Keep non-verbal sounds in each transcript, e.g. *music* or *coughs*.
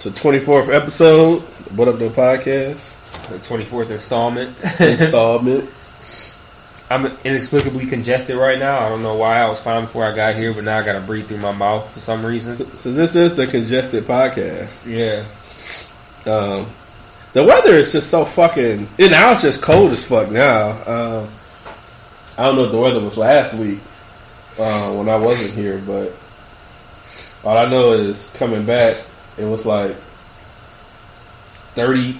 to 24th episode. What up, the Podcast The 24th installment. installment. *laughs* I'm inexplicably congested right now. I don't know why. I was fine before I got here, but now I gotta breathe through my mouth for some reason. So this is the congested podcast. Yeah. Um, the weather is just so fucking. And now it's just cold as fuck now. Um, I don't know if the weather was last week uh, when I wasn't here, but all I know is coming back, it was like 30,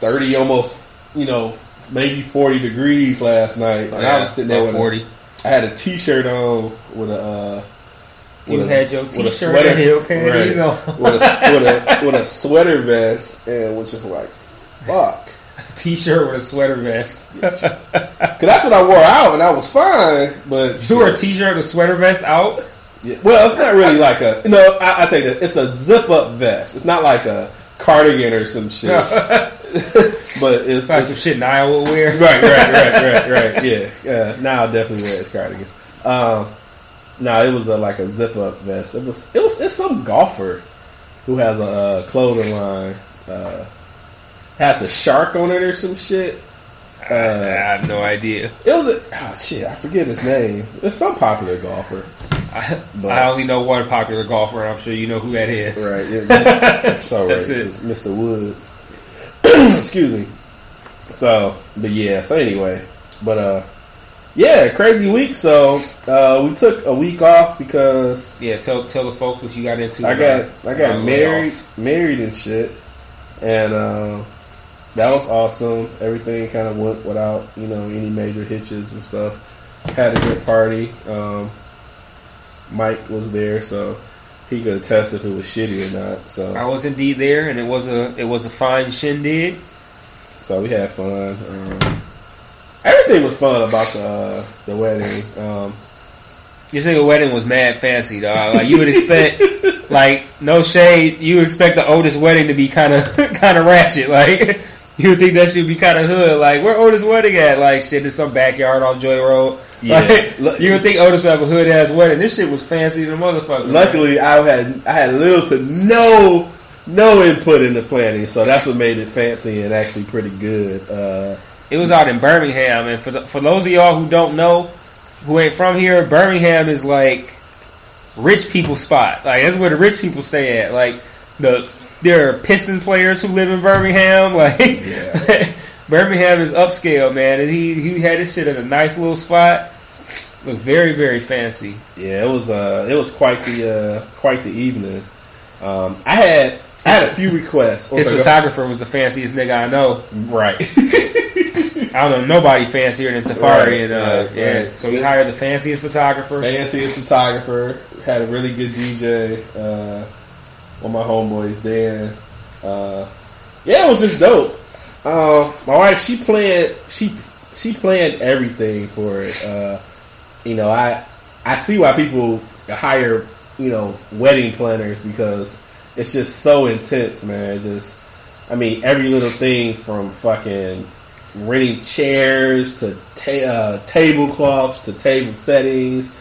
30 almost, you know, maybe 40 degrees last night. And I was sitting there with 40. A, I had a t shirt on with a. Uh, You with a- had your with a t-shirt and your panties on. with a *laughs* with a with a sweater vest and was just like, fuck. T-shirt with a sweater vest. *laughs* Cause that's what I wore out and I was fine. But you wore a shit. t-shirt and a sweater vest out? Yeah, well, it's not really like a no. I, I take that. It's a zip up vest. It's not like a cardigan or some shit. *laughs* but it's, Like some shit Niall would wear. right, right, right, right, right. *laughs* Yeah, yeah. Now I definitely wear his cardigans. Um, no, it was a, like a zip up vest. It was. It was. It's some golfer who has a uh, clothing line. Uh, has a shark on it or some shit. I have no idea. It was a oh shit. I forget his name. It's some popular golfer. I, But- I only know one popular golfer, I'm sure you know who that is. Right. Yeah, *laughs* That's so That's racist. it. Mr. Woods. *coughs* Excuse me. So, but yeah. So anyway, but uh, yeah, crazy week. So uh, we took a week off because Yeah, tell tell the folks what you got into. I got I uh, got married married and shit, and uh, that was awesome. Everything kind of went without you know any major hitches and stuff. Had a good party. Um, Mike was there, so he could attest if it was shitty or not. So I was indeed there, and it was a it was a fine shindig. So we had fun. Um, everything was fun about the uh, the wedding. Um, This nigga wedding was mad fancy, dog. Like you would expect, *laughs* like no shade, you would expect the Otis wedding to be kind of *laughs* kind of ratchet. Like *laughs* you would think that should be kind of hood. Like where Otis wedding at? Like shit in some backyard on Joy Road. Yeah. Like, *laughs* you would think Otis would have a hood ass wedding. This shit was fancy than motherfucker. luckily, I had I had little to no no input in the planning, so that's what made it fancy and actually pretty good. Uh, It was out in Birmingham, and for the, for those of y'all who don't know, who ain't from here, Birmingham is like rich people spot. Like that's where the rich people stay at. Like the there are Piston players who live in Birmingham. *laughs* Like Yeah. Birmingham is upscale, man, and he he had his shit in a nice little spot. Looked very very fancy. yeah, it was uh, it was quite the uh, quite the evening. Um, I had I had a few requests. His Oh, photographer was the fanciest nigga I know. right? *laughs* I don't know nobody fancier than Safari, Right, and uh, right, yeah. right. So we hired the fanciest photographer. fanciest photographer. Had a really good DJ. Uh, of my homeboys, Dan. Uh, yeah, it was just dope. Uh, my wife, she planned. She she planned everything for it. Uh, you know, I I see why people hire you know wedding planners because it's just so intense, man. It's just, I mean, every little thing from fucking renting chairs to ta- uh, tablecloths to table settings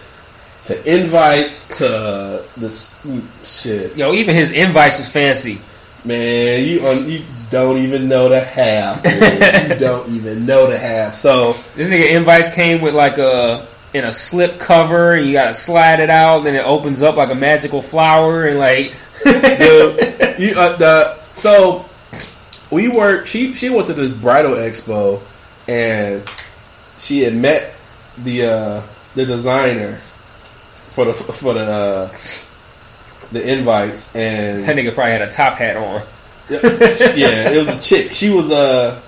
to invites *laughs* to this shit. Yo, even his invites was fancy. Man, you un- you don't even know the half. you *laughs* don't even know the half. So This nigga invites came with like a in a slip cover, and you gotta slide it out, then it opens up like a magical flower, and like *laughs* the, you, uh, the so we were. She she went to this bridal expo, and she had met the uh, the designer for the for the uh, the invites, and that nigga probably had a top hat on. yeah, it was a chick. She was uh,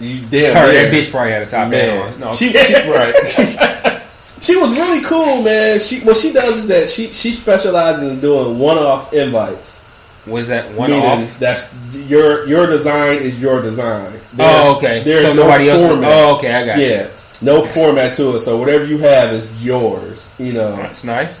you damn that bitch probably had a top hat on. No, she, she right. *laughs* she was really cool, man. She what she does is that she she specializes in doing one off invites. Was that one Meaning off? that's your your design is your design. Oh, okay. There's so no nobody else. format. Oh, okay. I got you. Yeah, no format to it. So whatever you have is yours. You know. That's nice.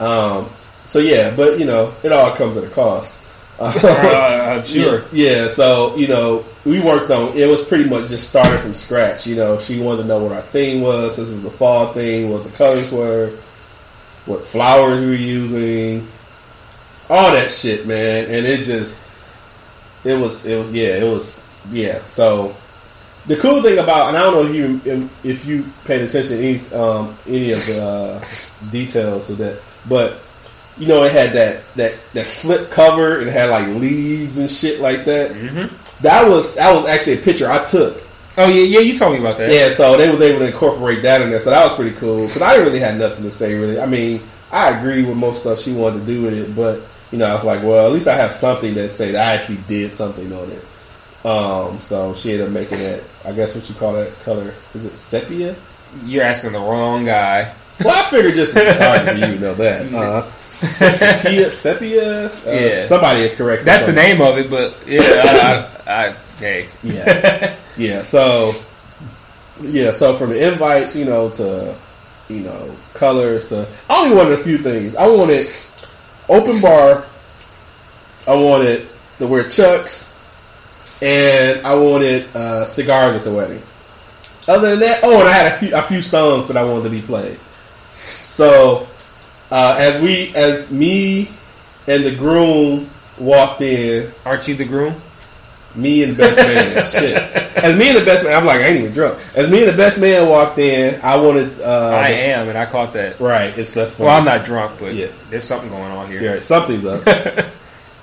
Um, so yeah, but you know, it all comes at a cost. *laughs* Uh, I'm sure. Yeah, so you know, we worked on. It was pretty much just started from scratch. You know, she wanted to know what our theme was, since it was a fall theme, what the colors were, what flowers we were using, all that shit, man. And it just, it was, it was, yeah, it was, yeah. So the cool thing about, and I don't know if you if you paid attention to any um, any of the uh, details of that, but you know, it had that that that slip cover. It had like leaves and shit like that. Mm-hmm. That was that was actually a picture I took. Oh yeah, yeah. You told me about that. Yeah, so they was able to incorporate that in there. So that was pretty cool because I didn't really have nothing to say really. I mean, I agree with most stuff she wanted to do with it, but you know, I was like, well, at least I have something that say that I actually did something on it. Um, so she ended up making it. I guess what you call that color is it sepia? You're asking the wrong guy. Well, I figured just in photography you would know that. *laughs* Uh, sepia, sepia. Uh, Yeah. somebody correct. corrected. That's the name of it, but yeah, I, I, I hey. Yeah. Yeah, so yeah, so from the invites, you know, to you know, colors to I only wanted a few things. I wanted open bar, I wanted to wear chucks, and I wanted uh, cigars at the wedding. Other than that, oh, and I had a few a few songs that I wanted to be played. So uh, as we as me and the groom walked in, Aren't you the groom? me and the best man. *laughs* Shit. As me and the best man, I'm like, I ain't even drunk. As me and the best man walked in, I wanted. Uh, I am, and I caught that. Right. It's that's funny. Well, I'm not drunk, but Yeah. there's something going on here. Yeah, something's up. *laughs*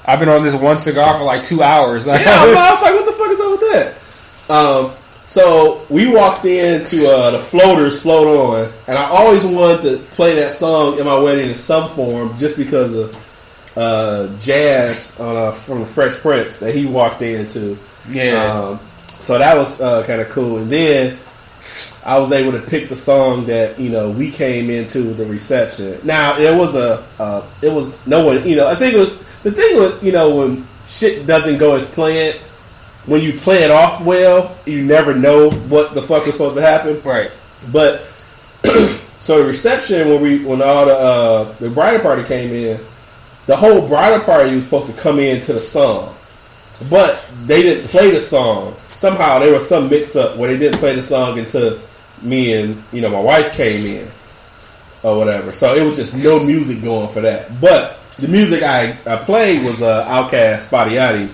I've been on this one cigar for like two hours. *laughs* yeah, I was like, what the fuck is up with that? Um, so we walked into uh, the floaters float on, and I always wanted to play that song in my wedding in some form, just because of uh, jazz uh, from the Fresh Prince that he walked into. yeah. Um, so that was uh, kind of cool. And then I was able to pick the song that you know we came into the reception. Now it was a uh, it was no one you know I think it was, the thing with you know when shit doesn't go as planned. When you play it off well, you never know what the fuck is supposed to happen. right. But *clears throat* so the reception when we when all the uh, the bridal party came in, the whole bridal party was supposed to come in to the song, but they didn't play the song. Somehow there was some mix up where they didn't play the song until me and you know my wife came in or whatever. So it was just no music going for that. But the music I, I played was uh, OutKast, Spotty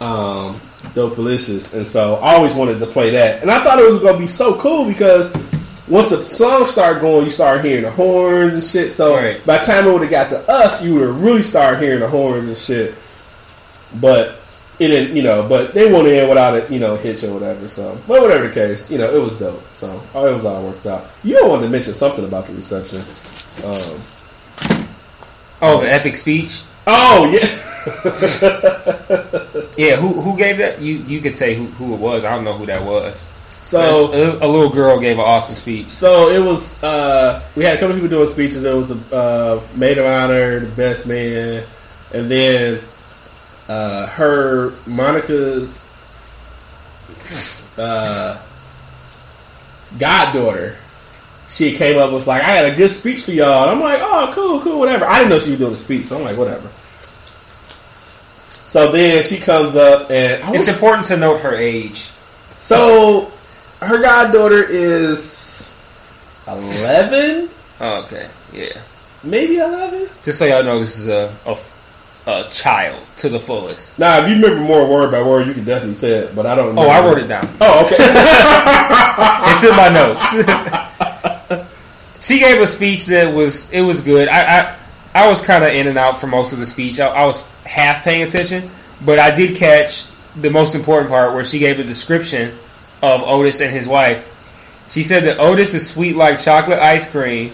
um, Dope Delicious, and so I always wanted to play that. And I thought it was going to be so cool because once the song started going, you start hearing the horns and shit. So Right. by the time it would have got to us, you would have really start hearing the horns and shit. But it didn't, you know. But they went in without it, you know, hitch or whatever. So, but whatever the case, you know, it was dope. So it was all worked out. You wanted to mention something about the reception. Um, Oh, the epic speech. oh yeah. *laughs* Yeah, who who gave that? You you could say who, who it was. I don't know who that was. So a, a little girl gave an awesome speech. So it was. Uh, we had a couple people doing speeches. It was a uh, maid of honor, the best man, and then uh, her Monica's uh, goddaughter. She came up with like, "I had a good speech for y'all," and I'm like, "Oh, cool, cool, whatever." I didn't know she was doing a speech. I'm like, "Whatever." So then she comes up, and I It's was, important to note her age. so her goddaughter is eleven. Oh, okay, yeah. maybe 11. Just so y'all know, this is a, a a child to the fullest. Now, if you remember more word by word, you can definitely say it, but I don't know. Oh. I wrote it down. Oh, okay. *laughs* It's in my notes. *laughs* she gave a speech that was it was good. I I, I was kind of in and out for most of the speech. I, I was half paying attention, but I did catch the most important part where she gave a description of Otis and his wife. She said that Otis is sweet like chocolate ice cream,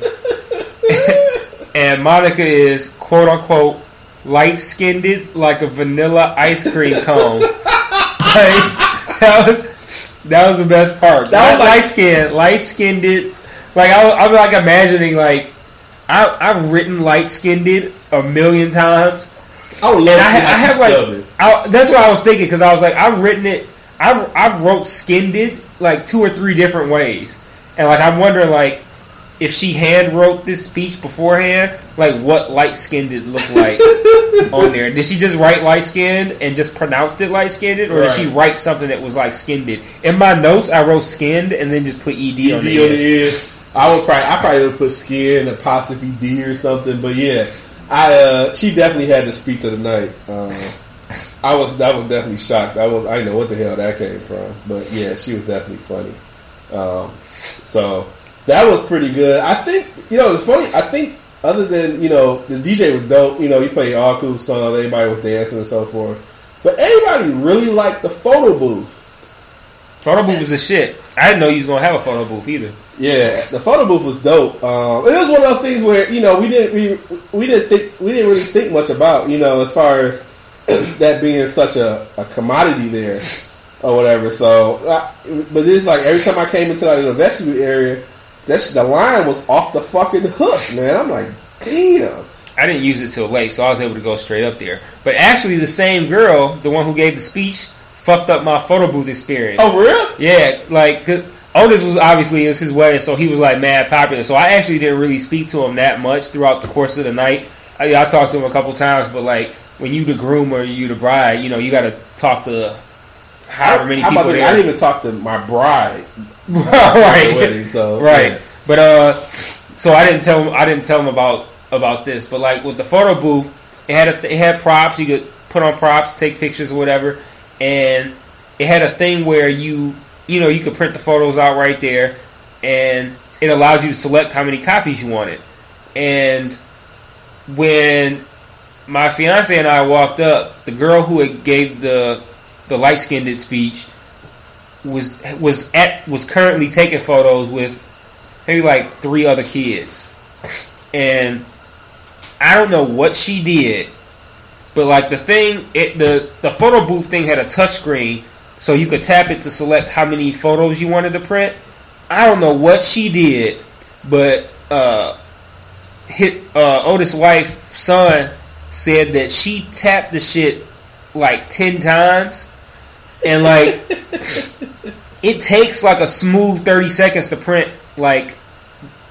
*laughs* and Monica is quote unquote light skinned like a vanilla ice cream cone. *laughs* like, that, was, that was the best part. That was light skinned, light skinned. Like I, I'm like imagining like I, I've written light skinned it a million times, I would love And to I, I have like. I, that's what I was thinking because I was like, I've written it, I've I've wrote skinned it like two or three different ways, and like I'm wondering like if she hand wrote this speech beforehand, like what light skinned it look like *laughs* on there. Did she just write light skinned and just pronounced it light skinned, or did she write something that was like skinned? In my notes, I wrote skinned and then just put ed, ED on the end. I would probably, I probably would put skin apostrophe D or something. But yeah, I uh, she definitely had the speech of the night. Um, I was, I was definitely shocked. I was, I didn't know what the hell that came from. But yeah, she was definitely funny. Um, so that was pretty good. I think you know it's funny. I think other than you know the DJ was dope. You know he played all cool songs. Everybody was dancing and so forth. But everybody really liked the photo booth. Photo booth was the shit. I didn't know you was gonna have a photo booth either. Yeah, the photo booth was dope. Um, it was one of those things where you know we didn't we, we didn't think we didn't really think much about you know as far as *clears throat* that being such a, a commodity there or whatever. So, uh, but it's like every time I came into like, the vestibule area, that's the line was off the fucking hook, man. I'm like, damn. I didn't use it till late, so I was able to go straight up there. But actually, the same girl, the one who gave the speech, fucked up my photo booth experience. Oh, real? Yeah, like Otis was obviously it was his wedding, so he was like mad popular. So I actually didn't really speak to him that much throughout the course of the night. I, I talked to him a couple times, but like when you the groom or you the bride, you know you got to talk to however many How people there. I didn't even talk to my bride. *laughs* right, wedding, so *laughs* right. yeah. But uh, so I didn't tell him. I didn't tell him about about this. But like with the photo booth, it had a, it had props. You could put on props, take pictures or whatever, and it had a thing where you you know you could print the photos out right there, and it allowed you to select how many copies you wanted. And when my fiance and I walked up, the girl who had gave the the light skinned speech was was at was currently taking photos with maybe like three other kids, and I don't know what she did, but like the thing, it the the photo booth thing had a touch screen, so you could tap it to select how many photos you wanted to print. I don't know what she did, but uh, hit uh, Otis' wife son said that she tapped the shit like ten times, and like *laughs* it takes like a smooth thirty seconds to print like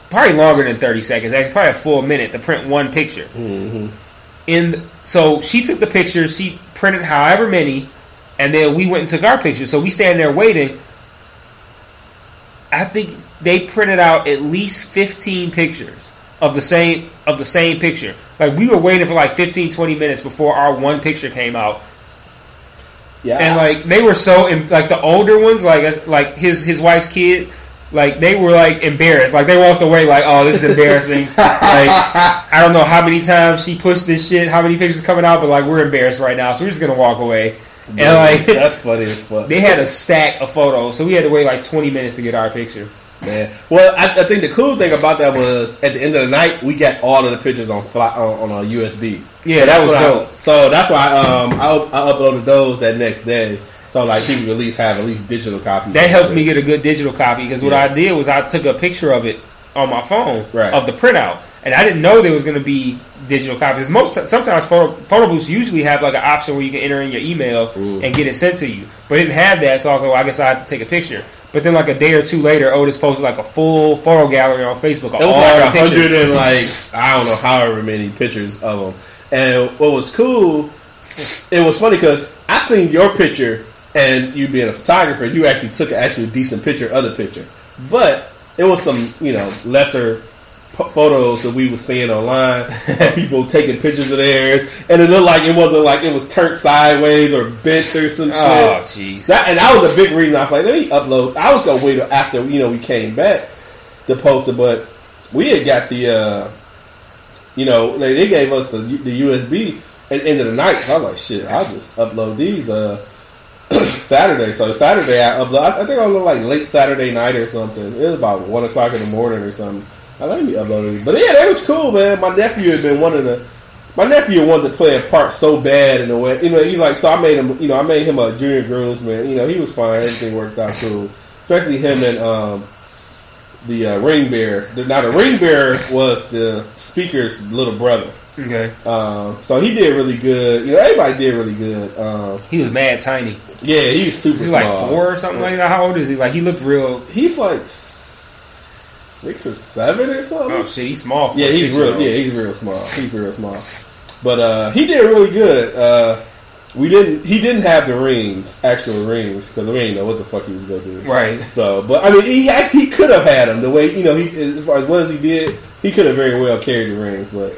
probably longer than thirty seconds. Actually, probably a full minute to print one picture. Mhm. In so she took the pictures, she printed however many, and then we went and took our pictures. So we stand there waiting. I think they printed out at least 15 pictures of the same of the same picture. Like we were waiting for like 15 20 minutes before our one picture came out. Yeah, And like they were so like the older ones like like his his wife's kid like they were like embarrassed. Like they walked away like, "Oh, this is embarrassing." *laughs* like I don't know how many times she pushed this shit, how many pictures coming out, but like we're embarrassed right now, so we're just going to walk away. And like *laughs* that's funny as fuck. they had a stack of photos, so we had to wait like 20 minutes to get our picture. Man. Well, I, I think the cool thing about that was at the end of the night we got all of the pictures on fly, on, on a USB. Yeah, So that was what I- so that's why um, I, I uploaded those that next day. So like people at least have at least digital copies. That helped shit. me get a good digital copy because what Yeah. I did was I took a picture of it on my phone Right. of the printout, and I didn't know there was going to be digital copies. Most sometimes photo, photo booths usually have like an option where you can enter in your email Mm. and get it sent to you, but it didn't have that. So I was like, well, I guess I have to take a picture. But then like a day or two later, Otis posted like a full photo gallery on Facebook of It was all like hundred and *laughs* like I don't know however many pictures of them. And what was cool, it was funny because I seen your picture and you being a photographer, you actually took an actually decent picture of the picture. But it was some you know lesser photos that we were seeing online *laughs* people taking pictures of theirs, and it looked like it wasn't like it was turned sideways or bent or some shit. Oh jeez. And that was a big reason I was like, let me upload. I was gonna wait after you know we came back to post it, but we had got the, uh, you know, they, they gave us the the USB at the end of the night. So I was like, shit, I'll just upload these uh, *clears throat* Saturday. So Saturday I upload. I, I think I was like late Saturday night or something. It was about one o'clock in the morning or something. I let me upload it, but yeah, that was cool, man. My nephew had been wanting to. My nephew wanted to play a part so bad in the way, you know. He's like, so I made him, you know, I made him a junior groomsman. You know, he was fine. Everything worked out cool. Especially him and um, the uh, ring bearer. Now the ring bearer was the speaker's little brother. Okay. Um, so he did really good. You know, everybody did really good. Um, He was mad tiny. yeah, he's super He's like four or something like that. How old is he? Like he looked real. He's like six or seven or something. Oh shit, he's small. Yeah, he's real. Yeah, he's real small. He's real small. But uh, he did really good. Uh, we didn't. He didn't have the rings, actual rings, because we didn't know what the fuck he was gonna do. Right. So, but I mean, he act- he could have had them the way you know he as far as what as he did, he could have very well carried the rings. But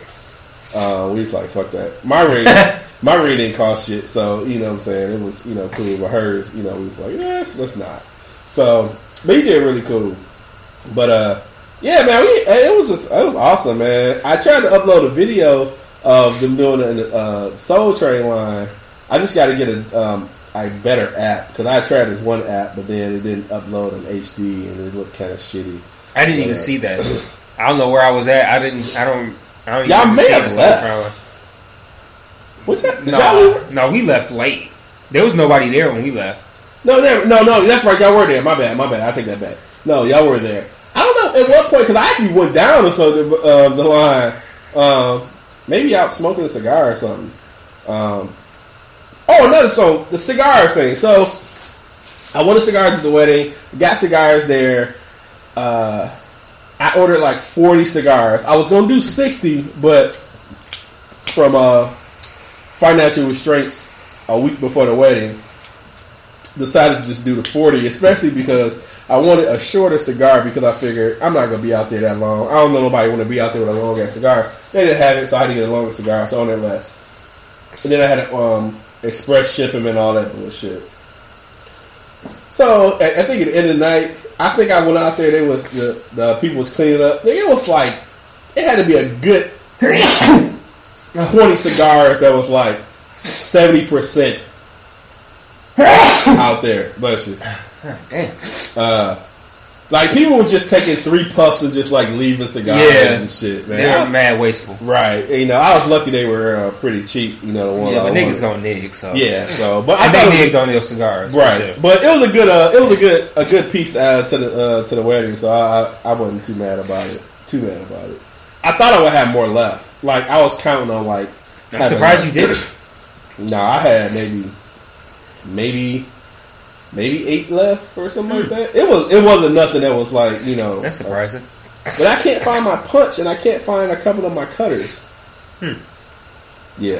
uh, we was like, fuck that. My ring, *laughs* my ring didn't cost shit. So you know what I'm saying it was you know cool. But hers, you know, we was like, yeah, let's not. So, but he did really cool. But uh, yeah, man, we, it was just it was awesome, man. I tried to upload a video of them doing a uh, Soul Train line. I just got to get a um, a better app because I tried this one app, but then it didn't upload in HD and it looked kind of shitty. I didn't even Yeah. see that. I don't know where I was at. I didn't. I don't. I don't. Y'all even may see have left. What's that? Did y'all leave? No, no, we left late. There was nobody there when we left. No, never, no, no. That's right. Y'all were there. My bad. My bad. I take that back. No, y'all were there. I don't know at what point because I actually went down or uh, the line. Um, maybe out smoking a cigar or something. Um, oh, another so the cigars thing. So I wanted cigars at the wedding. Got cigars there. Uh, I ordered like forty cigars. I was gonna do sixty, but from uh, financial restraints a week before the wedding, decided to just do the 40, especially because I wanted a shorter cigar because I figured I'm not going to be out there that long. I don't know nobody want to be out there with a long ass cigar. They didn't have it, so I had to get a longer cigar, so I wanted less. And then I had to um, express ship and all that bullshit. So I, I think at the end of the night, I think I went out there. They was the, the people was cleaning up. It was like it had to be a good *coughs* twenty cigars that was like seventy percent *coughs* out there. Bless you. Damn. Uh, like people were just taking three puffs and just like leaving cigars Yeah. and shit, man. They were mad wasteful. right. And, you know, I was lucky they were uh, pretty cheap. You know, the ones Yeah, but niggas gonna nig. So Yeah. So, but *laughs* I thought they nigged on your cigars. Right, sure. but it was a good, uh, it was a good, a good piece to add to the uh, to the wedding. So I, I, I wasn't too mad about it. Too mad about it. I thought I would have more left. Like I was counting on like. I'm surprised you didn't. No, I had maybe, maybe, maybe eight left or something like that. It was, it wasn't nothing that was like you know. Hmm. That's surprising. But I can't find my punch, and I can't find a couple of my cutters. Hmm. Yeah.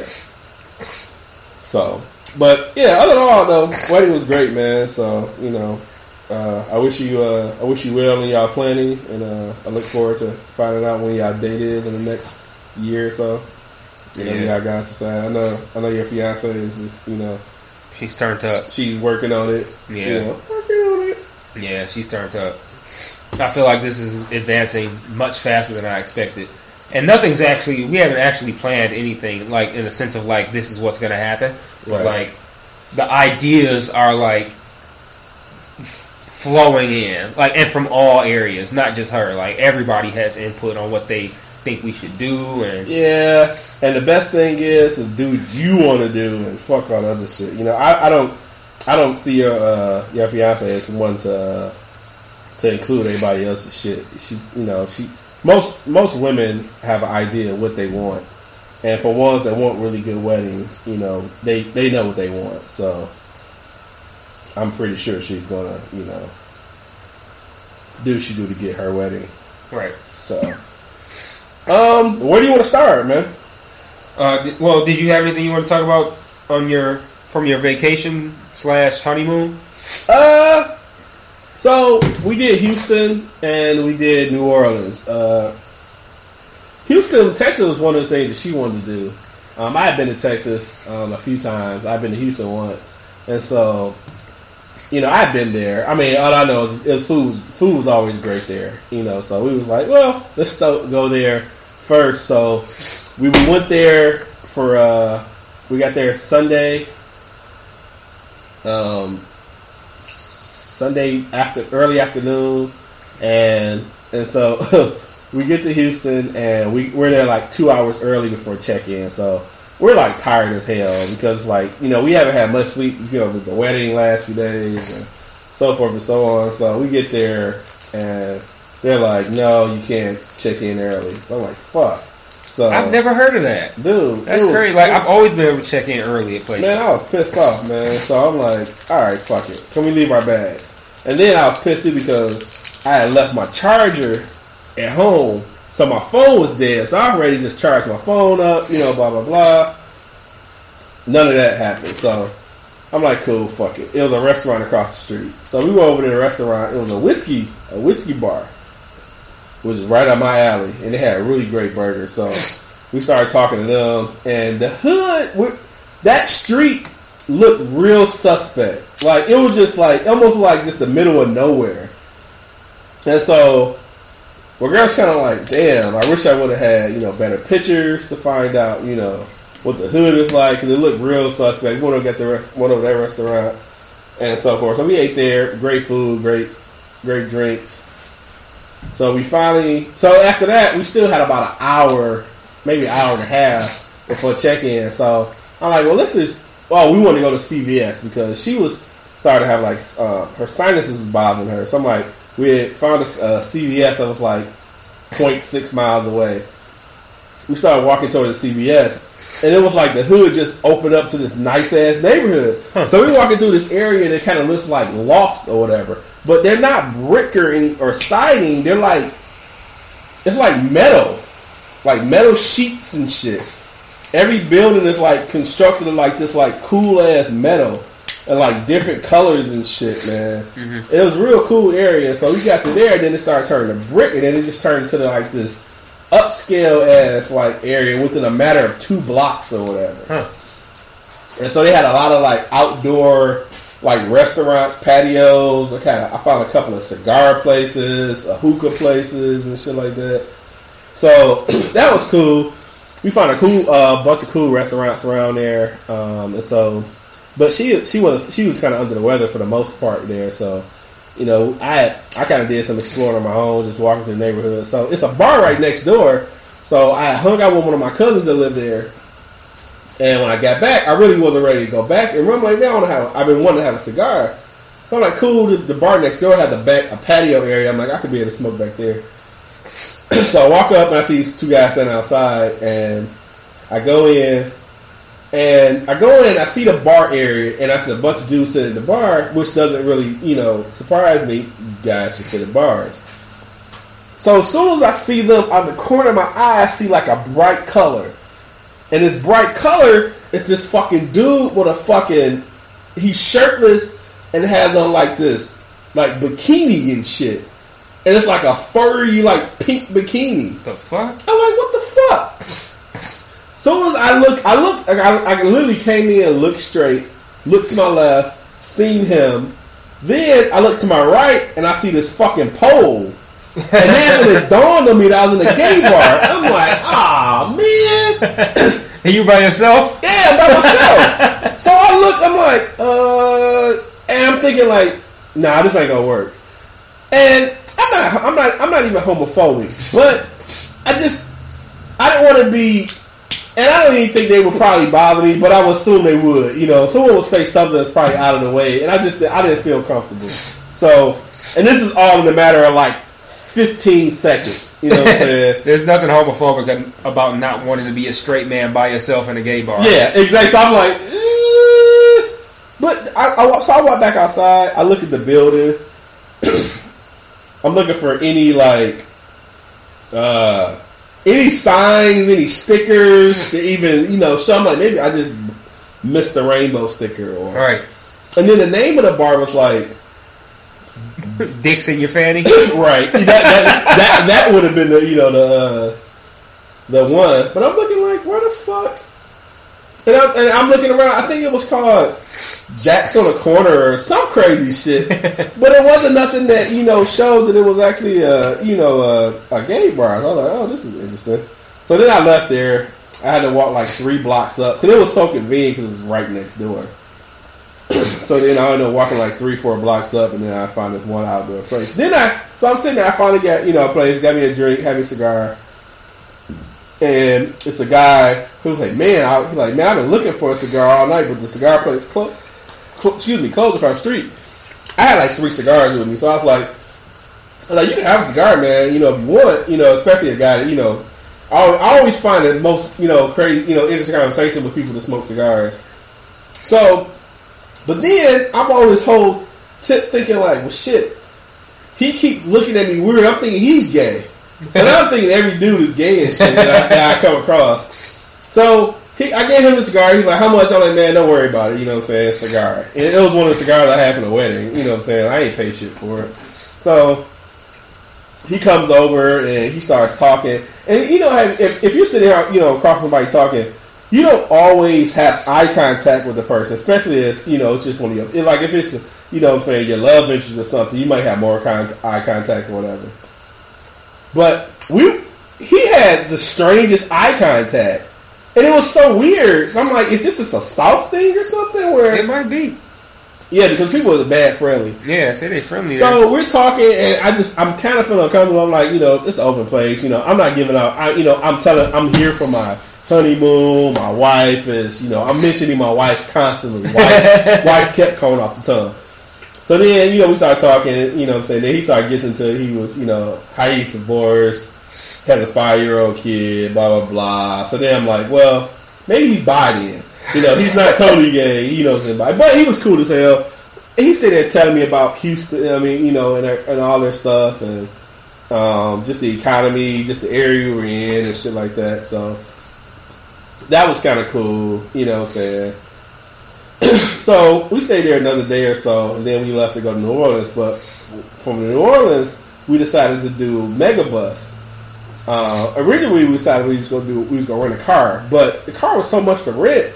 So, but yeah, other than all though, wedding was great, man. So you know, uh, I wish you, uh, I wish you well in y'all planning, and uh, I look forward to finding out when y'all date is in the next year or so. Whenever Yeah. y'all guys decide. I know, I know your fiance is, just, you know, She's turned up. she's working on it. Yeah. you know, working on it. Yeah, she's turned up. I feel like this is advancing much faster than I expected. And nothing's actually, we haven't actually planned anything, like, in the sense of, like, this is what's going to happen. But, Right. like, the ideas are, like, f- flowing in, like, and from all areas, not just her. Like, everybody has input on what they think we should do. And, Yeah, and the best thing is, is do what you want to do and fuck all the other shit. You know, I, I don't, I don't see your uh, your fiance as one to uh, to include anybody else's shit. She, you know, she most most women have an idea of what they want, and for ones that want really good weddings, you know, they they know what they want. So I'm pretty sure she's gonna, you know, do what she do to get her wedding. right. So, um, where do you want to start, man? Uh, di- well, did you have anything you want to talk about on your, from your vacation slash honeymoon? Uh, so we did Houston and we did New Orleans. Uh, Houston, Texas was one of the things that she wanted to do. Um, I had been to Texas um, a few times. I've been to Houston once, and so you know I've been there. I mean, all I know is, is food. was- Food was always great there. You know, so we was like, well, let's go there first. So we went there for. Uh, we got there Sunday. Um, Sunday after early afternoon, and and so *laughs* we get to Houston and we we're there like two hours early before check in. So we're like tired as hell because like you know we haven't had much sleep. You know with the wedding last few days and so forth and so on. So we get there and they're like, no, you can't check in early. So I'm like, fuck. So I've never heard of that. dude. That's crazy. Like I've always been able to check in early at places. Man, I was pissed off, man. So I'm like, all right, fuck it. Can we leave our bags? And then I was pissed too because I had left my charger at home. So my phone was dead. So I already just charged my phone up, you know, blah, blah, blah. None of that happened. So I'm like, cool, fuck it. It was a restaurant across the street. So we went over to the restaurant. It was a whiskey, a whiskey bar, is right up my alley. And they had a really great burger. So we started talking to them. And the hood, that street looked real suspect. Like it was just like almost like just the middle of nowhere. And so my girl's kind of like, damn, I wish I would have had you know better pictures to find out you know what the hood is like because it looked real suspect. We went over at the rest, went over that restaurant and so forth. So we ate there, great food, great great drinks. So we finally, so after that, we still had about an hour, maybe an hour and a half before check in. So I'm like, well, this is, just, oh, we want to go to CVS because she was starting to have like, uh, her sinuses was bothering her. So I'm like, we had found a uh, CVS that was like 0.6 miles away. We started walking towards the CVS, and it was like the hood just opened up to this nice ass neighborhood. So we're walking through this area that kind of looks like lofts or whatever, but they're not brick or any or siding. They're like it's like metal, like metal sheets and shit. Every building is like constructed of like this like cool ass metal and like different colors and shit, man. Mm-hmm. It was a real cool area. So we got to there, and then it started turning to brick, and then it just turned into like this upscale ass like area within a matter of two blocks or whatever. Huh. And so they had a lot of like outdoor like restaurants, patios. I kind of I found a couple of cigar places, uh, hookah places, and shit like that. So *clears throat* that was cool. We found a cool uh, bunch of cool restaurants around there, um, and so. But she she was she was kind of under the weather for the most part there, so you know I I kind of did some exploring on my own, just walking through the neighborhood. So it's a bar right next door. So I hung out with one of my cousins that lived there, and when I got back, I really wasn't ready to go back. And remember, like, now I want to have, I've been wanting to have a cigar. So I'm like, cool. The, the bar next door had the back a patio area. I'm like, I could be able to smoke back there. *clears throat* so I walk up and I see these two guys standing outside, and I go in, and I go in. And I see the bar area, and I see a bunch of dudes sitting at the bar, which doesn't really, you know, surprise me. Guys should sit at bars. So as soon as I see them on the corner of my eye, I see like a bright color. And this bright color is this fucking dude with a fucking he's shirtless and has on like this like bikini and shit. And it's like a furry like pink bikini. the fuck? I'm like, what the fuck? Soon as I look, I look, I, I literally came in, looked straight, looked to my left, seen him. Then I look to my right and I see this fucking pole. And then when it dawned on me that I was in a gay bar, I'm like, ah man, And you by yourself? yeah, I'm by myself. so I look, I'm like, uh, and I'm thinking like, nah, this ain't gonna work. And I'm not, I'm not, I'm not even homophobic, but I just, I didn't want to be, and I don't even think they would probably bother me, but I would assume they would. You know, someone would say something that's probably out of the way, and I just, I didn't feel comfortable. So, and this is all in the matter of like 15 seconds. You know what I'm saying? *laughs* There's nothing homophobic about not wanting to be a straight man by yourself in a gay bar. Yeah, exactly. So I'm like, eh. but I, I walk- so I walk back outside. I look at the building. *clears throat* I'm looking for any like, uh, any signs, any stickers to even you know. So I'm like, maybe I just missed the rainbow sticker, or All right. and then the name of the bar was like, Dicks in your fanny? right. That that, that, that would have been the you know the uh, the one. But I'm looking like where the fuck. And I'm, and I'm looking around. I think it was called Jack's on the corner or some crazy shit. *laughs* but it wasn't nothing that you know showed that it was actually a you know a, a gay bar. So I was like, oh, this is interesting. So then I left there. I had to walk like three blocks up because it was so convenient because it was right next door. So then I end up walking like three, four blocks up, and then I find this one outdoor place. Then I, so I'm sitting there. I finally got you know a place, got me a drink, had me a cigar, and it's a guy who's like, man, I, he's like, man, I've been looking for a cigar all night, but the cigar place closed. excuse me, closed across the street. I had like three cigars with me, so I was like, like, you can have a cigar, man. You know, if you want, you know, especially a guy that you know. I always, find it most you know crazy you know interesting conversation with people that smoke cigars. So, but then I'm on whole tip thinking like, well, shit. He keeps looking at me weird. I'm thinking he's gay. So I'm thinking every dude is gay and shit that I, that I come across. So he, I gave him a cigar. He's like, "How much?" I'm like, "Man, don't worry about it." You know what I'm saying? Cigar. And it was one of the cigars I had for the wedding. You know what I'm saying? I ain't pay shit for it. So he comes over and he starts talking. And you know, if, if you're sitting out, you know, across somebody talking, you don't always have eye contact with the person, especially if you know it's just one of your like if it's you know what I'm saying your love interest or something, you might have more con- eye contact or whatever. But we he had the strangest eye contact. And it was so weird. So I'm like, is this just a South thing or something? Where it might be. yeah, because people are bad friendly. Yeah, say they friendly. So we're talking, and I just I'm kind of feeling uncomfortable. I'm like, you know, it's an open place. You know, I'm not giving out. I, you know, I'm telling, I'm here for my honeymoon. My wife is, you know, I'm mentioning my wife constantly. Wife, *laughs* wife kept coming off the tongue. So then, you know, we started talking. You know, what I'm saying then he started getting to, he was, you know, how he's divorced, had a five year old kid, blah blah blah. So then I'm like, well, maybe he's bi then. You know, he's not totally gay. You know, what I'm saying, but he was cool as hell. He said there telling me about Houston. I mean, you know, and, and all their stuff, and um, just the economy, just the area we're in, and shit like that. So that was kind of cool. You know, what I'm saying. *clears throat* so we stayed there another day or so, and then we left to go to New Orleans. But from New Orleans, we decided to do Megabus. Uh, originally, we decided we was going to do we was to rent a car, but the car was so much to rent,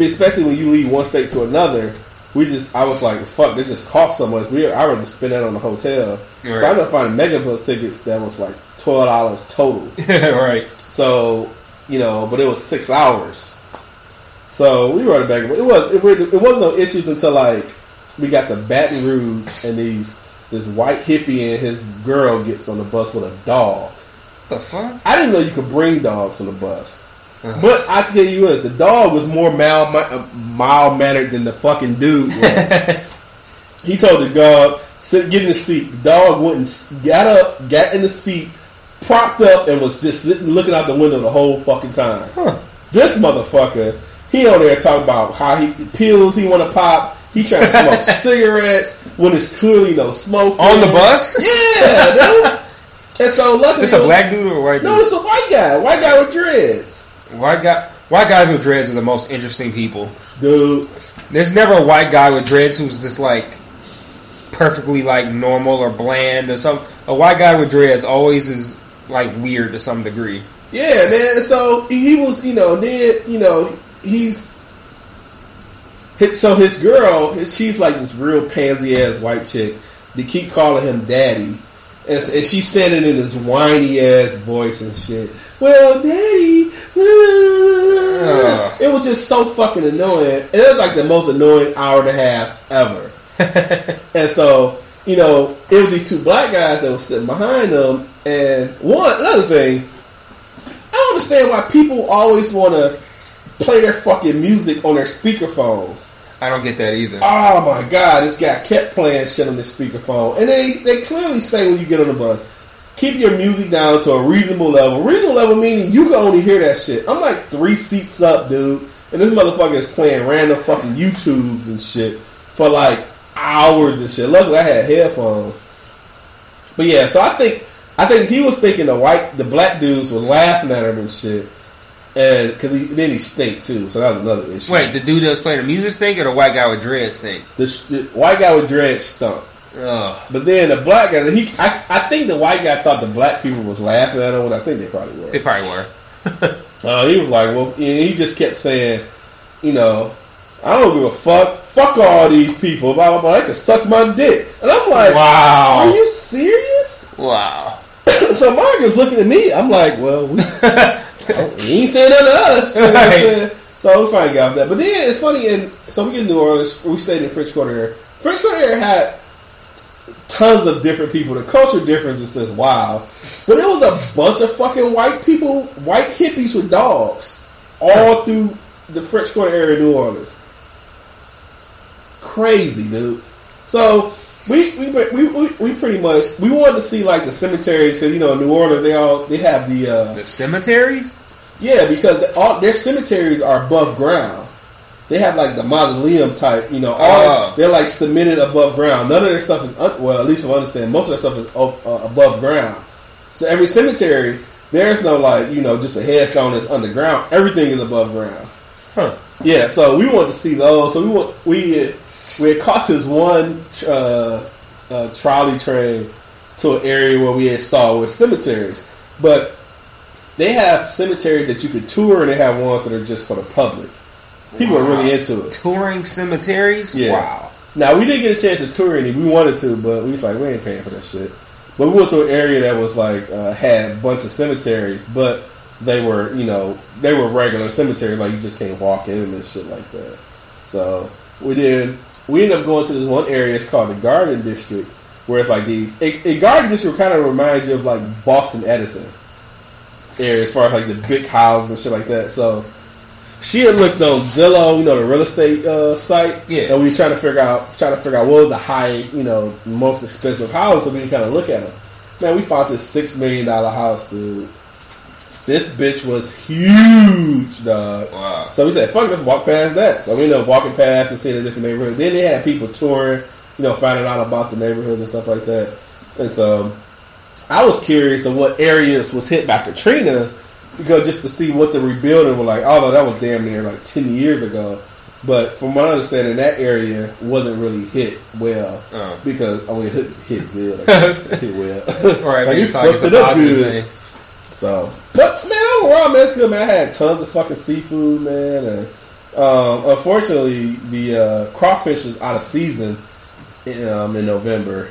especially when you leave one state to another. We just, I was like, fuck, this just cost so much. We, I rather spend that on the hotel. So I ended up finding Megabus tickets that was like twelve dollars total. *laughs* right. So you know, but it was six hours. So we rode it back. It was it, it wasn't no issues until like we got to Baton Rouge and these this white hippie and his girl gets on the bus with a dog. The fuck? I didn't know you could bring dogs on the bus. Uh-huh. But I tell you what, the dog was more mild mild mannered than the fucking dude. Was. *laughs* he told the dog, "Sit, get in the seat." The dog went and got up, got in the seat, propped up, and was just sitting, looking out the window the whole fucking time. Huh. This motherfucker, he on there talking about how he pills he want to pop. He trying to smoke *laughs* cigarettes when there's clearly no smoke On the bus? Yeah, dude. And so luckily, It's a black dude or a white dude? No, it's a white guy. White guy with dreads, White guy. White guys with dreads are the most interesting people. dude. There's never a white guy with dreads who's just like perfectly like normal or bland or some. A white guy with dreads always is like weird to some degree. Yeah, man. So he was, you know, then you know he's. So his girl, she's like this real pansy ass white chick. They keep calling him daddy, and, and she's it in this whiny ass voice and shit. Well, daddy, Ugh. Ah. it was just so fucking annoying. It was like the most annoying hour and a half ever. *laughs* And so, you know, it was these two black guys that was sitting behind them. And one, another thing, I don't understand why people always want to play their fucking music on their speakerphones. I don't get that either. Oh my god, this guy kept playing shit on his speakerphone. And they, they clearly say when you get on the bus, keep your music down to a reasonable level. Reasonable level meaning you can only hear that shit. I'm like three seats up, dude. And this motherfucker is playing random fucking YouTubes and shit for like hours and shit. Luckily I had headphones. But yeah, so I think I think he was thinking the white the black dudes were laughing at him and shit. And because he, then he stink too, so that was another issue. Wait, the dude that was playing the music stink or the white guy with dreads stink? The, the white guy with dreads stunk. Ugh. But then the black guy, he, I, I think the white guy thought the black people was laughing at him. I think they probably were. They probably were. *laughs* Uh, he was like, well, he just kept saying, you know, I don't give a fuck. Fuck all these people. Blah blah blah. They can suck my dick. And I'm like, Wow. are you serious? Wow. *coughs* so Margaret's looking at me. I'm like, well, we, *laughs* oh, he ain't saying nothing to us. You know what I'm saying? So we finally got off that. But then it's funny. And so we get in New Orleans. We stayed in French Quarter area. French Quarter area had tons of different people. The culture difference is just wow. But it was a bunch of fucking white people, white hippies with dogs, all through the French Quarter area of New Orleans. Crazy, dude. So we we, we we we pretty much we wanted to see like the cemeteries because you know in New Orleans they all they have the uh, The cemeteries? yeah because the, all their cemeteries are above ground. They have like the mausoleum type, you know. All Oh. they're like cemented above ground. None of their stuff is un, well, at least if I understand, most of their stuff is o- uh, above ground. So every cemetery, there's no like you know just a headstone that's underground. Everything is above ground. Huh. Yeah, so we wanted to see those. So we want we we had caught this one uh, uh, trolley train to an area where we had saw with cemeteries, but they have cemeteries that you could tour, and they have ones that are just for the public. People are really into it. Touring cemeteries? Yeah. Wow. Now we didn't get a chance to tour any. We wanted to, but we was like, we ain't paying for that shit. But we went to an area that was like uh, had a bunch of cemeteries, but they were, you know, they were regular cemeteries. Like you just can't walk in and shit like that. So we did. We end up going to this one area. It's called the Garden District, where it's like these. A, a Garden District kind of reminds you of like Boston Edison area, as far as like the big houses and shit like that. So she had looked on Zillow, you know, the real estate uh, site. Yeah. And we was trying to figure out trying to figure out what was the high, you know, most expensive house so we can kind of look at them. Man, we found this six million dollar house, dude. This bitch was huge, dog. Wow. So we said, fuck, let's walk past that. So we ended up walking past and seeing the different neighborhoods. Then they had people touring, you know, finding out about the neighborhoods and stuff like that. And so I was curious of what areas was hit by Katrina because just to see what the rebuilding was like. Although that was damn near like ten years ago, but from my understanding, that area wasn't really hit well Oh. because I mean, hit, hit good, *laughs* hit well. Right, *laughs* like, you it's like it's fucked it up good. thing. So, but man, overall, man, it's good, man. I had tons of fucking seafood, man, and um, unfortunately, the uh, crawfish is out of season in, um, in November,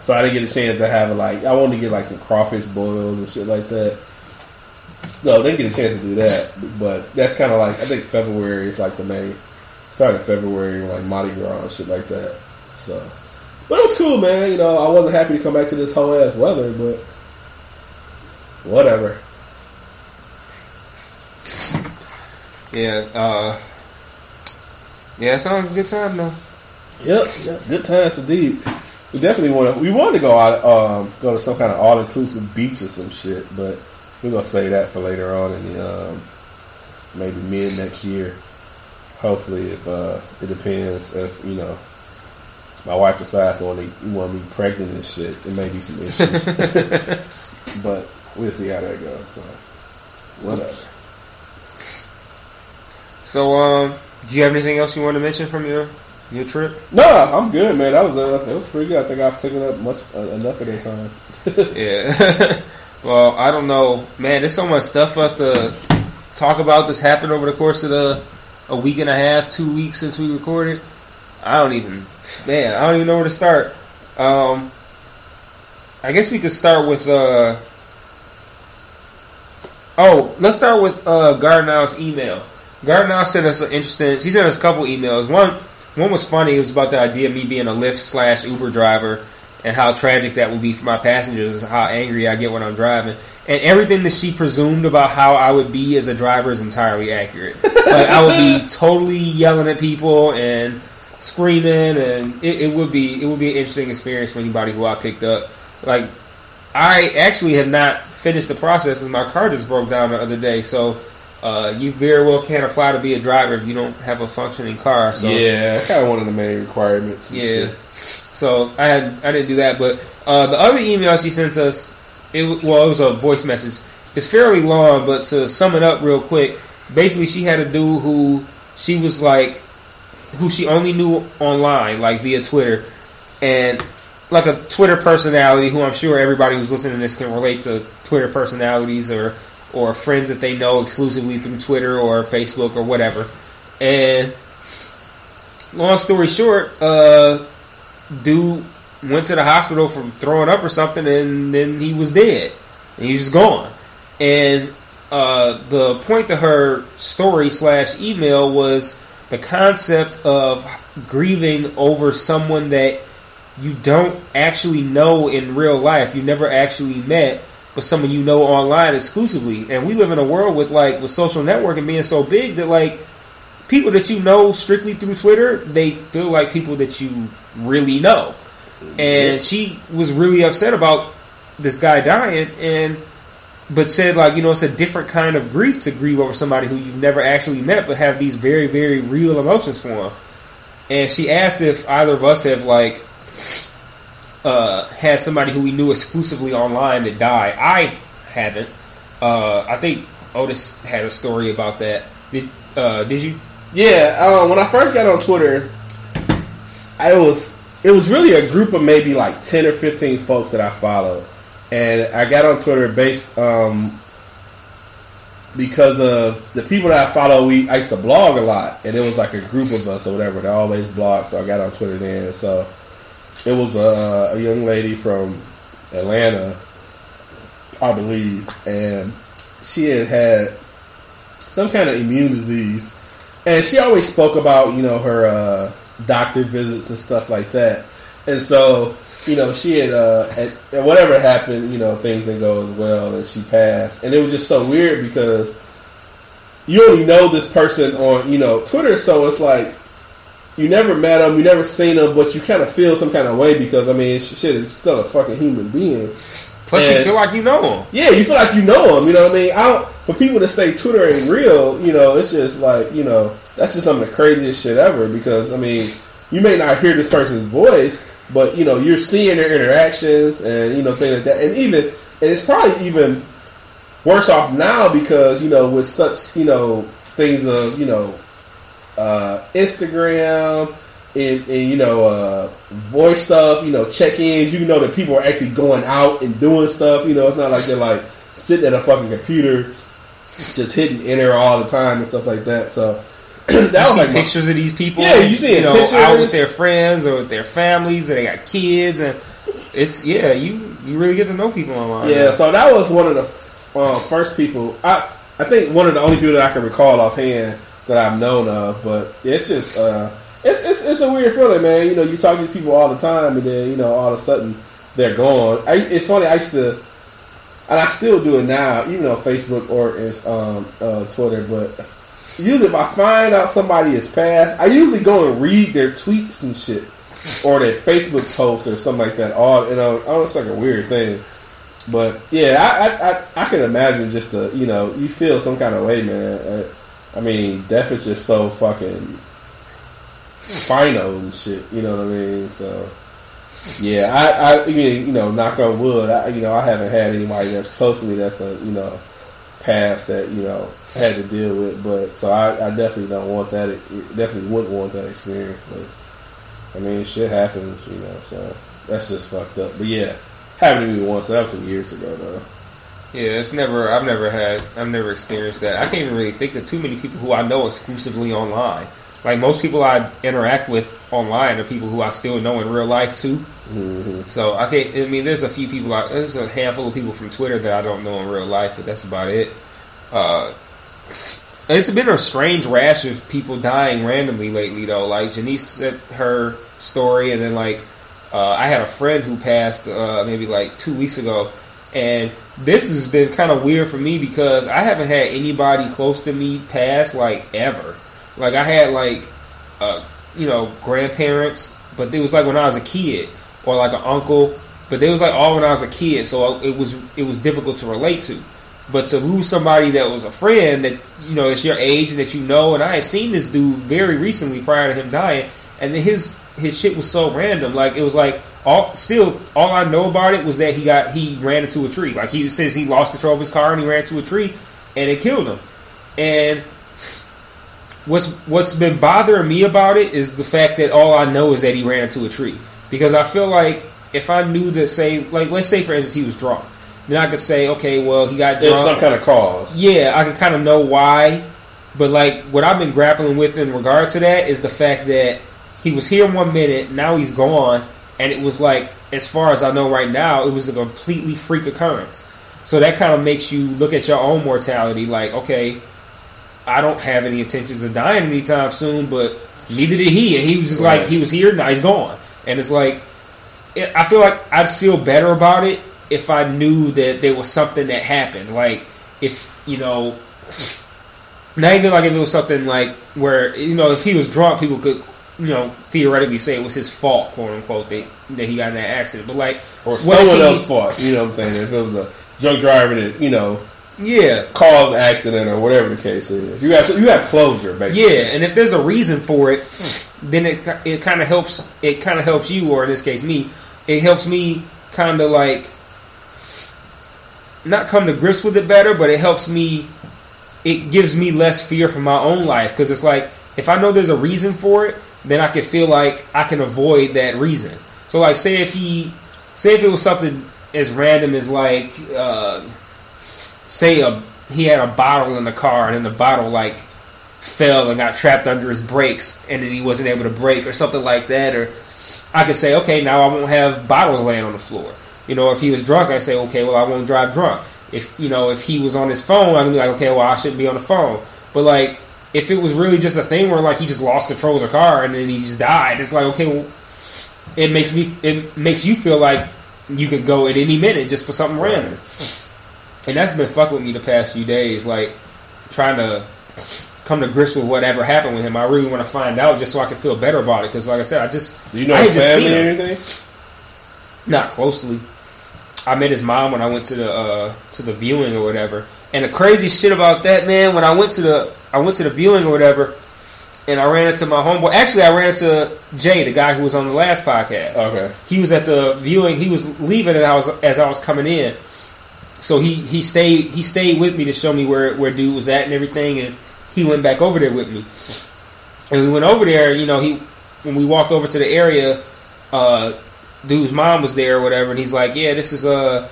so I didn't get a chance to have it. Like, I wanted to get like some crawfish boils and shit like that. No, didn't get a chance to do that, but that's kind of like I think February is like the main start of February, like Mardi Gras and shit like that. So, but it was cool, man. You know, I wasn't happy to come back to this whole ass weather, but whatever. Yeah, uh, yeah, it sounds like a good time though. Yep, yep. Good times indeed. We definitely want to. We want to go out, um, go to some kind of all inclusive beach or some shit, but we're gonna say that for later on in the um, maybe mid next year. Hopefully, if uh, it depends if you know my wife decides to want to want me pregnant and shit, it may be some issues. *laughs* but we'll see how that goes. So whatever. So, um, do you have anything else you want to mention from your your trip? No, I'm good, man. That was uh, that was pretty good. I think I've taken up much uh, enough of their time. *laughs* Yeah. *laughs* well, I don't know, man. There's so much stuff for us to talk about. This happened over the course of the a week and a half, two weeks since we recorded. I don't even, man. I don't even know where to start. Um, I guess we could start with. uh Oh, let's start with uh Gardner's email. Gardner sent us an interesting. He sent us a couple emails. One, one was funny. It was about the idea of me being a Lyft slash Uber driver and how tragic that would be for my passengers. How angry I get when I'm driving, and everything that she presumed about how I would be as a driver is entirely accurate. *laughs* like I would be totally yelling at people and screaming, and it, it would be it would be an interesting experience for anybody who I picked up. Like I actually have not finished the process because my car just broke down the other day. So uh, you very well can't apply to be a driver if you don't have a functioning car. So yeah, that's kind of one of the main requirements. yeah. shit. So I had I didn't do that, but uh, the other email she sent us, it well it was a voice message. It's fairly long, but to sum it up real quick, basically she had a dude who she was like, who she only knew online, like via Twitter, and like a Twitter personality who I'm sure everybody who's listening to this can relate to Twitter personalities or or friends that they know exclusively through Twitter or Facebook or whatever. And long story short, uh, dude went to the hospital from throwing up or something, and then he was dead, and he's just gone. And uh, the point to her story slash email was the concept of grieving over someone that you don't actually know in real life, you never actually met, but someone you know online exclusively. And we live in a world with like with social networking being so big that like people that you know strictly through Twitter, they feel like people that you really know. and she was really upset about this guy dying, and but said like you know it's a different kind of grief to grieve over somebody who you've never actually met, but have these very very real emotions for him. And she asked if either of us have like uh, had somebody who we knew exclusively online that died. I haven't. Uh, I think Otis had a story about that. Did uh, did you? Yeah, um, when I first got on Twitter, I was it was really a group of maybe like ten or fifteen folks that I followed, and I got on Twitter based um, because of the people that I follow. We I used to blog a lot, and it was like a group of us or whatever. They always blog, so I got on Twitter then. So it was a, a young lady from Atlanta, I believe, and she had had some kind of immune disease, and she always spoke about you know her uh, doctor visits and stuff like that. And so, you know, she had uh, at, at whatever happened, you know, things didn't go as well, and she passed. And it was just so weird because you only know this person on you know Twitter, so it's like you never met them, you never seen them, but you kind of feel some kind of way because I mean, shit is still a fucking human being. Plus, you feel like you know him. Yeah, you feel like you know them. You know what I mean? I don't, for people to say Twitter ain't real, you know, it's just like you know that's just some of the craziest shit ever. Because I mean, you may not hear this person's voice, but you know you're seeing their interactions and you know things like that. And even and it's probably even worse off now because you know with such you know things of you know uh, Instagram and, and you know uh, voice stuff, you know check-ins. You know that people are actually going out and doing stuff. You know, it's not like they're like sitting at a fucking computer just hitting enter all the time and stuff like that. So *clears throat* that You was like my- pictures of these people. Yeah, you see you know, pictures. out with their friends or with their families, and they got kids, and it's yeah, you you really get to know people online. Yeah, so that was one of the uh, first people. I I think one of the only people that I can recall offhand that I've known of. But it's just uh, it's, it's it's a weird feeling, man. You know, you talk to these people all the time, and then you know all of a sudden they're gone. I, it's funny. I used to, and I still do it now, even on Facebook or it's um, uh, Twitter. But usually, if I find out somebody is passed, I usually go and read their tweets and shit. Or their Facebook posts or something like that. All you know, oh, it's like a weird thing. But yeah, I, I, I, I can imagine just the you know you feel some kind of way, man. Uh, I mean, death is just so fucking final and shit. You know what I mean? So yeah, I, I, you know, knock on wood. I, you know, I haven't had anybody that's close to me that's the you know past that you know had to deal with. But so I, I definitely don't want that. Definitely wouldn't want that experience. But I mean, shit happens, you know. So that's just fucked up. But yeah. Happened to me once. That was some years ago, though. Yeah, it's never. I've never had. I've never experienced that. I can't even really think of too many people who I know exclusively online. Like most people I interact with online are people who I still know in real life too. hmm So I can't. I mean, there's a few people. I, there's a handful of people from Twitter that I don't know in real life, but that's about it. Uh, it's been a strange rash of people dying randomly lately, though. Like Janice said her story, and then like uh, I had a friend who passed uh, maybe like two weeks ago, and this has been kind of weird for me because I haven't had anybody close to me pass like ever. Like I had like uh, you know grandparents, but it was like when I was a kid, or like an uncle, but they was like all when I was a kid, so it was it was difficult to relate to. But to lose somebody that was a friend that you know is your age and that you know, and I had seen this dude very recently prior to him dying, and then his his shit was so random. Like it was like all still all I know about it was that he got he ran into a tree. Like he says he lost control of his car and he ran into a tree and it killed him. And what's what's been bothering me about it is the fact that all I know is that he ran into a tree. Because I feel like if I knew that say like let's say for instance he was drunk, then I could say, okay, well he got There's drunk. some kind of cause. Yeah, I can kind of know why, but like what I've been grappling with in regard to that is the fact that he was here one minute, now he's gone, and it was like, as far as I know right now, it was a completely freak occurrence. So that kind of makes you look at your own mortality, like, okay, I don't have any intentions of dying anytime soon, but neither did he, and he was just like, he was here, now he's gone, and it's like, it, I feel like I'd feel better about it if I knew that there was something that happened, like if you know, *sighs* not even like if it was something like where you know if he was drunk, people could you know, theoretically say it was his fault, quote unquote, that, that he got in that accident. But like, or someone else's fault. You know what I'm saying? If it was a drunk driver that you know yeah, caused accident or whatever the case is, you have you have closure basically. Yeah, and if there's a reason for it, then it it kind of helps. It kind of helps you, or in this case, me. It helps me kind of like not come to grips with it better, but it helps me. It gives me less fear for my own life because it's like if I know there's a reason for it, then I can feel like I can avoid that reason. So, like, say if he, say if it was something as random as like, uh, say a he had a bottle in the car and then the bottle like fell and got trapped under his brakes and then he wasn't able to brake or something like that or I could say okay now I won't have bottles laying on the floor. You know if he was drunk I say okay well I won't drive drunk. If you know if he was on his phone I'm be like okay well I shouldn't be on the phone. But like if it was really just a thing where like he just lost control of the car and then he just died it's like okay well it makes me it makes you feel like you could go at any minute just for something random and that's been fucking with me the past few days. Like trying to come to grips with whatever happened with him. I really want to find out just so I can feel better about it. Because, like I said, I just Do you know I his family or anything? not closely. I met his mom when I went to the uh, to the viewing or whatever. And the crazy shit about that man, when I went to the I went to the viewing or whatever, and I ran into my homeboy. Actually, I ran into Jay, the guy who was on the last podcast Okay. he was at the viewing. He was leaving, and I was as I was coming in. So he he stayed he stayed with me to show me where where dude was at and everything, and he went back over there with me. And we went over there. You know, he when we walked over to the area, uh, dude's mom was there or whatever, and he's like, "Yeah, this is uh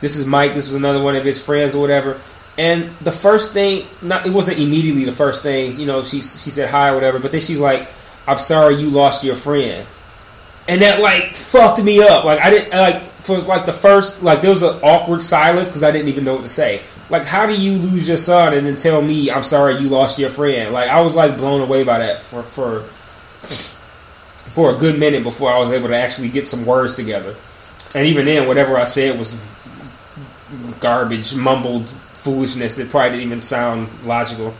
this is Mike. This was another one of his friends or whatever." And the first thing, not it wasn't immediately the first thing. You know, she she said hi or whatever, but then she's like, "I'm sorry you lost your friend." and that like fucked me up. Like I didn't like for like the first like there was an awkward silence because I didn't even know what to say. Like how do you lose your son and then tell me I'm sorry you lost your friend? Like I was like blown away by that for for for a good minute before I was able to actually get some words together. And even then, whatever I said was garbage, mumbled foolishness that probably didn't even sound logical.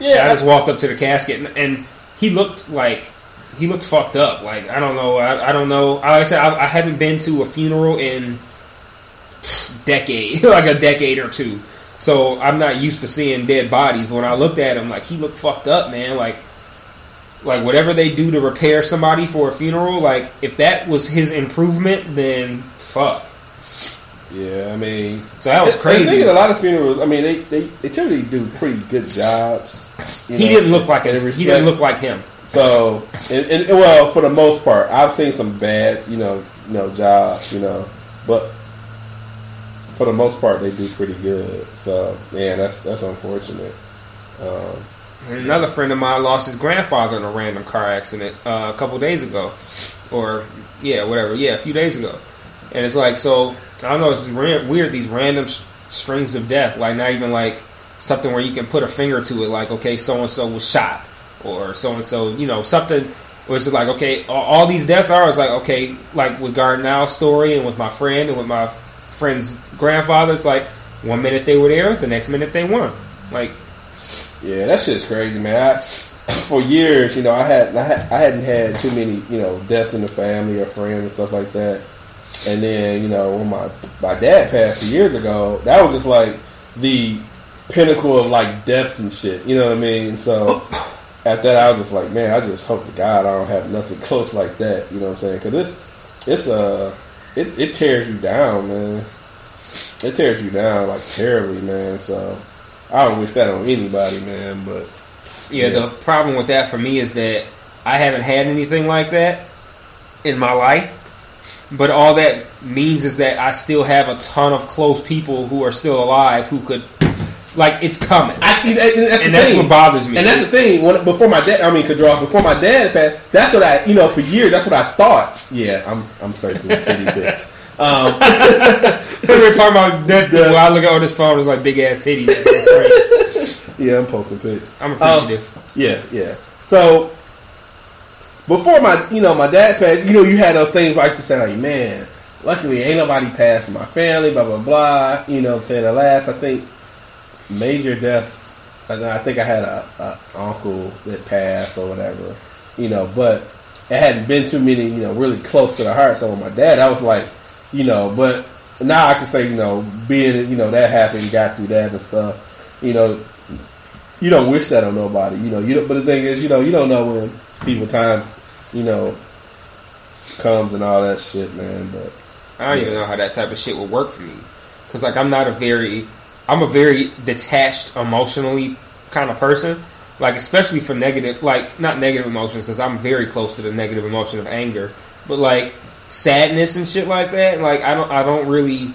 Yeah. I just walked up to the casket and, and he looked like he looked fucked up. Like I don't know. I, I don't know. Like I said, I, I haven't been to a funeral in decade, *laughs* like a decade or two. So I'm not used to seeing dead bodies. But when I looked at him, like he looked fucked up, man. Like like whatever they do to repair somebody for a funeral, like if that was his improvement, then fuck. Yeah. I mean, So that was I- I think crazy. a lot of funerals, I mean, they, they, they typically do pretty good jobs. you He know, didn't look like in him. He didn't look like him. So, and, and well, for the most part, I've seen some bad, you know, you know, jobs, you know, but for the most part, they do pretty good. So, yeah, that's that's unfortunate. Um, another friend of mine lost his grandfather in a random car accident uh, a couple days ago, or yeah, whatever, yeah, a few days ago. And it's like, so I don't know, it's ra- weird these random s- strings of death, like not even like something where you can put a finger to it, like okay, so and so was shot, or so and so, you know, something. It's like okay, all, all these deaths are. It's like okay, like with Gardner's story and with my friend and with my friend's grandfather. It's like one minute they were there, the next minute they weren't. Like yeah, that shit's crazy, man. I, *laughs* for years, you know, I had I, had I hadn't had too many, you know, deaths in the family or friends and stuff like that. And then, you know, when my my dad passed two years ago, that was just like the pinnacle of like deaths and shit. You know what I mean? So *coughs* after that, I was just like, man, I just hope to God I don't have nothing *laughs* close like that. You know what I'm saying? Because it's it's uh it it tears you down, man. It tears you down like terribly, man. So I don't wish that on anybody, man. But Yeah, Yeah. the problem with that for me is that I haven't had anything like that in my life. But all that means is that I still have a ton of close people who are still alive who could, like, it's coming. I, and that's and that's what bothers me. And that's the thing. When before my dad, I mean, Kadroff, before my dad passed, that's what I, you know, for years, that's what I thought. Yeah, I'm, I'm searching titty pics. Um, we were talking about that. When I look at on this phone, it's like big ass titties. *laughs* Yeah, I'm posting pics. I'm Um, appreciative. Yeah, yeah. So before my, you know, my dad passed, you know, you had those things I used to say, like, man, luckily ain't nobody passed in my family, blah blah blah. You know, I'm saying the last, I think, major death. I I think I had a, a uncle that passed or whatever. you know, but it hadn't been too many, you know, really close to the heart. So with my dad, I was like, you know, but now I can say, you know, being, you know, that happened, got through that and stuff, you know, you don't wish that on nobody, you know. You don't, but the thing is, you know, you don't know when people times, you know, comes and all that shit, man. But I don't even know how that type of shit would work for me. Because, like, I'm not a very, I'm a very detached emotionally kind of person. Like, especially for negative, like, not negative emotions, because I'm very close to the negative emotion of anger. But, like, sadness and shit like that, like, I don't, I don't really,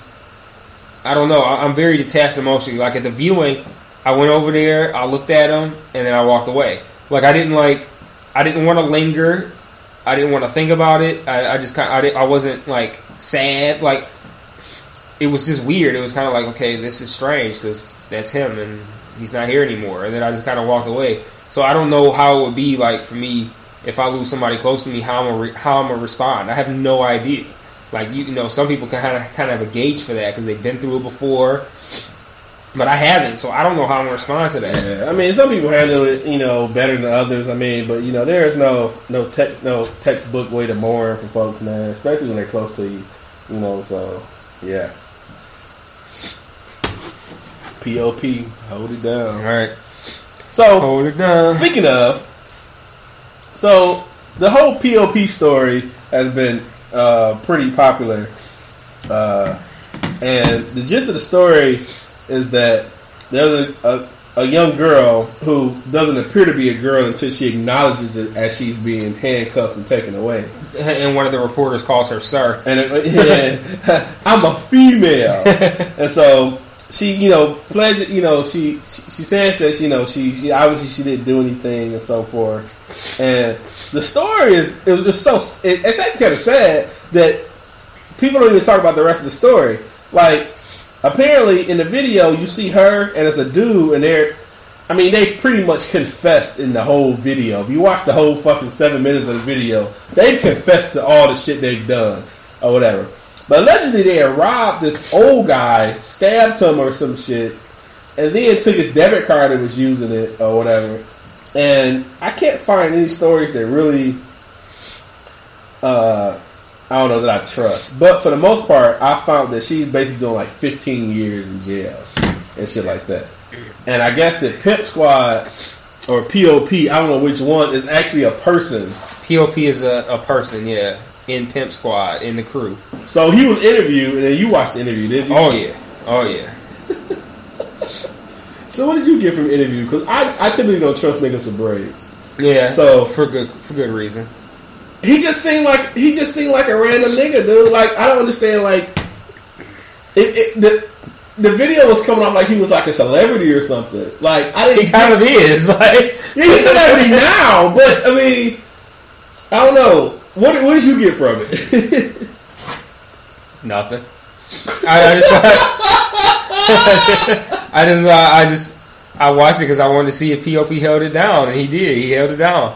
I don't know. I- I'm very detached emotionally. Like, at the viewing, I went over there, I looked at him, and then I walked away. Like, I didn't, like, I didn't want to linger. I didn't want to think about it. I, I just kind, I, didn't- I wasn't like sad. Like it was just weird. It was kind of like, okay, this is strange because that's him and he's not here anymore. And then I just kind of walked away. So I don't know how it would be like for me if I lose somebody close to me. How I'm re- how I'm gonna respond. I have no idea. Like you, you know, some people kind of kind of have a gauge for that because they've been through it before. But I haven't, so I don't know how I'm gonna respond to that. Yeah, I mean, some people handle it, you know, better than others. I mean, but you know, there is no no tech no textbook way to mourn for folks, man. Especially when they're close to you, you know. So, yeah. Pop, hold it down. right, So, hold it down. speaking of, so the whole POP story has been uh, pretty popular, uh, and the gist of the story is that there's a, a, a young girl who doesn't appear to be a girl until she acknowledges it as she's being handcuffed and taken away. And one of the reporters calls her sir. And it, *laughs* yeah, *laughs* I'm a female, *laughs* and so she, you know, pledged, you know, she she, she says that, you know, she, she obviously she didn't do anything and so forth. And the story is it was just so it, it's actually kind of sad that people don't even talk about the rest of the story. Like apparently in the video you see her and it's a dude and they're I mean they pretty much confessed in the whole video. If you watch the whole fucking seven minutes of the video, they've confessed to all the shit they've done or whatever. But allegedly they had robbed this old guy, stabbed him or some shit, and then took his debit card and was using it or whatever. And I can't find any stories that really uh I don't know that I trust. But for the most part, I found that she's basically doing like 15 years in jail and shit like that. And I guess that Pimp Squad or POP, I don't know which one, is actually a person. POP is a, a person, yeah, in Pimp Squad, in the crew. So he was interviewed, and then you watched the interview, did you? Oh yeah, oh yeah. *laughs* So what did you get from the interview? Because I, I typically don't trust niggas with braids. Yeah. So- for good for good reason. He just seemed like he just seemed like a random nigga, dude. Like I don't understand. Like it, it, the the video was coming off like he was like a celebrity or something. Like I didn't He kind of is *laughs* like Yeah, he's a celebrity now, but I mean, I don't know. What what did you get from it? *laughs* nothing. I, I just *laughs* I just uh, I just I watched it because I wanted to see if POP held it down, and he did. He held it down.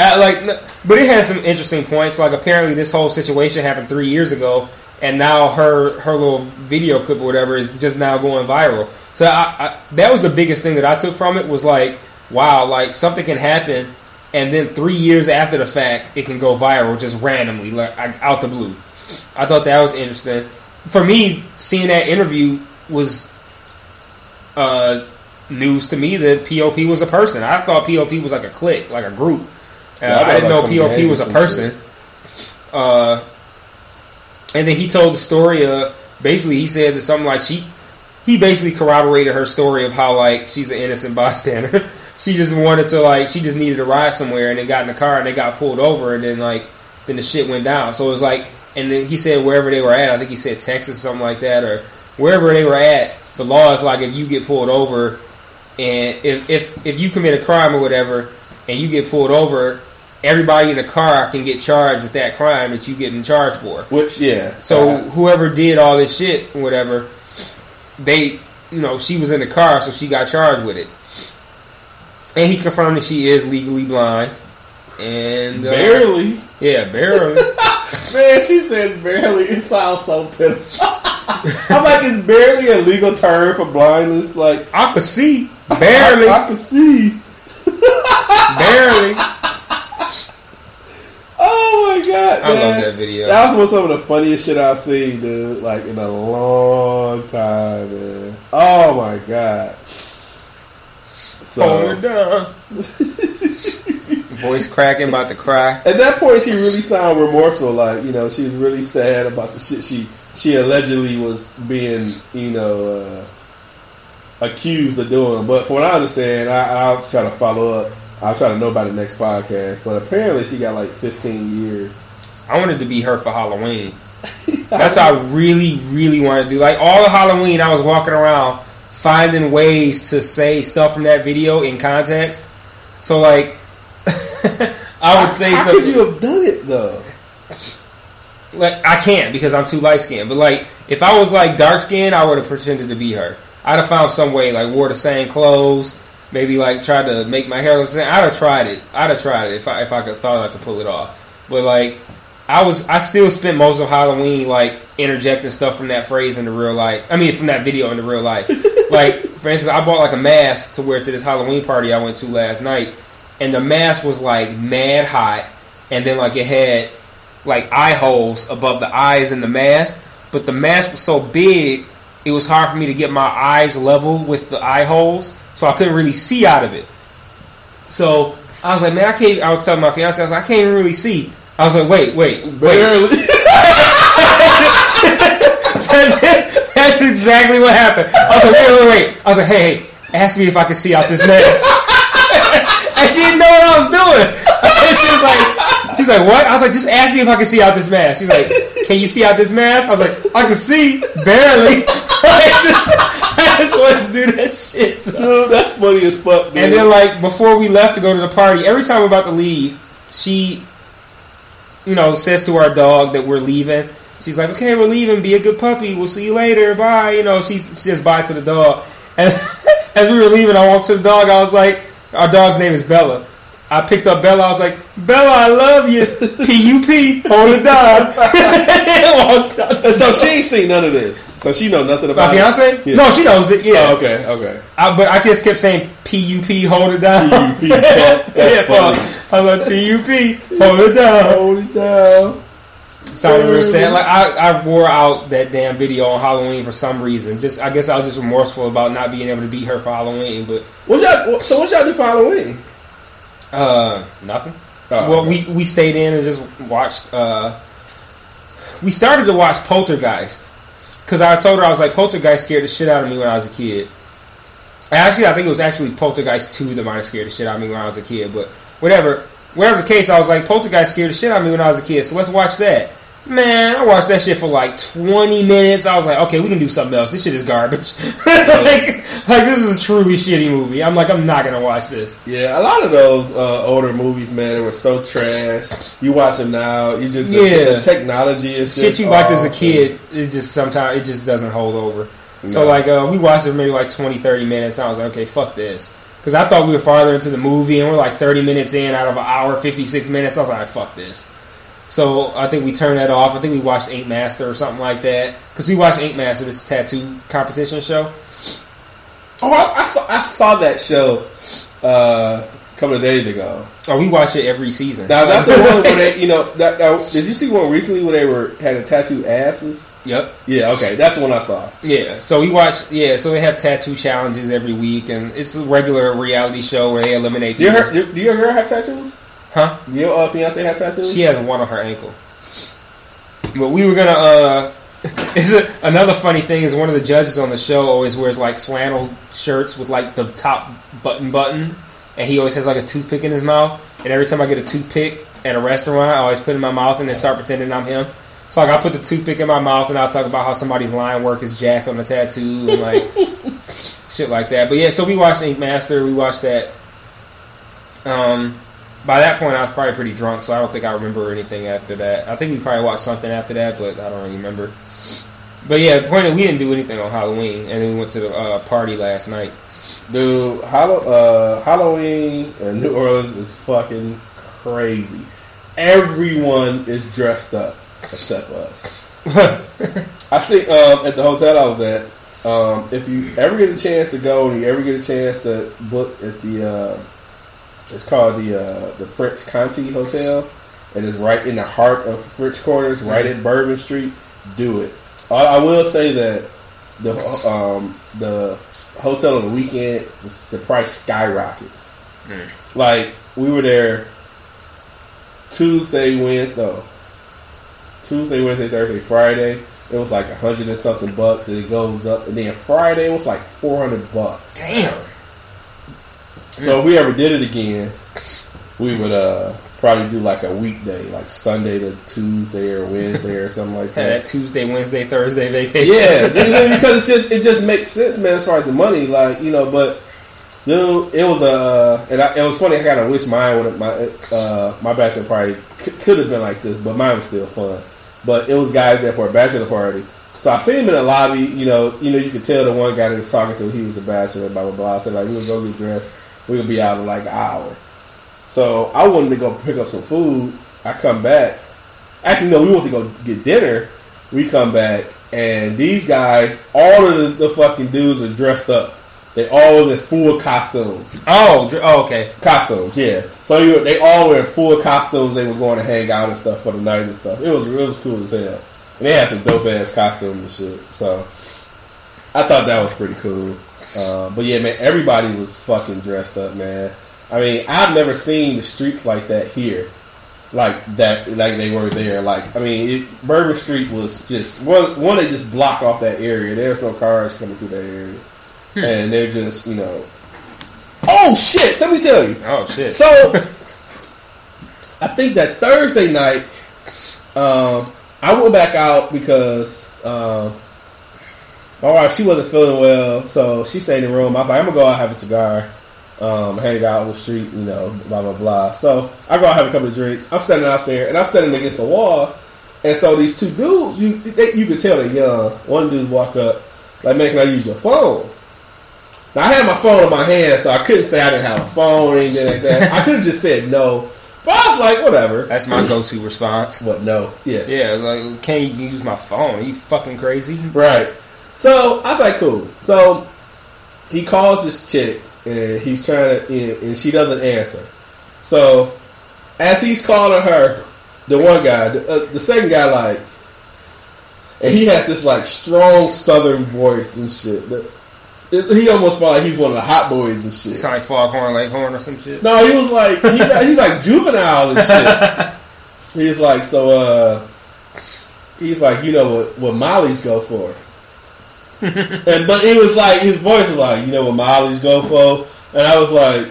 Uh, like, but it has some interesting points. Like apparently this whole situation happened three years ago, and now her her little video clip or whatever is just now going viral. So I, I, that was the biggest thing that I took from it was like, wow, like something can happen, and then three years after the fact, it can go viral just randomly, like out the blue. I thought that was interesting. For me, seeing that interview was uh, news to me that POP was a person. I thought POP was like a clique, like a group. Yeah, I I, didn't know POP was a person. Uh, and then he told the story of basically he said that something like she he basically corroborated her story of how like she's an innocent *laughs* bystander. she just wanted to like she just needed to ride somewhere and then got in the car and they got pulled over and then like then the shit went down. So it was like and then he said wherever they were at, I think he said Texas or something like that or wherever they were at, the law is like if you get pulled over and if if if you commit a crime or whatever and you get pulled over, everybody in the car can get charged with that crime that you getting charged for. Which yeah. So Uh, whoever did all this shit, whatever, they, you know, she was in the car, so she got charged with it. And he confirmed that she is legally blind, and uh, barely. yeah, barely. *laughs* Man, she said barely. It sounds so pitiful. *laughs* I'm like, it's barely a legal term for blindness. Like, I could see, barely, I, I can see. *laughs* barely. I man. love that video. That was some of the funniest shit I've seen, dude. Like in a long time, man. Oh my god. So down. *laughs* Voice cracking, about to cry. at that point, she really sounded remorseful. Like you know, she was really sad about the shit she she allegedly was being you know uh, accused of doing. But from what I understand, I, I'll try to follow up. I'll try to know about the next podcast. But apparently, she got like 15 years. I wanted to be her for Halloween. *laughs* That's what I really, really wanted to do. Like all of Halloween, I was walking around finding ways to say stuff from that video in context. So like, *laughs* I would say How something. could you have done it though? like I can't because I'm too light skinned. But like if I was like dark skinned, I would have pretended to be her. I'd have found some way, like wore the same clothes, maybe like tried to make my hair look the same. I'd have tried it. I'd have tried it if I if I could thought I could pull it off. But like I was I still spent most of Halloween like interjecting stuff from that phrase into real life. I mean from that video into real life. *laughs* like for instance, I bought like a mask to wear to this Halloween party I went to last night, and the mask was like mad hot, and then like it had like eye holes above the eyes in the mask, but the mask was so big, it was hard for me to get my eyes level with the eye holes, so I couldn't really see out of it. So I was like, man, I can't. I was telling my fiance, I was like, I can't even really see. I was like, wait, wait, wait. Barely. *laughs* *laughs* that's, that's exactly what happened. I was like, wait, wait, wait. I was like, hey, hey, ask me if I can see out this mask. *laughs* and she didn't know what I was doing. And she was like, she's like, what? I was like, just ask me if I can see out this mask. She's like, can you see out this mask? I was like, I can see, barely. I, just, I just wanted to do that shit. Dude, that's funny as fuck. Dude. And then, like, before we left to go to the party, every time we're about to leave, she, you know, says to our dog that we're leaving. She's like, okay, we're leaving. Be a good puppy. We'll see you later. Bye. You know, she says bye to the dog. And *laughs* as we were leaving, I walked to the dog. I was like, our dog's name is Bella. I picked up Bella. I was like, Bella, I love you. P-U-P. Hold it down. And walked out the And so she ain't seen none of this. So she know nothing about My fiance? Yeah. No, she knows it. Yeah. Oh, okay, okay. I, but I just kept saying P-U-P, hold it down. P.U.P., *laughs* That's yeah, funny. I was like P-U-P, hold it down. Hold it down. Sounded real sad. Like I, I wore out that damn video on Halloween for some reason. Just I guess I was just remorseful about not being able to beat her for Halloween. But What's y'all? So what y'all do for Halloween? Uh, nothing. Oh, well, we we stayed in and just watched. Uh, we started to watch Poltergeist because I told her I was like Poltergeist scared the shit out of me when I was a kid. Actually, I think it was actually Poltergeist two that might have scared the shit out of me when I was a kid. But whatever, whatever the case, I was like Poltergeist scared the shit out of me when I was a kid. So let's watch that. Man, I watched that shit for like twenty minutes. I was like, okay, we can do something else. This shit is garbage. *laughs* like, like this is a truly shitty movie. I'm like, I'm not gonna watch this. Yeah, a lot of those uh, older movies, man, they were so trash. You watch them now, you just the, Yeah. the technology is shit you liked as a kid, it just sometimes it just doesn't hold over. So like uh, we watched it maybe like 20, 30 minutes. And I was like, okay, fuck this, because I thought we were farther into the movie, and we're like thirty minutes in out of an hour, fifty six minutes. I was like, fuck this. So I think we turned that off. I think we watched Ink Master or something like that, because we watched Ink Master, this tattoo competition show. Oh, I, I saw I saw that show uh, a couple of days ago. Oh, we watch it every season. Now that's the one where they, you know, that, that did you see one recently where they were had a tattoo asses? Yep. Yeah, okay, that's the one I saw. Yeah, so we watch. Yeah, so they have tattoo challenges every week, and it's a regular reality show where they eliminate Do you people. do your girl have tattoos? Huh? Your uh, fiance has tattoos? She has one on her ankle. But we were gonna. uh *laughs* is it, another funny thing is one of the judges on the show always wears like flannel shirts with like the top button buttoned, and he always has like a toothpick in his mouth. And every time I get a toothpick at a restaurant, I always put it in my mouth and then start pretending I'm him. So like I put the toothpick in my mouth and I'll talk about how somebody's line work is jacked on the tattoo and like *laughs* shit like that. But yeah, so we watched Ink Master. We watched that. Um, by that point, I was probably pretty drunk, so I don't think I remember anything after that. I think we probably watched something after that, but I don't really remember. But yeah, the point is we didn't do anything on Halloween, and then we went to the uh, party last night. Dude, Hallow- uh, Halloween in New Orleans is fucking crazy. Everyone is dressed up except us. *laughs* I see um, at the hotel I was at. Um, if you ever get a chance to go and you ever get a chance to book at the, uh, it's called the uh, the Prince Conti Hotel. and it's right in the heart of French Quarters, right at Bourbon Street, do it. I, I will say that the um, the hotel on the weekend, the, price skyrockets. Like we were there Tuesday, Wednesday, no, Tuesday, Wednesday, Thursday, Friday. It was like a hundred and something bucks, and it goes up. And then Friday it was like four hundred bucks. Damn. So if we ever did it again, we would uh probably do like a weekday, like Sunday to Tuesday or Wednesday or something like *laughs* that. that Tuesday, Wednesday, Thursday vacation. Yeah, just- *laughs* because it's just it just makes sense, man. As far as the money, like you know, but dude, it was uh, and I, it was funny. I kind of wish mine would my uh my bachelor party c- could have been like this, but mine was still fun. But it was guys there for a bachelor party. So I seen him in the lobby. You know, you know, you could tell the one guy that was talking to he was a bachelor. Blah blah blah. I said like we would go get dressed. We would be out in like an hour. So I wanted to go pick up some food. I come back. Actually, no, we went to go get dinner. We come back, and these guys, all of the, the fucking dudes are dressed up. They all in full costumes. Oh, oh, okay. Costumes, yeah. So you, they all were in full costumes. They were going to hang out and stuff for the night and stuff. It was it was cool as hell. And they had some dope ass costumes and shit. So I thought that was pretty cool. Uh, but yeah, man, everybody was fucking dressed up, man. I mean, I've never seen the streets like that here, like that, like they were there. Like, I mean, it, Bourbon Street was just one. One, they just block off that area. There's no cars coming through that area, and they're just, you know. Oh shit! Let me tell you. Oh shit. So, I think that Thursday night, um, I went back out because um, my wife she wasn't feeling well, so she stayed in the room. I was like, I'm gonna go out and have a cigar, um, hang out on the street, you know, blah blah blah. So I go out and have a couple of drinks. I'm standing out there, and I'm standing against the wall, and so these two dudes, you they, you could tell they're young. One dude walk up, like, man, can I use your phone? Now I had my phone in my hand, so I couldn't say I didn't have a phone or anything like that. I could have just said no, but I was like, whatever. That's my go-to response. What? No. Yeah. Yeah, like, can't you use my phone? Are you fucking crazy? Right. So I was like, cool. So he calls this chick, and he's trying to, and she doesn't answer. So as he's calling her, the one guy, the, uh, the second guy, like, and he has this like strong Southern voice and shit. It- he almost felt like he's one of the hot boys and shit. Sound like Foghorn Leghorn or some shit. No, he was like he, he's like juvenile and shit. *laughs* He's like so. uh He's like you know what what Molly's go for, *laughs* and but it was like his voice was like you know what Molly's go for, and I was like,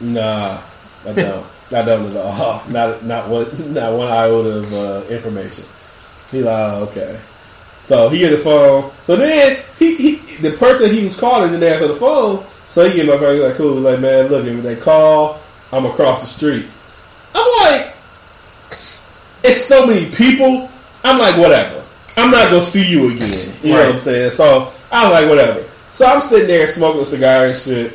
nah, I don't, I don't at all. *laughs* Not not one *laughs* not one iota of uh, information. He like oh, okay. So he get the phone. So then he, he the person he was calling didn't answer the phone. So he get my phone. He's like, cool. He's like, man, look, if they call, I'm across the street. I'm like, it's so many people. I'm like, whatever. I'm not gonna see you again. You know what I'm saying? So I'm like, whatever. So I'm sitting there smoking a cigar and shit.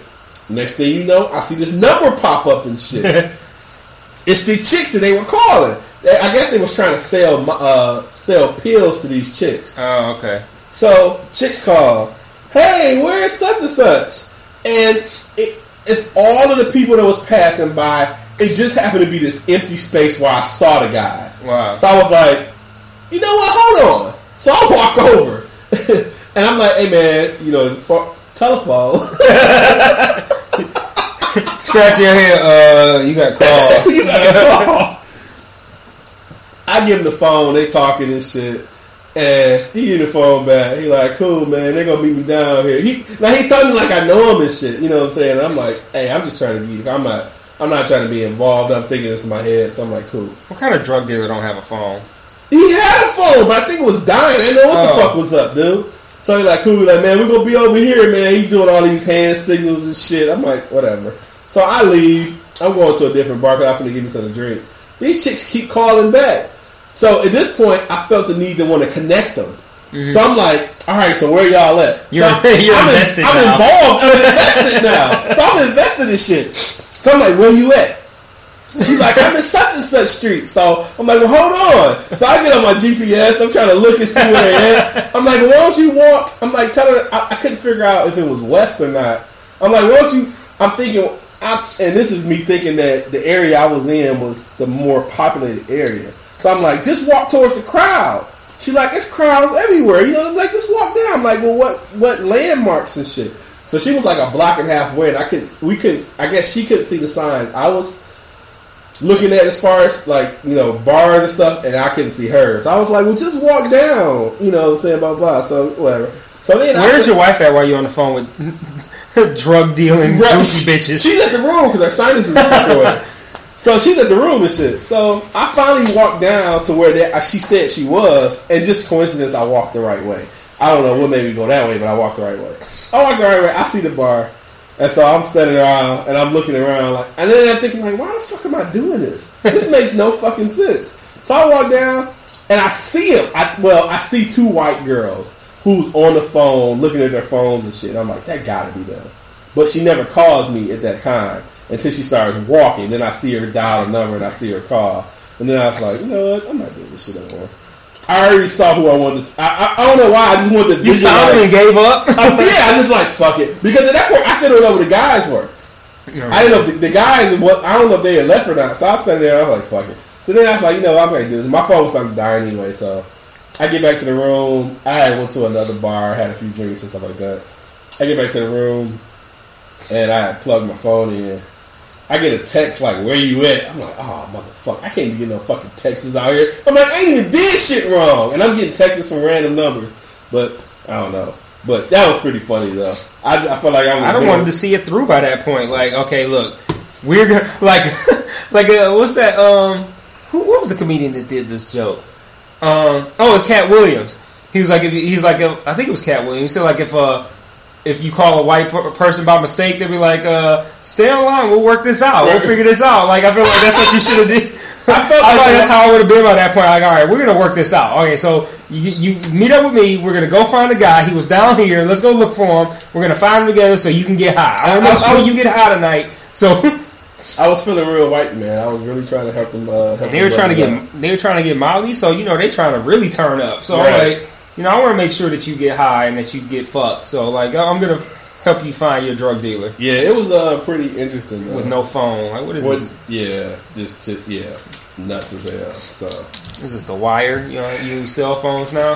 Next thing you know, I see this number pop up and shit. *laughs* it's the chicks that they were calling. I guess they was trying to sell uh, sell pills to these chicks. Oh, okay. So chicks call, hey, where's such and such? And it, it's all of the people that was passing by. It just happened to be this empty space where I saw the guys. Wow. So I was like, you know what? Hold on. So I walk over, *laughs* and I'm like, hey man, you know, for, telephone. *laughs* Scratch your head. Uh, you got called. *laughs* you gotta call. I give him the phone. They talking and shit. And he give the phone back. He like, cool, man. They gonna meet me down here. He now he's talking like I know him and shit. You know what I'm saying? I'm like, hey, I'm just trying to get. I'm not. I'm not trying to be involved. I'm thinking this in my head. So I'm like, cool. What kind of drug dealer don't have a phone? He had a phone, but I think it was dying. I didn't know what the Oh. fuck was up, dude. So he's like, cool. Like, man, we're gonna be over here, man. He's doing all these hand signals and shit. I'm like, whatever. So I leave. I'm going to a different bar. 'cause I'm gonna give me something to drink. These chicks keep calling back. So at this point, I felt the need to want to connect them. Mm-hmm. So I'm like, all right, so where y'all at? You're- so you're I'm, *laughs* invested I'm now. involved. I'm invested now. So I'm invested in shit. So I'm like, where you at? She's like, I'm in such and such street. So I'm like, well, hold on. So I get on my GPS. I'm trying to look and see where at. I'm like, well, why don't you walk? I'm like, tell her, I, I couldn't figure out if it was west or not. I'm like, why don't you, I'm thinking, I'm, and this is me thinking that the area I was in was the more populated area. So I'm like, just walk towards the crowd. She like, it's crowds everywhere. You know, I'm like, just walk down. I'm like, well, what what landmarks and shit? So she was like a block and a half away, and I couldn't. We couldn't. I guess she couldn't see the signs. I was looking at as far as like you know bars and stuff, and I couldn't see her. So I was like, well, just walk down. You know, what I'm saying blah blah. So whatever. So then I Where's your wife at while you're on the phone with *laughs* drug dealing Right. goofy bitches? She's at the room because her sinuses is fucking *laughs* away. So she's at the room and shit. So I finally walked down to where that, she said she was, and just coincidence, I walked the right way. I don't know what made me go that way, but I walked the right way. I walked the right way. I see the bar, and so I'm standing around and I'm looking around like, and then I'm thinking like, why the fuck am I doing this? This *laughs* makes no fucking sense. So I walk down and I see him. I well, I see two white girls who's on the phone looking at their phones and shit. I'm like, that gotta be them. But she never calls me at that time until she starts walking. Then I see her dial a number and I see her call. And then I was like, you know what? I'm not doing this shit anymore. I already saw who I wanted to. I, I, I don't know why. I just wanted to You visualize. and gave up. Um, yeah, I just like fuck it because at that point I still don't know where the guys were. I didn't know if the, the guys. What I don't know if they had left or not. So I was standing there. I was like, "Fuck it." So then I was like, "You know, what, I'm gonna do this." My phone was starting to die anyway. So I get back to the room. I had went to another bar, had a few drinks and stuff like that. I get back to the room, and I plugged my phone in. I get a text like, "Where you at?" I'm like, "Oh motherfucker, I can't even get no fucking texts out here." I'm like, "I ain't even did shit wrong," and I'm getting texts from random numbers. But I don't know. But that was pretty funny though. I, just, I felt like I was. I don't doing- want to see it through by that point. Like, okay, look, we're gonna *laughs* like, *laughs* like, uh, what's that? Um, who? What was the comedian that did this joke? Um, oh, it's Katt Williams. He was like, if he's like, if, I think it was Katt Williams. He said like, if uh, if you call a white person by mistake, they'll be like, uh, stay online, we'll work this out, we'll figure this out. Like, I feel like that's what you should have did. *laughs* I felt *laughs* I like that's how I would have been by that point. Like, all right, we're gonna work this out. Okay, so you, you meet up with me. We're gonna go find the guy. He was down here. Let's go look for him. We're gonna find him together so you can get high. I want to make sure was- you get high tonight. So *laughs* I was feeling real white, man. I was really trying to help them. Uh, help they were trying to it out. get they were trying to get Molly. So you know they trying to really turn up. So Right. like, you know, I want to make sure that you get high and that you get fucked. So like, I'm gonna help you find your drug dealer Yeah, it was uh, pretty interesting. Though. with no phone. Like, what is this? yeah, just to, yeah, nuts as hell. So This is the wire. You know, you use cell phones now.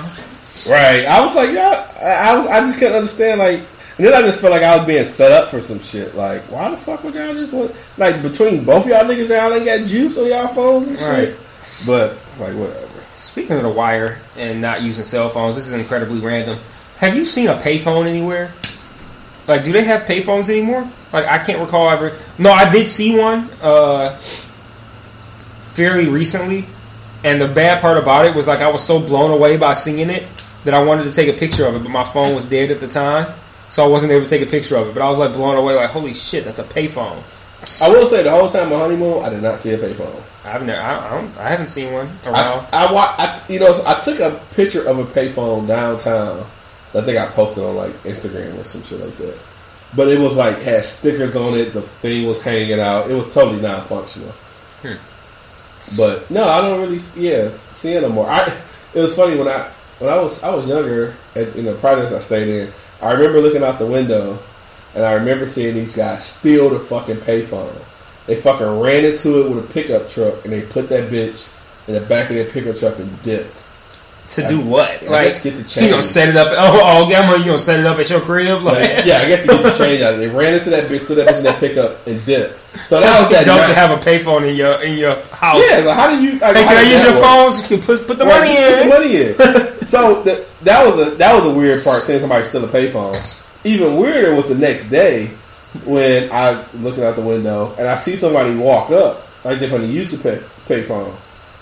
right, I was like, yeah, I, I was, I just couldn't understand. Like, and then I just felt like I was being set up for some shit. Like, why the fuck would y'all just want like between both y'all niggas, y'all ain't got juice on y'all phones and shit. Right. But like, whatever. Speaking of the wire and not using cell phones, this is incredibly random. Have you seen a payphone anywhere? Like, do they have payphones anymore? Like, I can't recall ever. No, I did see one uh, fairly recently, and the bad part about it was like I was so blown away by seeing it that I wanted to take a picture of it, but my phone was dead at the time, so I wasn't able to take a picture of it. But I was like blown away, like, holy shit, that's a payphone. I will say the whole time on honeymoon, I did not see a payphone. I've never, I, I, don't, I haven't seen one I, around. I, I you know, I took a picture of a payphone downtown. I think I posted on like Instagram or some shit like that. But it was like had stickers on it. The thing was hanging out. It was totally non-functional. Hmm. But no, I don't really. Yeah, see it no more. I. It was funny when I when I was I was younger at, in the projects I stayed in. I remember looking out the window, and I remember seeing these guys steal the fucking payphone. They fucking ran into it with a pickup truck, and they put that bitch in the back of their pickup truck and dipped. To do what? I like, get the change. you gonna set it up? Oh, oh, Gamma, you gonna set it up at your crib? Like, Like, yeah, I guess to get the *laughs* change out. They ran into that bitch, threw that bitch in that pickup, and dipped. So that was that. dope night. have a payphone in your in your house. Yeah, like how do you? Like, Hey, can I use your phones? You can put put the Right, money in. Put the money in. *laughs* so the, that was a that was a weird part. Seeing somebody steal a payphone. Even weirder was the next day when I looking out the window and I see somebody walk up like they're going to use a pay, payphone.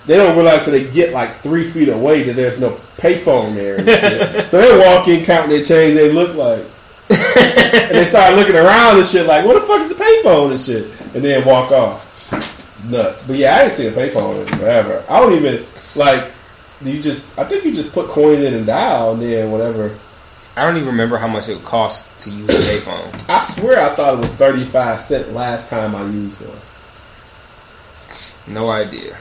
They don't realize till they get like three feet away that there's no payphone there. And shit. *laughs* so they walk in, counting their change. They look like, *laughs* and they start looking around and shit like, "What the fuck is the payphone and shit?" And then walk off. Nuts. But yeah, I didn't see a payphone in forever. I don't even like. You just, I think you just put coins in and dial, and then whatever. I don't even remember how much it would cost to use a payphone. I swear I thought it was thirty five cent last time I used one. No idea.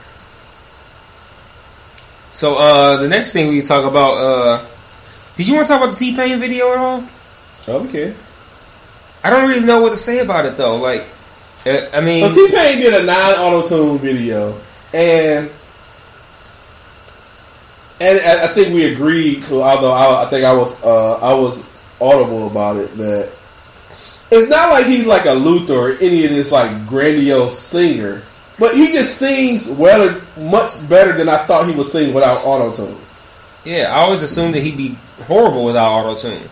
So uh, the next thing we can talk about. Uh, did you want to talk about the T Pain video at all? Okay. I don't really know what to say about it though. Like, Uh, I mean, So T Pain did a non auto tune video, and and I think we agreed to. Although I, I think I was uh, I was audible about it that it's not like he's like a Luther or any of this like grandiose singer, but he just sings well, much better than I thought he would sing without auto tune. yeah, I always assumed that he'd be horrible without auto tune,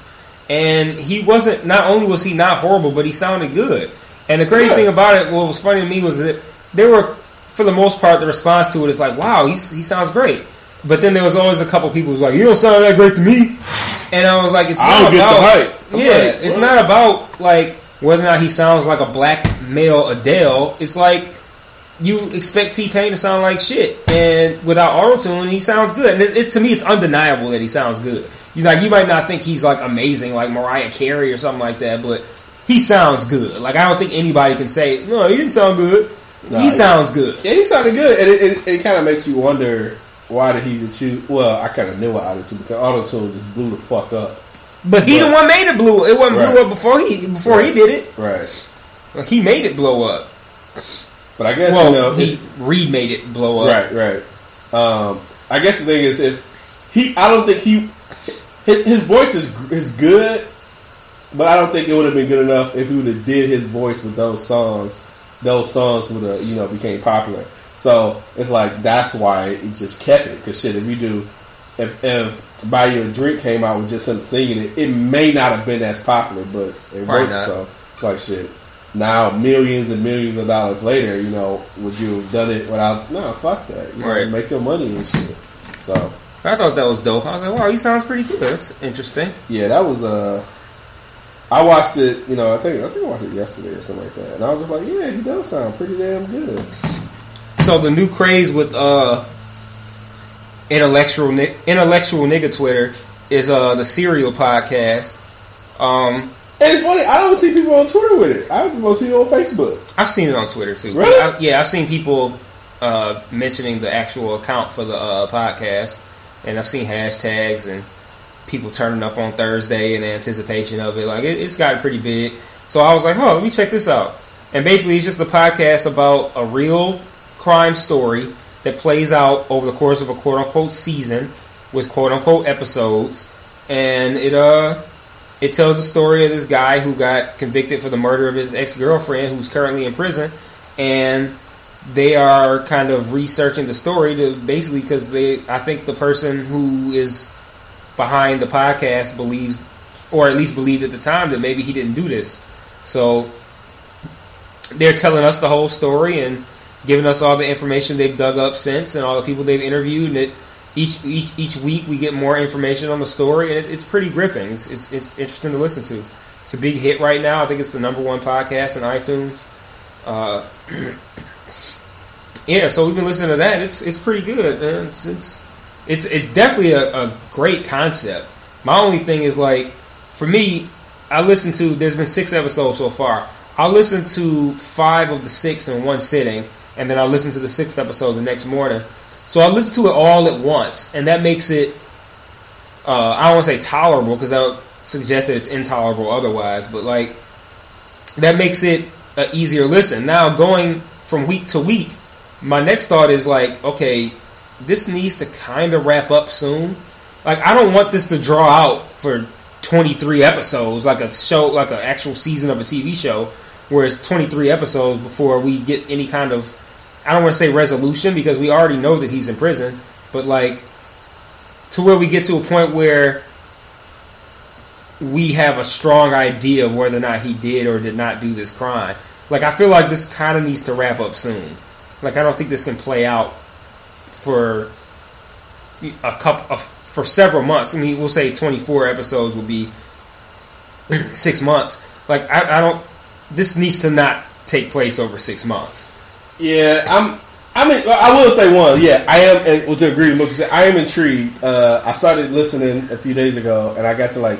and he wasn't. Not only was he not horrible, but he sounded good. And the crazy Yeah. thing about it, what was funny to me was that there were, for the most part, the response to it is like, "Wow, he's, he sounds great." But then there was always a couple people who's like, "You don't sound that great to me," and I was like, "It's I not don't get the about hype. Yeah, like, it's not about like whether or not he sounds like a black male Adele. It's like you expect T Pain to sound like shit, and without auto tune, he sounds good. And it, it, to me, it's undeniable that he sounds good. You like you might not think he's like amazing, like Mariah Carey or something like that, but he sounds good. Like I don't think anybody can say no, he didn't sound good. Nah, he he- sounds good. Yeah, he sounded good, and it, it, it kind of makes you wonder why did he choose? Well, I kind of knew what auto tune because auto tune just blew the fuck up. But he But- the one made it blew. It wasn't Right. blew up before he before he did it. Right. Like, he made it blow up. But I guess Well, you know, he it- remade it blow up. right, right. Um, I guess the thing is, if he, I don't think he, his, his voice is is good, but I don't think it would have been good enough if he would have did his voice with those songs. Those songs would have, you know, became popular. So it's like that's why it just kept it. Because shit, if you do, if, if Buy Your Drink came out with just him singing it, it may not have been as popular, but it Probably worked. not. So it's like shit. Now millions and millions of dollars later, you know, would you have done it without? No, fuck that. You know, Right. make your money and shit. So I thought that was dope. I was like, wow, he sounds pretty good. That's interesting. yeah, that was uh I watched it, you know, I think I think I watched it yesterday or something like that. And I was just like, yeah, he does sound pretty damn good. So the new craze with uh intellectual ni- intellectual nigga Twitter is uh the Serial podcast. Um, And it's funny, I don't see people on Twitter with it. I most people on Facebook. I've seen it on Twitter too. Really? I, yeah, I've seen people uh, mentioning the actual account for the uh, podcast, and I've seen hashtags and people turning up on Thursday in anticipation of it. Like it, it's gotten pretty big. So I was like, oh, let me check this out. And basically, it's just a podcast about a real crime story that plays out over the course of a quote unquote season with quote unquote episodes, and it uh it tells the story of this guy who got convicted for the murder of his ex girlfriend, who's currently in prison, and they are kind of researching the story to basically because they, I think the person who is behind the podcast believes, or at least believed at the time, that maybe he didn't do this. So they're telling us the whole story and giving us all the information they've dug up since and all the people they've interviewed. And it, each each each week we get more information on the story, and it, it's pretty gripping. It's, it's it's interesting to listen to. It's a big hit right now. I think it's the number one podcast in iTunes. Uh, *clears throat* yeah, so we've been listening to that. It's it's pretty good, man. It's it's it's, it's definitely a, a great concept. My only thing is like, for me, I listened to. There's been six episodes so far. I'll listen to five of the six in one sitting, and then I'll listen to the sixth episode the next morning. So I listen to it all at once, and that makes it. Uh, I don't want to say tolerable because that would suggest that it's intolerable otherwise, but like that makes it an easier listen. Now going from week to week, my next thought is like, okay, this needs to kind of wrap up soon. Like I don't want this to draw out for 23 episodes, like a show, like an actual season of a TV show, where it's 23 episodes before we get any kind of, I don't want to say resolution because we already know that he's in prison, but like to where we get to a point where we have a strong idea of whether or not he did or did not do this crime. Like I feel like this kind of needs to wrap up soon. Like I don't think this can play out for a couple of, for several months. I mean, we'll say 24 episodes will be *clears throat* six months. Like I, I don't. This needs to not take place over six months. Yeah, I'm. I mean, I will say one. Yeah, I am. Well, to agree with what you said, I am intrigued. Uh, I started listening a few days ago, and I got to like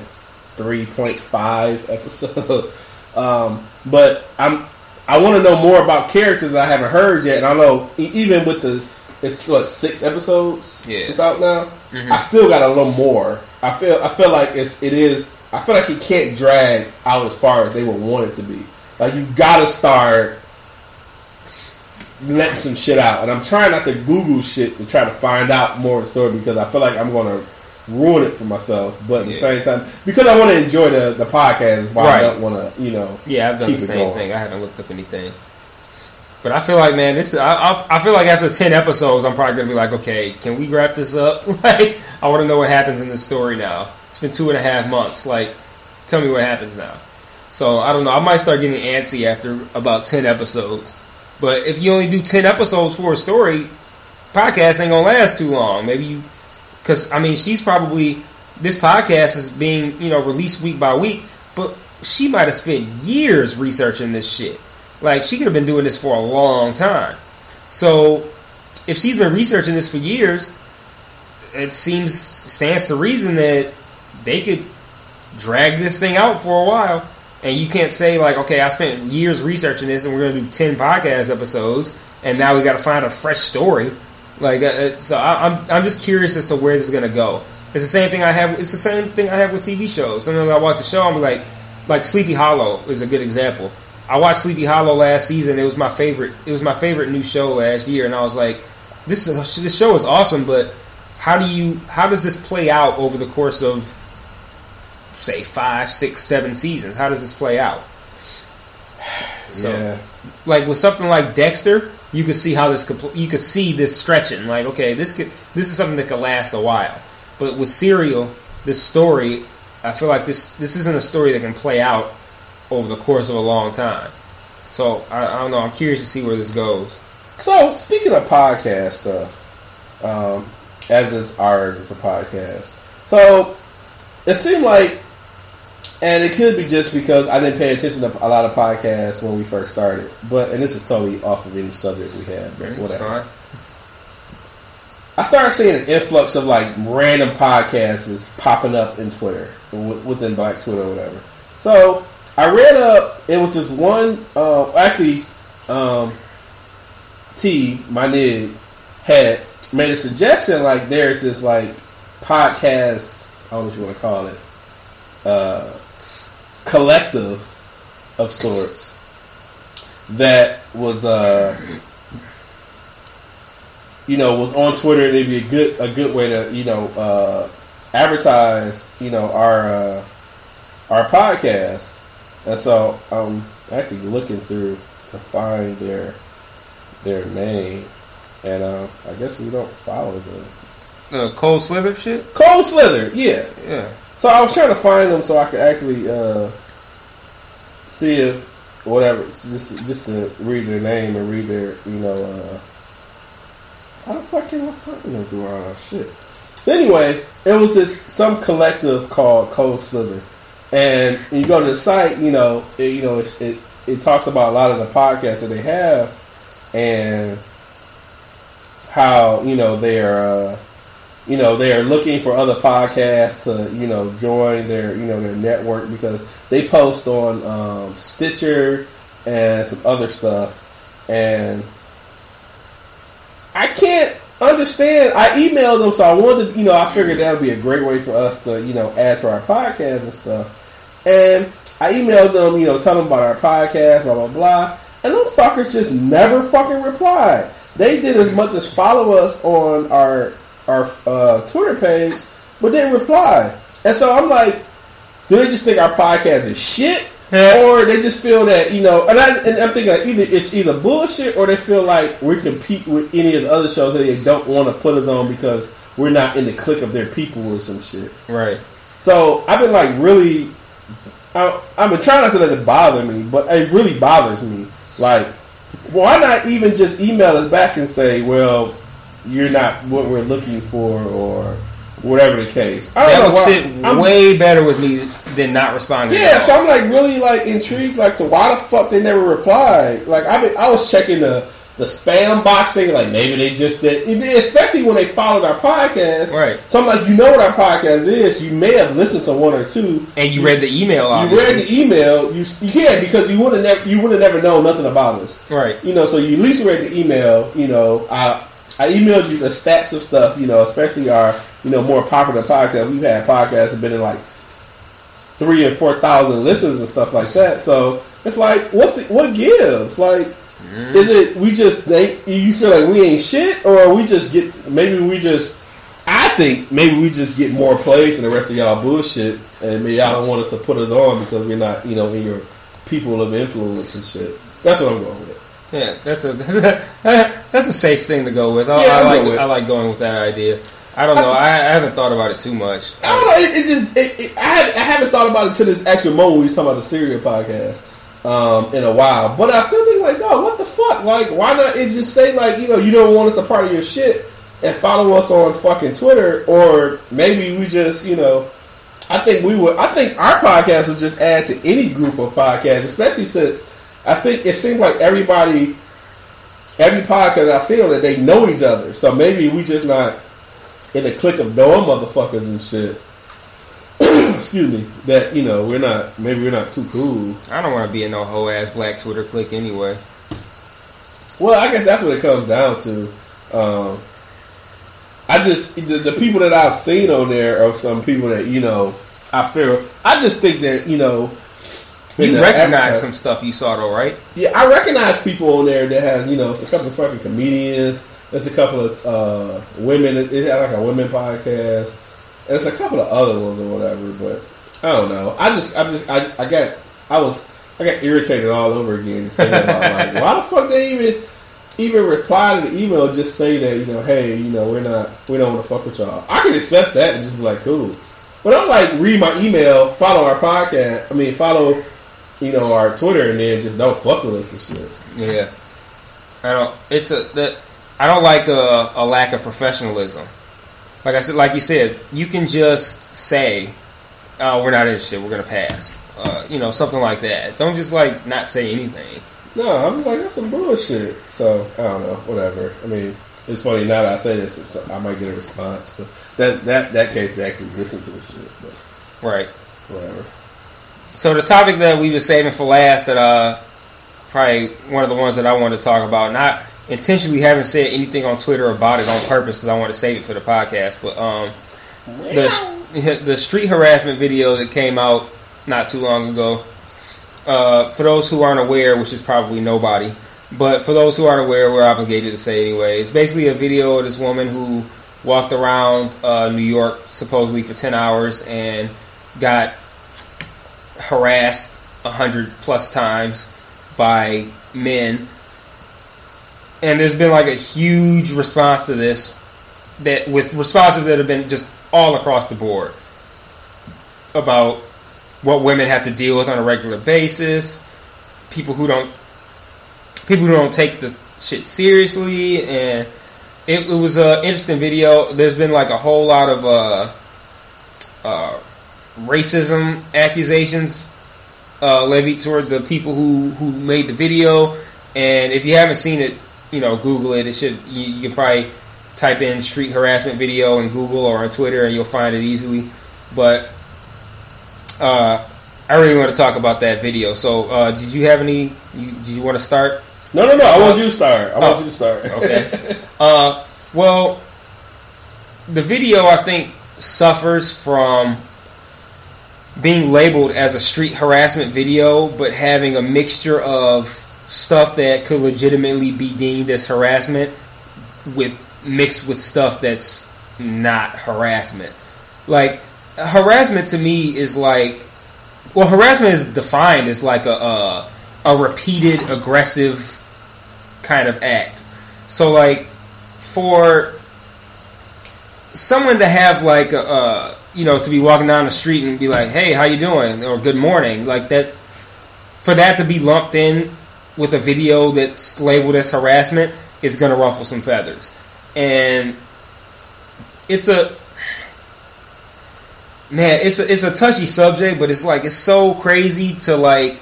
three point five *laughs* episode. um, but I'm. I want to know more about characters I haven't heard yet, and I know even with the it's what six episodes. Yeah. it's out now. Mhm. I still got a little more. I feel. I feel like it's. It is. I feel like it can't drag out as far as they would want it to be. Like you got to start letting some shit out, and I'm trying not to Google shit to try to find out more of the story because I feel like I'm gonna ruin it for myself. But at the Yeah. same time, because I want to enjoy the the podcast, why Right. I don't want to, you know, Yeah, I've done keep the same going. thing. I haven't looked up anything. But I feel like, man, this. I, I, I feel like after ten episodes, I'm probably gonna be like, okay, can we wrap this up? *laughs* like, I want to know what happens in this story now. It's been two and a half months. Like, tell me what happens now. So I don't know. I might start getting antsy after about ten episodes. But if you only do ten episodes for a story, podcast ain't gonna last too long. Maybe you, because I mean, she's probably this podcast is being you know released week by week, but she might have spent years researching this shit. Like she could have been doing this for a long time. So if she's been researching this for years, it seems stands to reason that they could drag this thing out for a while. And you can't say like, okay, I spent years researching this, and we're going to do ten podcast episodes, and now we got to find a fresh story. Like, uh, uh, so I, I'm I'm just curious as to where this is going to go. It's the same thing I have. It's the same thing I have with TV shows. Sometimes I watch a show, I'm like, like Sleepy Hollow is a good example. I watched Sleepy Hollow last season. It was my favorite. It was my favorite new show last year, and I was like, this is this show is awesome, but how do you how does this play out over the course of say five, six, seven seasons? How does this play out? *sighs* So, yeah, like with something like Dexter, you could see how this could you could see this stretching. Like, okay, this could this is something that could last a while. But with Serial, this story, I feel like this this isn't a story that can play out over the course of a long time. So I, I don't know. I'm curious to see where this goes. So speaking of podcast stuff, um, as is ours, it's a podcast. So it seemed like, and it could be just because I didn't pay attention to a lot of podcasts when we first started. But and this is totally off of any subject we had, but whatever. I started seeing an influx of like random podcasts popping up in Twitter within Black Twitter or whatever. So I read up. It was this one. Uh, actually, um, T my nig had made a suggestion. Like there's this like podcast. I don't know what you want to call it. Uh, collective of sorts that was uh you know, was on Twitter, and it'd be a good a good way to you know uh, advertise you know our uh, our podcast. And so I'm actually looking through to find their their name, and uh, I guess we don't follow them. The cold slither shit. Cold Slither, yeah. Yeah. So I was trying to find them so I could actually uh, see if whatever, just just to read their name and read their you know. Uh, how the fuck can I find them through all that shit? Anyway, it was this some collective called Cold Slither, and you go to the site, you know, it, you know, it, it it talks about a lot of the podcasts that they have, and how you know they are, uh, you know, they are looking for other podcasts to you know join their you know their network because they post on um, Stitcher and some other stuff, and I can't understand. I emailed them, so I wanted to, you know, I figured that would be a great way for us to, you know, add to our podcast and stuff. And I emailed them, you know, tell them about our podcast, blah blah blah, and those fuckers just never fucking replied. They did as much as follow us on our our uh, Twitter page, but didn't reply. And so I'm like, do they just think our podcast is shit? or they just feel that you know, and, I, and I'm thinking like either it's either bullshit or they feel like we compete with any of the other shows that they don't want to put us on because we're not in the clique of their people or some shit. Right. So I've been like really, I, I've been trying not to let it bother me, but it really bothers me. Like, why not even just email us back and say, well, you're not what we're looking for or whatever the case. I That don't would know why- sit I'm- way better with me than not responding. yeah, so I'm like really like intrigued, like the why the fuck they never replied. Like I been, I was checking the the spam box thing, like maybe they just did, especially when they followed our podcast. Right. So I'm like, you know what our podcast is? You may have listened to one or two. and you read the email. You read the email. You yeah, because you would have never you would have never known nothing about us. right. You know, so you at least read the email. You know, I I emailed you the stats of stuff. You know, especially our you know more popular podcast. We've had podcasts that have been in like three and four thousand listens and stuff like that. So it's like, what's the what gives? Like, mm-hmm. Is it we just think you feel like we ain't shit, or we just get maybe we just I think maybe we just get more plays than the rest of y'all bullshit, and maybe y'all don't want us to put us on because we're not you know in your people of influence and shit. That's what I'm going with. Yeah, that's a *laughs* that's a safe thing to go with. I, Yeah, I like with. I like going with that idea. I don't know. I, I haven't thought about it too much. I don't know. It, it just it, it, I, had, I haven't thought about it until this actual moment we was talking about the Serial podcast um, in a while. But I still think like, dog, what the fuck? Like, why not it just say like, you know, you don't want us a part of your shit and follow us on fucking Twitter, or maybe we just, you know. I think we would. I think our podcast would just add to any group of podcasts, especially since I think it seems like everybody, every podcast I've seen on it, they know each other. So maybe we just not in the clique of knowing motherfuckers and shit. *clears throat* Excuse me. That you know we're not. Maybe we're not too cool. I don't want to be in no whole ass black Twitter clique anyway. Well, I guess that's what it comes down to. Um, I just the, the people that I've seen on there are some people that you know I feel. I just think that you know. You recognize some stuff you saw though, right? Yeah, I recognize people on there that has you know it's a couple of fucking comedians. There's a couple of uh, women. It had like a women podcast. And there's a couple of other ones or whatever. But I don't know. I just I just I, I got I was I got irritated all over again just thinking about like *laughs* why the fuck they even even reply to the email just say that you know hey you know we're not we don't want to fuck with y'all. I can accept that and just be like cool. But I'm like read my email, follow our podcast. I mean follow you know our Twitter and then just don't fuck with us and shit. Yeah. I don't. It's a that. I don't like a, a lack of professionalism. Like I said, like you said, you can just say, "Oh, we're not interested. We're gonna pass." Uh, you know, something like that. Don't just like not say anything. No, I'm just like that's some bullshit. So I don't know, whatever. I mean, it's funny now that I say this, it's- I might get a response, but that that that case they actually listen to the shit. But Right. whatever. So the topic that we were saving for last, that uh, probably one of the ones that I wanted to talk about, not intentionally haven't said anything on Twitter about it on purpose because I want to save it for the podcast, but um, the *laughs* the street harassment video that came out not too long ago. Uh, for those who aren't aware, which is probably nobody, but for those who aren't aware, we're obligated to say anyway. It's basically a video of this woman who walked around uh, New York supposedly for ten hours and got harassed a hundred plus times by men. And there's been like a huge response to this that with responses that have been just all across the board about what women have to deal with on a regular basis, people who don't people who don't take the shit seriously and it, it was an interesting video. There's been like a whole lot of uh, racism accusations uh, levied toward the people who, who made the video. And if you haven't seen it, you know, Google it. It should you, you can probably type in street harassment video in Google or on Twitter, and you'll find it easily. But uh, I really want to talk about that video. So, uh, did you have any? You, did you want to start? No, no, no. I want you to start. I want Oh. you to start. Okay. *laughs* uh, well, the video I think suffers from being labeled as a street harassment video, but having a mixture of stuff that could legitimately be deemed as harassment with mixed with stuff that's not harassment. Like harassment to me is like well harassment is defined as like a a, a repeated aggressive kind of act. So like for someone to have like a, uh, you know to be walking down the street and be like, "Hey, how you doing?" or "Good morning," like that for that to be lumped in with a video that's labeled as harassment is going to ruffle some feathers. And it's a man, it's a, it's a touchy subject, but it's like it's so crazy to like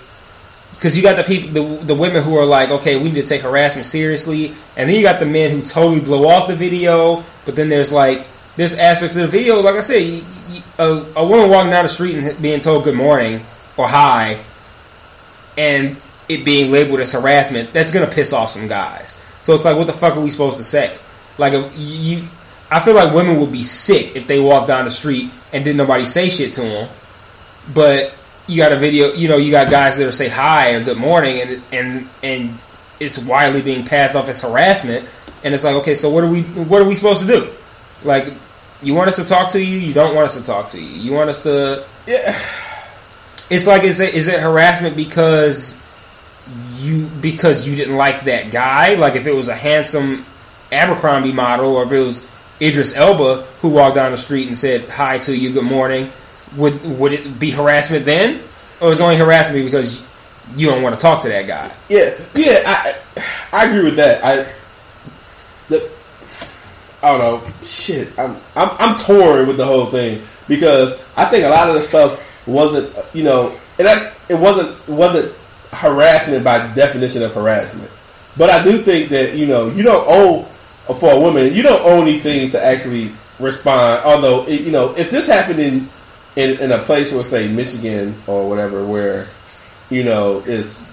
because you got the people, the, the women who are like, okay, we need to take harassment seriously, and then you got the men who totally blow off the video. But then there's like there's aspects of the video, like I said, you, a, a woman walking down the street and being told good morning or hi, and it being labeled as harassment, that's gonna piss off some guys. So it's like, what the fuck are we supposed to say? Like, if you, I feel like women would be sick if they walked down the street and didn't nobody say shit to them. But you got a video, you know, you got guys that will say hi or good morning, and and and it's widely being passed off as harassment, and it's like, okay, so what are we what are we supposed to do? Like, you want us to talk to you, you don't want us to talk to you. You want us to Yeah. it's like is it is it harassment because you because you didn't like that guy? Like if it was a handsome Abercrombie model, or if it was Idris Elba who walked down the street and said hi to you, good morning, would would it be harassment then, or is only harassment because you don't want to talk to that guy? Yeah, yeah, I I agree with that. I I don't know. Shit, I'm I'm I'm torn with the whole thing because I think a lot of the stuff wasn't you know and it wasn't wasn't harassment by definition of harassment. But I do think that you know you don't owe for a woman you don't owe anything to actually respond. Although it, you know if this happened in in, in a place where say Michigan or whatever where you know is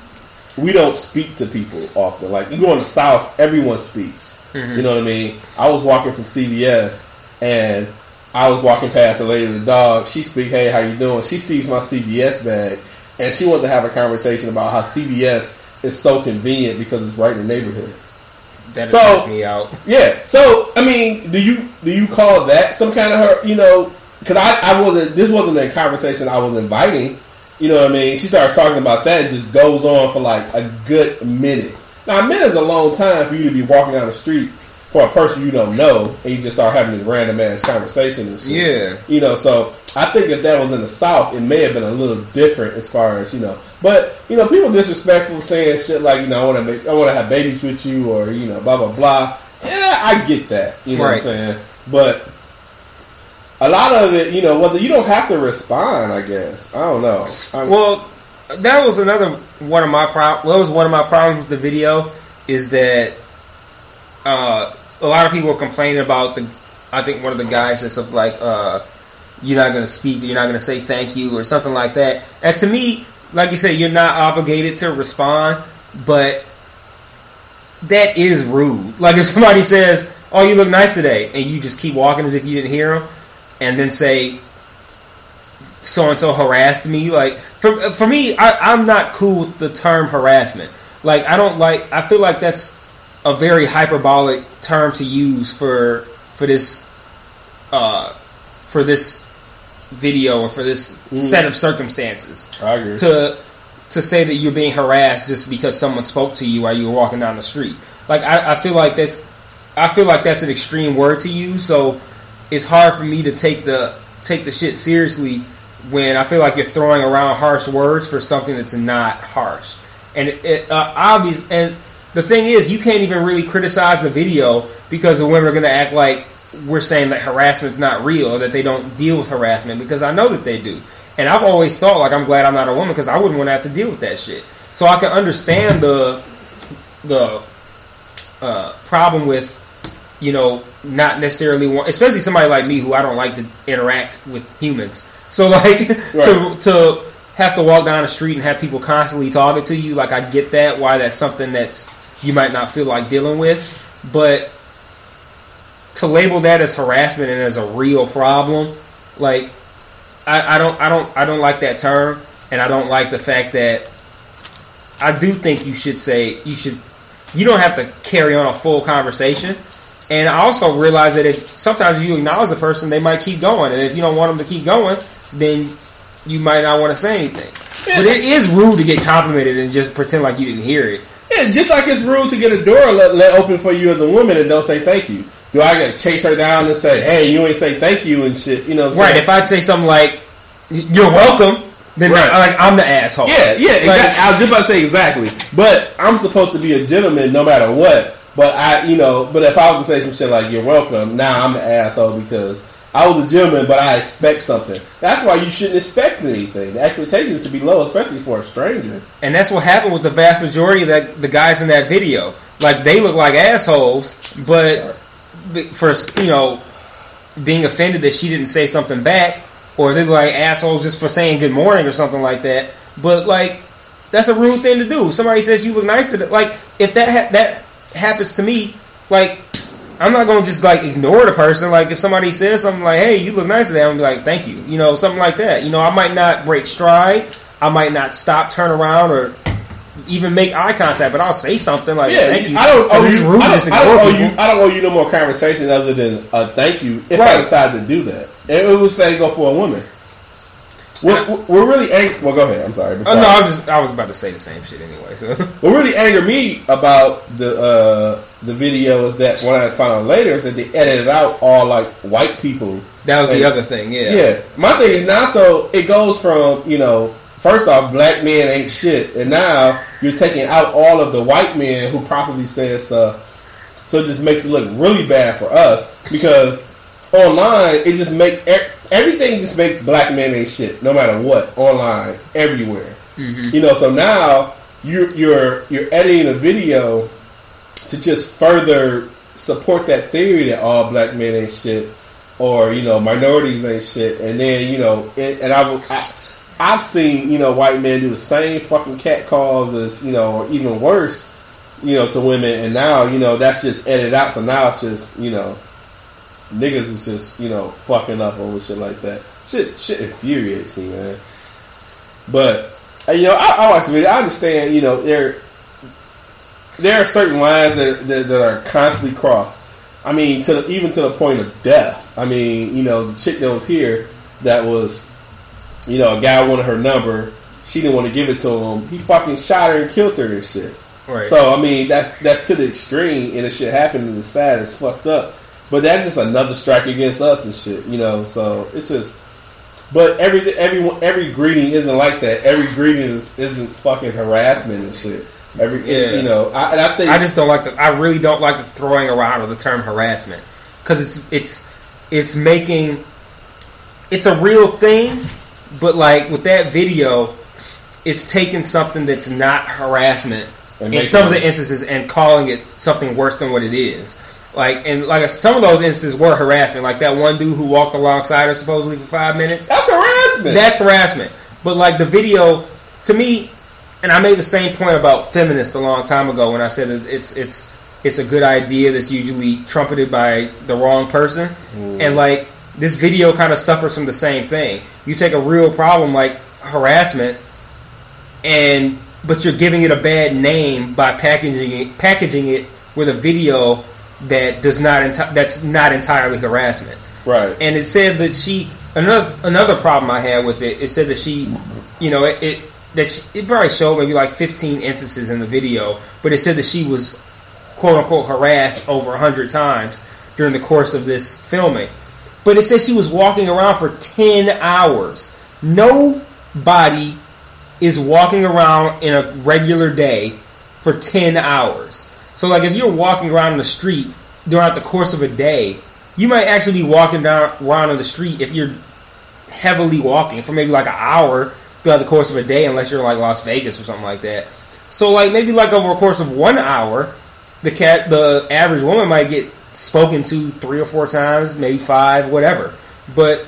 we don't speak to people often. Like you go in the South, everyone speaks. Mm-hmm. You know what I mean? I was walking from CVS and I was walking past a lady with a dog. She speak, "Hey, how you doing?" She sees my CVS bag and she wanted to have a conversation about how CVS is so convenient because it's right in the neighborhood. That So- so, me out. Yeah. So I mean, do you do you call that some kind of her? You know, because I, I wasn't. This wasn't a conversation I was inviting. You know what I mean? She starts talking about that and just goes on for like a good minute. Now, a minute is a long time for you to be walking down the street for a person you don't know, and you just start having this random ass conversation and shit. Yeah. You know, so I think if that was in the South, it may have been a little different as far as you know. But you know, people disrespectful saying shit like you know, I want to make, I want to have babies with you, or you know, blah blah blah. Yeah, I get that. You know Right. what I'm saying? But a lot of it, you know, whether you don't have to respond, I guess. I don't know. I'm, Well, that was another one of my problems. That was one of my problems with the video is that uh, a lot of people were complaining about the. I think one of the guys said something like, uh, "You're not going to speak. You're not going to say thank you or something like that." And to me, like you said, you're not obligated to respond, but that is rude. *laughs* Like if somebody says, "Oh, you look nice today," and you just keep walking as if you didn't hear them, and then say, so and so harassed me. Like for for me, I, I'm not cool with the term harassment. Like I don't like. I feel like that's a very hyperbolic term to use for for this uh, for this video or for this set of circumstances I agree. to to say that you're being harassed just because someone spoke to you while you were walking down the street. Like I, I feel like that's I feel like that's an extreme word to use. So it's hard for me to take the take the shit seriously when I feel like you're throwing around harsh words for something that's not harsh. And it, it uh, obvious and the thing is, you can't even really criticize the video because the women are going to act like we're saying that harassment's not real or that they don't deal with harassment because I know that they do. And I've always thought like I'm glad I'm not a woman because I wouldn't want to have to deal with that shit. So I can understand the the uh, problem with you know not necessarily want, especially somebody like me who I don't like to interact with humans. So like *laughs* to to have to walk down the street and have people constantly talking to you, like I get that why that's something that's you might not feel like dealing with, but to label that as harassment and as a real problem, like I, I don't I don't I don't like that term, and I don't like the fact that I do think you should say you should you don't have to carry on a full conversation. And I also realize that if sometimes you acknowledge the person, they might keep going, and if you don't want them to keep going, then you might not want to say anything. But it is rude to get complimented and just pretend like you didn't hear it. Yeah, just like it's rude to get a door let, let open for you as a woman and don't say thank you. Do I gotta chase her down and say, "Hey, you ain't say thank you" and shit? You know, Right? saying? If I'd say something like "You're welcome," then Right. I, like I'm the asshole. Yeah, yeah, Like- exactly. I was just about to say exactly. But I'm supposed to be a gentleman no matter what. But I, you know, but if I was to say some shit like "You're welcome," now I'm the asshole because I was a gentleman, but I expect something. That's why you shouldn't expect anything. The expectations should be low, especially for a stranger. And that's what happened with the vast majority of that, the guys in that video. Like they look like assholes, but for you know being offended that she didn't say something back, or they look like assholes just for saying good morning or something like that. But like that's a rude thing to do. Somebody says you look nice today. Like if that ha- that happens to me, like I'm not gonna just like ignore the person. Like if somebody says something like, "Hey, you look nice today," I'm gonna be like, "Thank you," you know, something like that. You know, I might not break stride. I might not stop, turn around, or even make eye contact, but I'll say something like Yeah, thank you. I don't owe you. I don't, I don't owe you. I don't owe you no more conversation other than a thank you if I decide to do that. It would say go for a woman. We're, we're really angry. Well, go ahead. I'm sorry. Oh no, I- was just I was about to say the same shit anyway. So *laughs* What really angered me about the uh, the video is that when I found out later is that they edited out all like white people. that was the other thing. Yeah. Yeah. my thing is now so it goes from you know first off black men ain't shit, and now you're taking out all of the white men who properly said stuff. So it just makes it look really bad for us because online it just make everything just makes black men ain't shit no matter what online everywhere. Mm-hmm. You know, so now you're you're you're editing a video to just further support that theory that all black men ain't shit or you know minorities ain't shit, and then you know, it, and I've I, I've seen you know white men do the same fucking cat calls as you know, or even worse, you know, to women, and now you know that's just edited out. So now it's just you know, niggas is just you know fucking up over shit like that. Shit, shit infuriates me, man. But uh, you know, I, I watch the video. I understand. You know, there there are certain lines that, that that are constantly crossed. I mean, to the, even to the point of death. I mean, you know, the chick that was here that was, you know, a guy wanted her number. She didn't want to give it to him. He fucking shot her and killed her and shit. Right. So I mean, that's that's to the extreme, and the shit happened and it's sad. It's fucked up. But that's just another strike against us and shit, you know. So it's just. But every every every greeting isn't like that. Every greeting is, isn't fucking harassment and shit. Every Yeah. you know, I, and I think I just don't like the. I really don't like the throwing around of the term harassment because it's it's it's making it's a real thing, but like with that video, it's taking something that's not harassment in some of the instances and calling it something worse than what it is. Like and like some of those instances were harassment. Like that one dude who walked alongside her supposedly for five minutes. that's harassment. That's harassment. But like the video, to me, and I made the same point about feminists a long time ago when I said that it's it's it's a good idea that's usually trumpeted by the wrong person, mm. and like this video kind of suffers from the same thing. You take a real problem like harassment, and but you're giving it a bad name by packaging it packaging it with a video that does not enti- that's not entirely harassment right. and it said that she another another problem I had with it. It said that she, you know, it, it that she, it probably showed maybe like 15 instances in the video, but it said that she was quote unquote harassed over hundred times during the course of this filming. But it said she was walking around for 10 hours. Nobody is walking around in a regular day for 10 hours. So, like, if you're walking around in the street throughout the course of a day, you might actually be walking down around on the street if you're heavily walking for maybe like an hour throughout the course of a day, unless you're like Las Vegas or something like that. So, like, maybe like over a course of one hour, the cat, the average woman might get spoken to three or four times, maybe five, whatever. But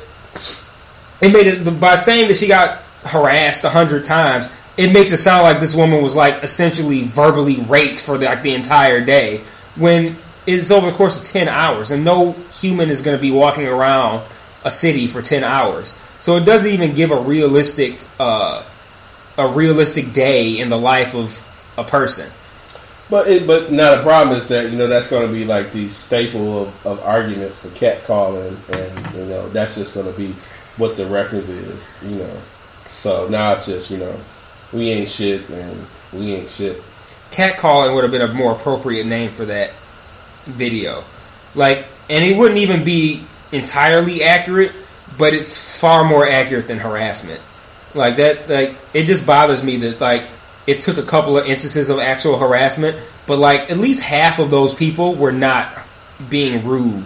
it made it by saying that she got harassed a hundred times. It makes it sound like this woman was like essentially verbally raped for the, like the entire day, when it's over the course of ten hours, and no human is going to be walking around a city for ten hours. So it doesn't even give a realistic, uh, a realistic day in the life of a person. But it, but now the problem is that you know that's going to be like the staple of, of arguments for catcalling, and you know that's just going to be what the reference is, you know. So now it's just you know we ain't shit and we ain't shit. catcalling would have been a more appropriate name for that video. Like, and it wouldn't even be entirely accurate, but it's far more accurate than harassment. Like that, like it just bothers me that like it took a couple of instances of actual harassment, but like at least half of those people were not being rude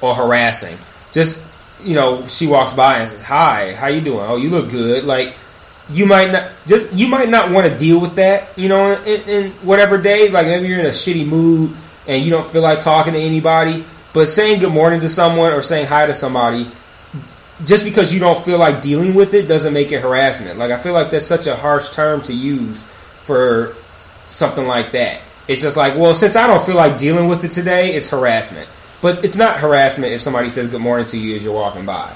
or harassing. Just you know, she walks by and says, "Hi, how you doing? Oh, you look good." Like you might not just you might not want to deal with that, you know, in, in whatever day. Like maybe you're in a shitty mood and you don't feel like talking to anybody. But saying good morning to someone or saying hi to somebody, just because you don't feel like dealing with it, doesn't make it harassment. Like I feel like that's such a harsh term to use for something like that. It's just like, well, since I don't feel like dealing with it today, it's harassment. But it's not harassment if somebody says good morning to you as you're walking by.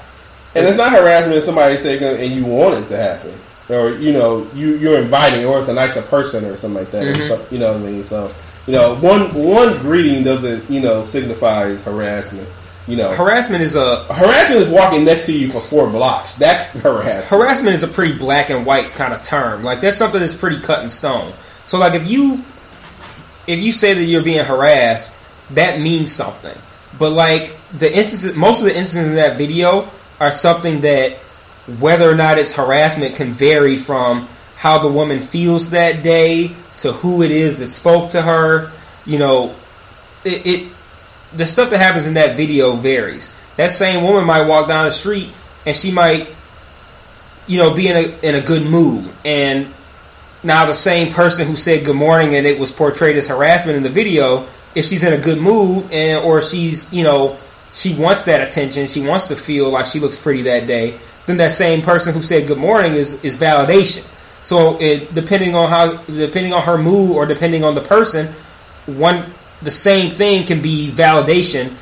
And it's not harassment if somebody say and you want it to happen. Or you know you you're inviting, or it's a nicer person or something like that. Mhm. so- you know what I mean? So you know one one greeting doesn't you know signifies harassment. You know, Harassment is a harassment is walking next to you for four blocks. That's harassment. harassment is a pretty black and white kind of term. Like that's something that's pretty cut in stone. So like if you if you say that you're being harassed, that means something. But like the instances, most of the instances in that video are something that whether or not it's harassment can vary from how the woman feels that day to who it is that spoke to her. You know, it, it the stuff that happens in that video varies. That same woman might walk down the street and she might, you know, be in a in a good mood, and now the same person who said good morning and it was portrayed as harassment in the video, if she's in a good mood and or she's you know she wants that attention, she wants to feel like she looks pretty that day, then that same person who said good morning is is validation. So it depending on how depending on her mood or depending on the person, one the same thing can be validation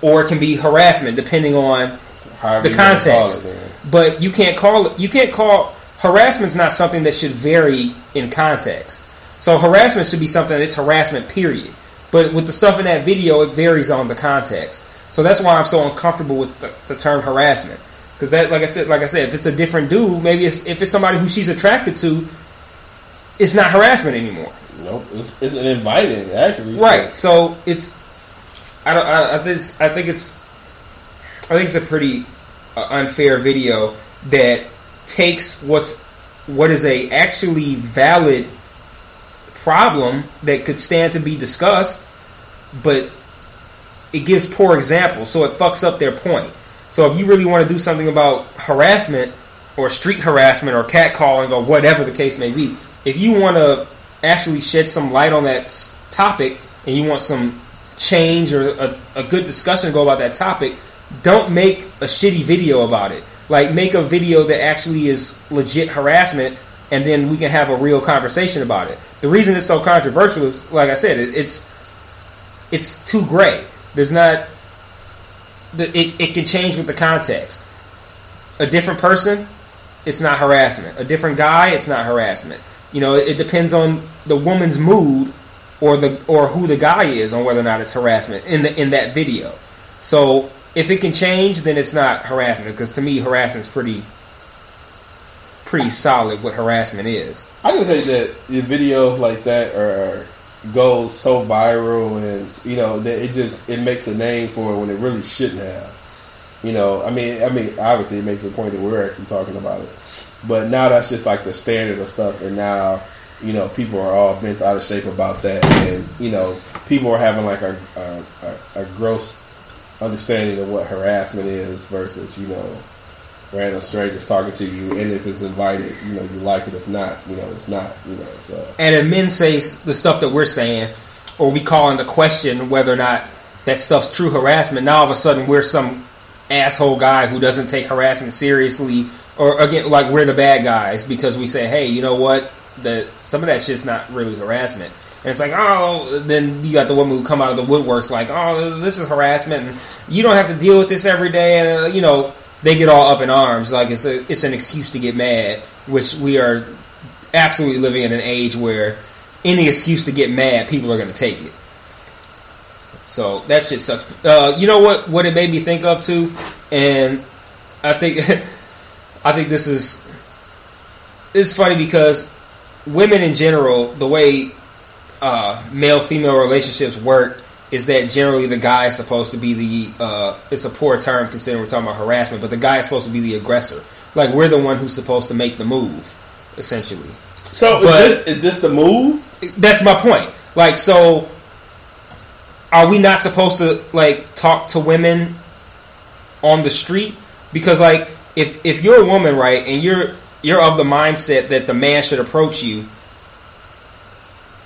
or it can be harassment depending on However the you wanna call context. it. But you can't call it. You can't call harassment's not something that should vary in context. So harassment should be something that's harassment. Period. But with the stuff in that video, it varies on the context. So that's why I'm so uncomfortable with the, the term harassment. Because that, like I said, like I said, if it's a different dude, maybe it's, if it's somebody who she's attracted to, it's not harassment anymore. Nope, it's, it's an inviting actually. so- Right. So it's I don't I, I think it's, I think it's I think it's a pretty uh, unfair video that takes what's what is a actually valid problem that could stand to be discussed, but it gives poor examples, so it fucks up their point. So if you really want to do something about harassment or street harassment or catcalling or whatever the case may be, if you want to actually shed some light on that topic and you want some change or a, a good discussion to go about that topic, don't make a shitty video about it. Like make a video that actually is legit harassment, and then we can have a real conversation about it. The reason it's so controversial is, like I said, it, it's it's too gray. There's not the, it, it can change with the context. A different person, it's not harassment. A different guy, it's not harassment. You know, it, it depends on the woman's mood or the or who the guy is on whether or not it's harassment in the in that video. So if it can change, then it's not harassment because to me, harassment is pretty pretty solid. What harassment is. I just think that the videos like that are go so viral, and you know that it just it makes a name for it when it really shouldn't have. You know, I mean, I mean, obviously it makes the point that we're actually talking about it, but now that's just like the standard of stuff, and now you know people are all bent out of shape about that, and you know people are having like a a, a, a gross understanding of what harassment is versus you know random strangers talking to you, and if it's invited, you know, you like it. If not, you know, it's not. You know, so And if men say the stuff that we're saying, or we call into question whether or not that stuff's true harassment, now all of a sudden we're some asshole guy who doesn't take harassment seriously, or again, like we're the bad guys because we say, hey, you know what, that some of that shit's not really harassment. And it's like, oh, then you got the woman who come out of the woodworks like, oh, this is harassment, and you don't have to deal with this every day, and uh, you know, they get all up in arms like it's a it's an excuse to get mad, which we are absolutely living in an age where any excuse to get mad, people are going to take it. So that shit sucks. Uh, you know what? What it made me think of too, and I think *laughs* I think this is is funny because women in general, the way uh, male female relationships work is that generally the guy is supposed to be the uh, it's a poor term considering we're talking about harassment, but the guy is supposed to be the aggressor. Like we're the one who's supposed to make the move, essentially. So But- is this is this the move? That's my point. Like, so are we not supposed to like talk to women on the street? Because like, if if you're a woman, right, and you're you're of the mindset that the man should approach you,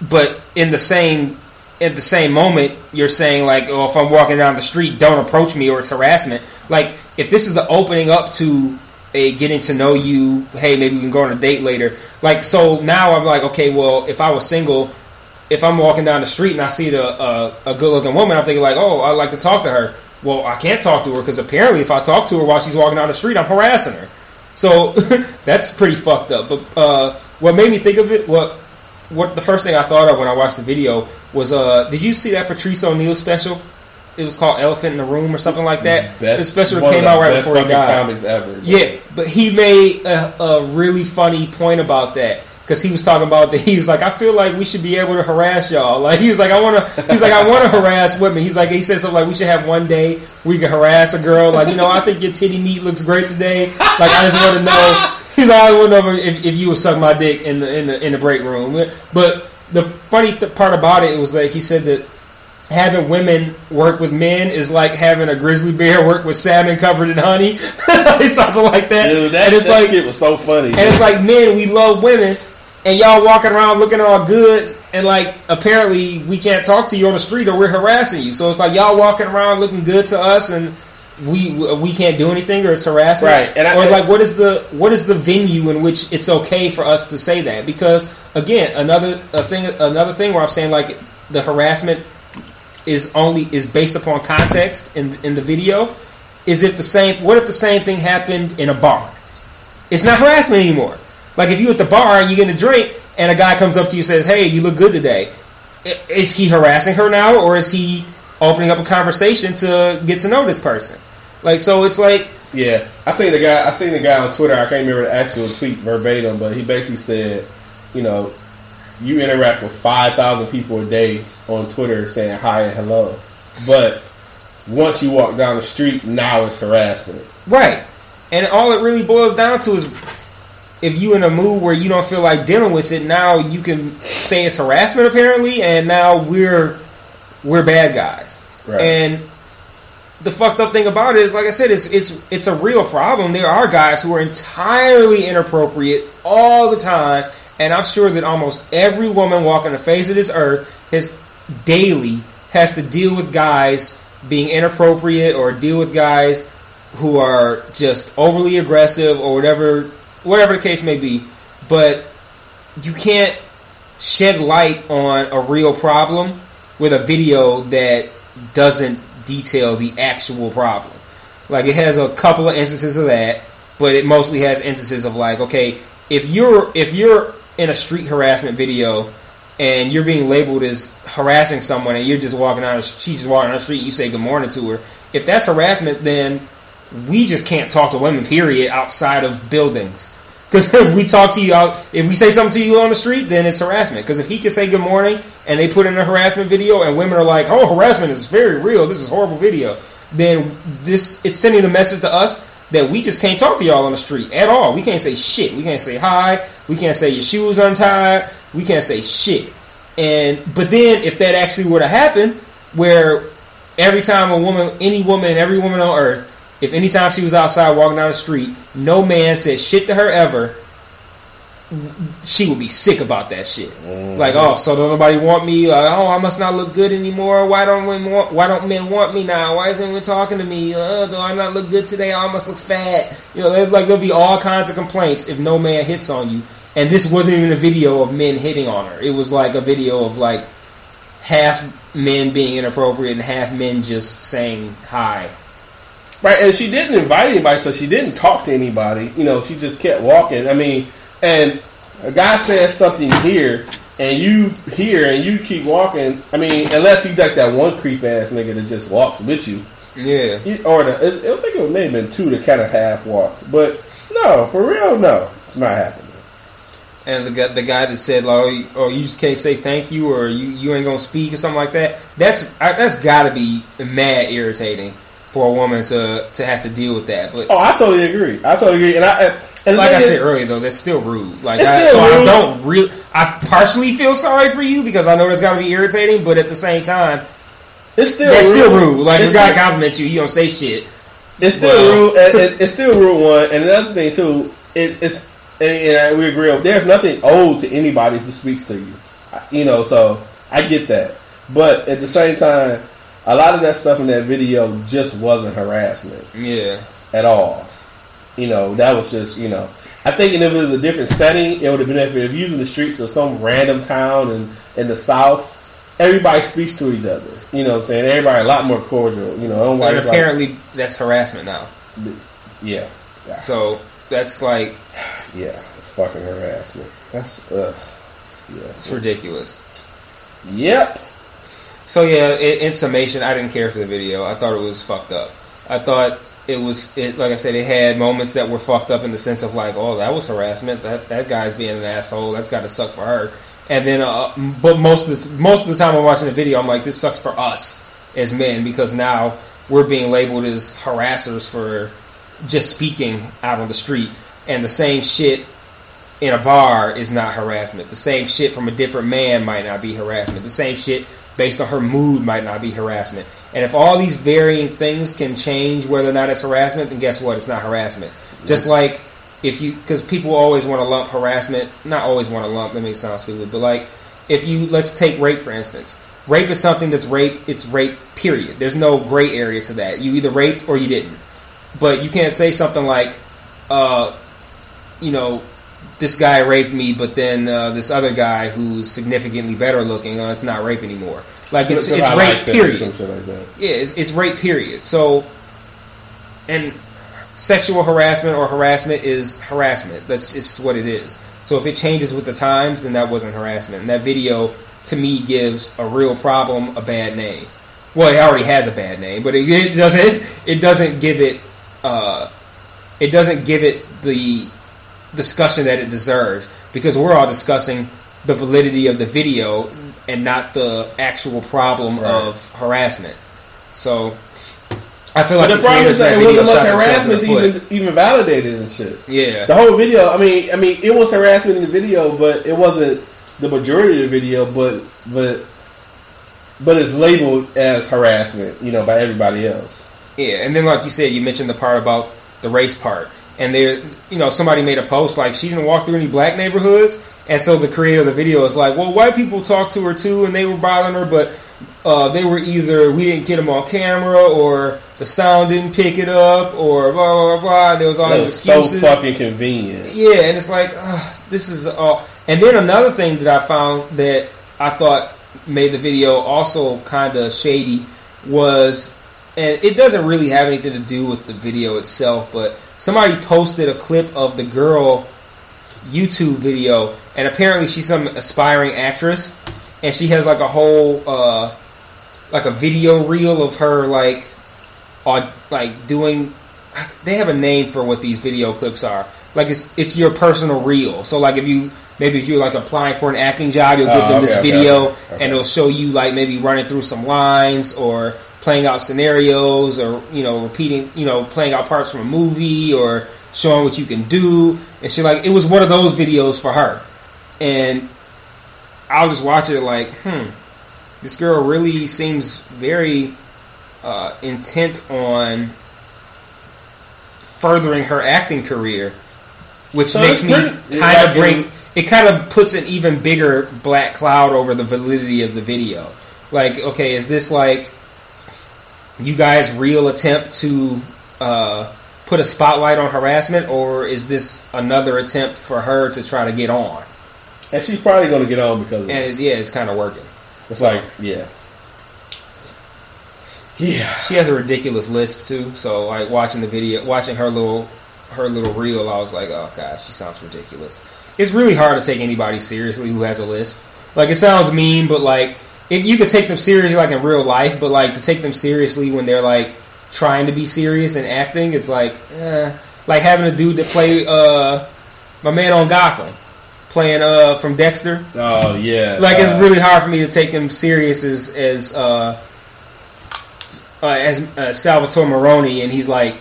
but in the same at the same moment you're saying like, oh, if I'm walking down the street, don't approach me or it's harassment. Like, if this is the opening up to a getting to know you, hey, maybe we can go on a date later. Like, so now I'm like, okay, well, if I was single, if I'm walking down the street and I see the, uh, a good looking woman, I'm thinking like, oh, I'd like to talk to her. Well, I can't talk to her because apparently, if I talk to her while she's walking down the street, I'm harassing her. So *laughs* that's pretty fucked up. But uh, what made me think of it, what what the first thing I thought of when I watched the video was, uh, did you see that Patrice O'Neal special? It was called Elephant in the Room or something like that. the special came out right before he died. Comics ever. Yeah, but he made a, a really funny point about that because he was talking about that. *laughs* He was like, "I feel like we should be able to harass y'all." Like he was like, "I want to." He's like, "I want to harass women." He's like, he said something like, "We should have one day we can harass a girl." Like, you know, I think your titty meat looks great today. Like, I just want to know. Like, I to know if, if you would suck my dick in the in the in the break room. But the funny th- part about it was that he said that having women work with men is like having a grizzly bear work with salmon covered in honey, *laughs* something like that. Dude, that, and it's that like, skit was so funny. and it's like, men, we love women, and y'all walking around looking all good, and like apparently we can't talk to you on the street or we're harassing you. So it's like y'all walking around looking good to us, and we we can't do anything, or it's harassment. Right, and I- or like, what is the what is the venue in which it's okay for us to say that? Because again, another a thing another thing where I'm saying like the harassment is only is based upon context in in the video. Is it the same? What if the same thing happened in a bar? It's not harassment anymore. Like if you at the bar and you get a drink and a guy comes up to you and says, "Hey, you look good today," is he harassing her now, or is he opening up a conversation to get to know this person? Like so, it's like Yeah, I seen the guy. I seen the guy on Twitter. I can't remember the actual tweet verbatim, but he basically said, you know, you interact with five thousand people a day on Twitter saying hi and hello, but once you walk down the street, now it's harassment. Right. And all it really boils down to is if you in a mood where you don't feel like dealing with it, now you can say it's harassment apparently, and now we're we're bad guys. Right. And the fucked up thing about it is, like I said, it's it's it's a real problem. There are guys who are entirely inappropriate all the time, and I'm sure that almost every woman walking the face of this earth has daily has to deal with guys being inappropriate or deal with guys who are just overly aggressive or whatever whatever the case may be. But you can't shed light on a real problem with a video that doesn't detail the actual problem. Like it has a couple of instances of that, but it mostly has instances of like, okay, if you're if you're in a street harassment video and you're being labeled as harassing someone and you're just walking on she's just walking on the street, you say good morning to her. If that's harassment, then we just can't talk to women, period, outside of buildings. Because if we talk to you if we say something to you on the street, then it's harassment. Because if he can say good morning and they put in a harassment video and women are like, oh, harassment is very real, this is horrible video, then this it's sending the message to us that we just can't talk to y'all on the street at all. We can't say shit. We can't say hi. We can't say your shoes untied. We can't say shit. And but then if that actually were to happen, where every time a woman, any woman, every woman on earth, if anytime she was outside walking down the street, no man said shit to her ever, she would be sick about that shit. Like, oh, so don't nobody want me? Like, oh, I must not look good anymore. Why don't women want? Why don't men want me now? Why isn't anyone talking to me? Uh, do I not look good today? I must look fat. You know, like there'll be all kinds of complaints if no man hits on you. And this wasn't even a video of men hitting on her. It was like a video of like half men being inappropriate and half men just saying hi. Right, and she didn't invite anybody, so she didn't talk to anybody. You know, she just kept walking. I mean, and a guy says something here, and you here, and you keep walking. I mean, unless he's like that one creep ass nigga that just walks with you, Yeah. Or the, I think it may have been two that kind of half walked. But no, for real, no, it's not happening. and the guy, the guy that said like, oh, you, oh, you just can't say thank you or you, you ain't gonna speak or something like that. That's I, that's got to be mad irritating for a woman to to have to deal with that. But Oh, I totally agree. I totally agree. And I and like I is- said earlier, though, that's still rude. Like, I, so I don't really. I partially feel sorry for you because I know that's got to be irritating, but at the same time, it's still that's rude. still rude. Like, It's a guy compliments you, you don't say shit. It's still Well- and it's still rule one. And another thing too, it, it's and, and we agree. on There's nothing old to anybody who speaks to you. You know, so I get that. But at the same time, a lot of that stuff in that video just wasn't harassment Yeah, at all. You know, that was just you know. I think if it was a different setting, it would have been if, you're if using the streets of some random town in in the south. Everybody speaks to each other. You know what I'm saying? Everybody a lot more cordial. You know, and like- apparently that's harassment now. yeah. yeah. So that's like *sighs* Yeah, it's fucking harassment. That's ugh. Yeah. It's ridiculous. Yep. So yeah, in, in summation, I didn't care for the video. I thought it was fucked up. I thought it was it like I said, it had moments that were fucked up in the sense of like, oh, that was harassment. That that guy's being an asshole. That's got to suck for her. And then, uh, but most of the most of the time I'm watching the video, I'm like, this sucks for us as men because now we're being labeled as harassers for just speaking out on the street, and the same shit in a bar is not harassment. The same shit from a different man might not be harassment. The same shit based on her mood might not be harassment. And if all these varying things can change whether or not it's harassment, then guess what? It's not harassment. Just like if you, because people always want to lump harassment, not always want to lump, that makes sound stupid, but like if you, let's take rape for instance. Rape is something that's rape, it's rape, period. There's no gray area to that. You either raped or you didn't. But you can't say something like, uh, you know, this guy raped me, but then uh, this other guy who's significantly better looking, uh, it's not rape anymore. Like it's it's I rape like period. Like. Yeah, it's, it's rape period. So, and sexual harassment or harassment is harassment. That's just what it is. So if it changes with the times, then that wasn't harassment. And that video to me gives a real problem a bad name. Well, it already has a bad name, but it, it doesn't. It doesn't give it. Uh, it doesn't give it the discussion that it deserves because we're all discussing the validity of the video and not the actual problem Right. of harassment. So I feel like But the problem is that it wasn't much shot themselves in harassment even even validated and shit. Yeah, The whole video, I mean, I mean, it was harassment in the video, but it wasn't the majority of the video. But but but it's labeled as harassment, you know, by everybody else. Yeah, and then like you said, you mentioned the part about the race part, and there, you know, somebody made a post like she didn't walk through any black neighborhoods, and so the creator of the video is like, well, white people talked to her too, and they were bothering her, but uh, they were either we didn't get them on camera, or the sound didn't pick it up, or blah blah blah. blah. There was all That these was so fucking convenient. Yeah, and it's like ugh, this is all. And then another thing that I found that I thought made the video also kind of shady was, and it doesn't really have anything to do with the video itself, but somebody posted a clip of the girl YouTube video, and apparently she's some aspiring actress, and she has like a whole uh, like a video reel of her like on like doing they have a name for what these video clips are. Like it's it's your personal reel. So like if you maybe if you're like applying for an acting job, you'll give Oh, them this okay, okay, video okay, okay. and it'll show you like maybe running through some lines or playing out scenarios or you know repeating you know playing out parts from a movie or showing what you can do and she like it was one of those videos for her. And I'll just watch it like hmm this girl really seems very uh, intent on furthering her acting career, which So makes me kind of bring it kind of puts an even bigger black cloud over the validity of the video. Like, okay, is this like you guys' real attempt to uh, put a spotlight on harassment, or is this another attempt for her to try to get on? And she's probably going to get on because of And this. yeah, it's kind of working. It's like, yeah. Yeah. She has a ridiculous lisp too. So like watching the video, watching her little her little reel, I was like, oh gosh, she sounds ridiculous. It's really hard to take anybody seriously who has a lisp. Like it sounds mean, but like it, you could take them seriously like in real life, but like to take them seriously when they're like trying to be serious and acting, it's like eh. like having a dude that play uh my man on Gotham playing uh from Dexter. Oh, yeah. Like it's Uh, really hard for me to take him serious as as uh, uh, as uh, Salvatore Maroni, and he's like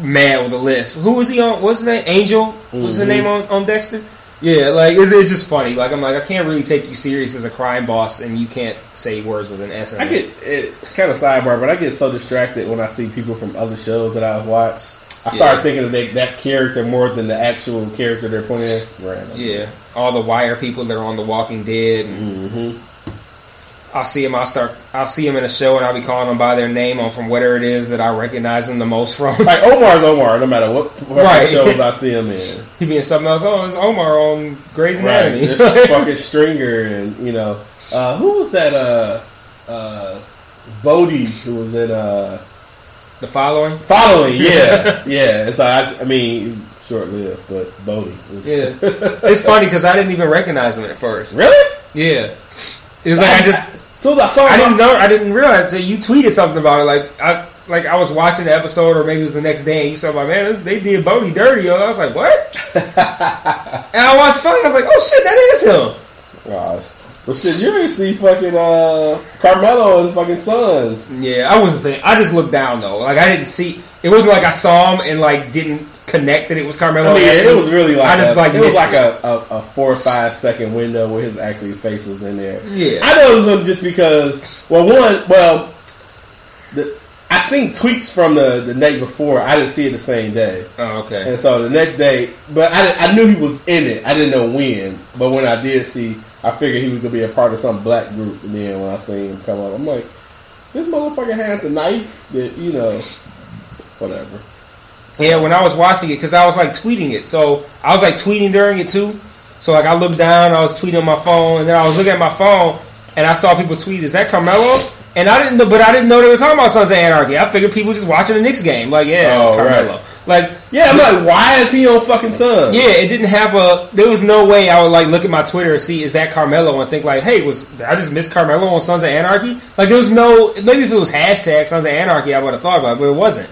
mad with a list. Who was he on? What's his name? Angel. What's the Mhm. name on, on Dexter? Yeah, like it's, it's just funny. Like I'm like I can't really take you serious as a crime boss, and you can't say words with an S. In I get it kind of sidebar, but I get so distracted when I see people from other shows that I've watched. I start Yeah. thinking of that, that character more than the actual character they're playing. Random. yeah, all the wire people that are on The Walking Dead, and hmm I'll see them. I'll start. I'll see them in a show, and I'll be calling them by their name on from whatever it is that I recognize them the most from. Like Omar's Omar, no matter what, what Right. shows I see him in. *laughs* He being something else. Oh, it's Omar on Grey's Right, Anatomy. this *laughs* fucking Stringer, and you know, uh, who was that? Uh, uh, Bodie, who was in uh, The following. Following, yeah, *laughs* yeah. It's like I, I mean, short lived, but Bodie was. Yeah. It's funny because I didn't even recognize him at first. really? Yeah. It was like I just So I saw. I didn't know I didn't realize that you tweeted something about it. Like I like I was watching the episode or maybe it was the next day and you said, "My man, they did Bodie dirty." Yo. I was like, "What?" *laughs* and I watched funny. I was like, "Oh shit, that is him." Gosh. Well, shit, you ain't see fucking uh, Carmelo and fucking Sons. Yeah, I wasn't paying. I just looked down though. Like I didn't see. It wasn't like I saw him and like didn't connect that it was Carmelo. I mean, Anthony. it was really like I just a, like it was like it. a, a, a four or five second window where his actually face was in there. Yeah. I know noticed him just because. Well, one, well, the I seen tweets from the the night before. I didn't see it the same day, Oh, okay. and so the next day, but I, I knew he was in it. I didn't know when, but when I did see, I figured he was gonna be a part of some black group. And then when I seen him come up, I'm like, this motherfucker has a knife that you know, whatever. Yeah, when I was watching it, because I was like tweeting it, so I was like tweeting during it too. So like I looked down, I was tweeting on my phone, and then I was looking at my phone, and I saw people tweet, "Is that Carmelo?" And I didn't know, but I didn't know they were talking about Sons of Anarchy. I figured people just watching the Knicks game, like, yeah, it's Oh, right. Carmelo. Like, Yeah, I'm like, why is he on fucking Sun? yeah, it didn't have a. There was no way I would like look at my Twitter and see is that Carmelo and think like, hey, was did I just miss Carmelo on Sons of Anarchy? Like, there was no. Maybe if it was hashtag Sons of Anarchy, I would have thought about it, but it wasn't.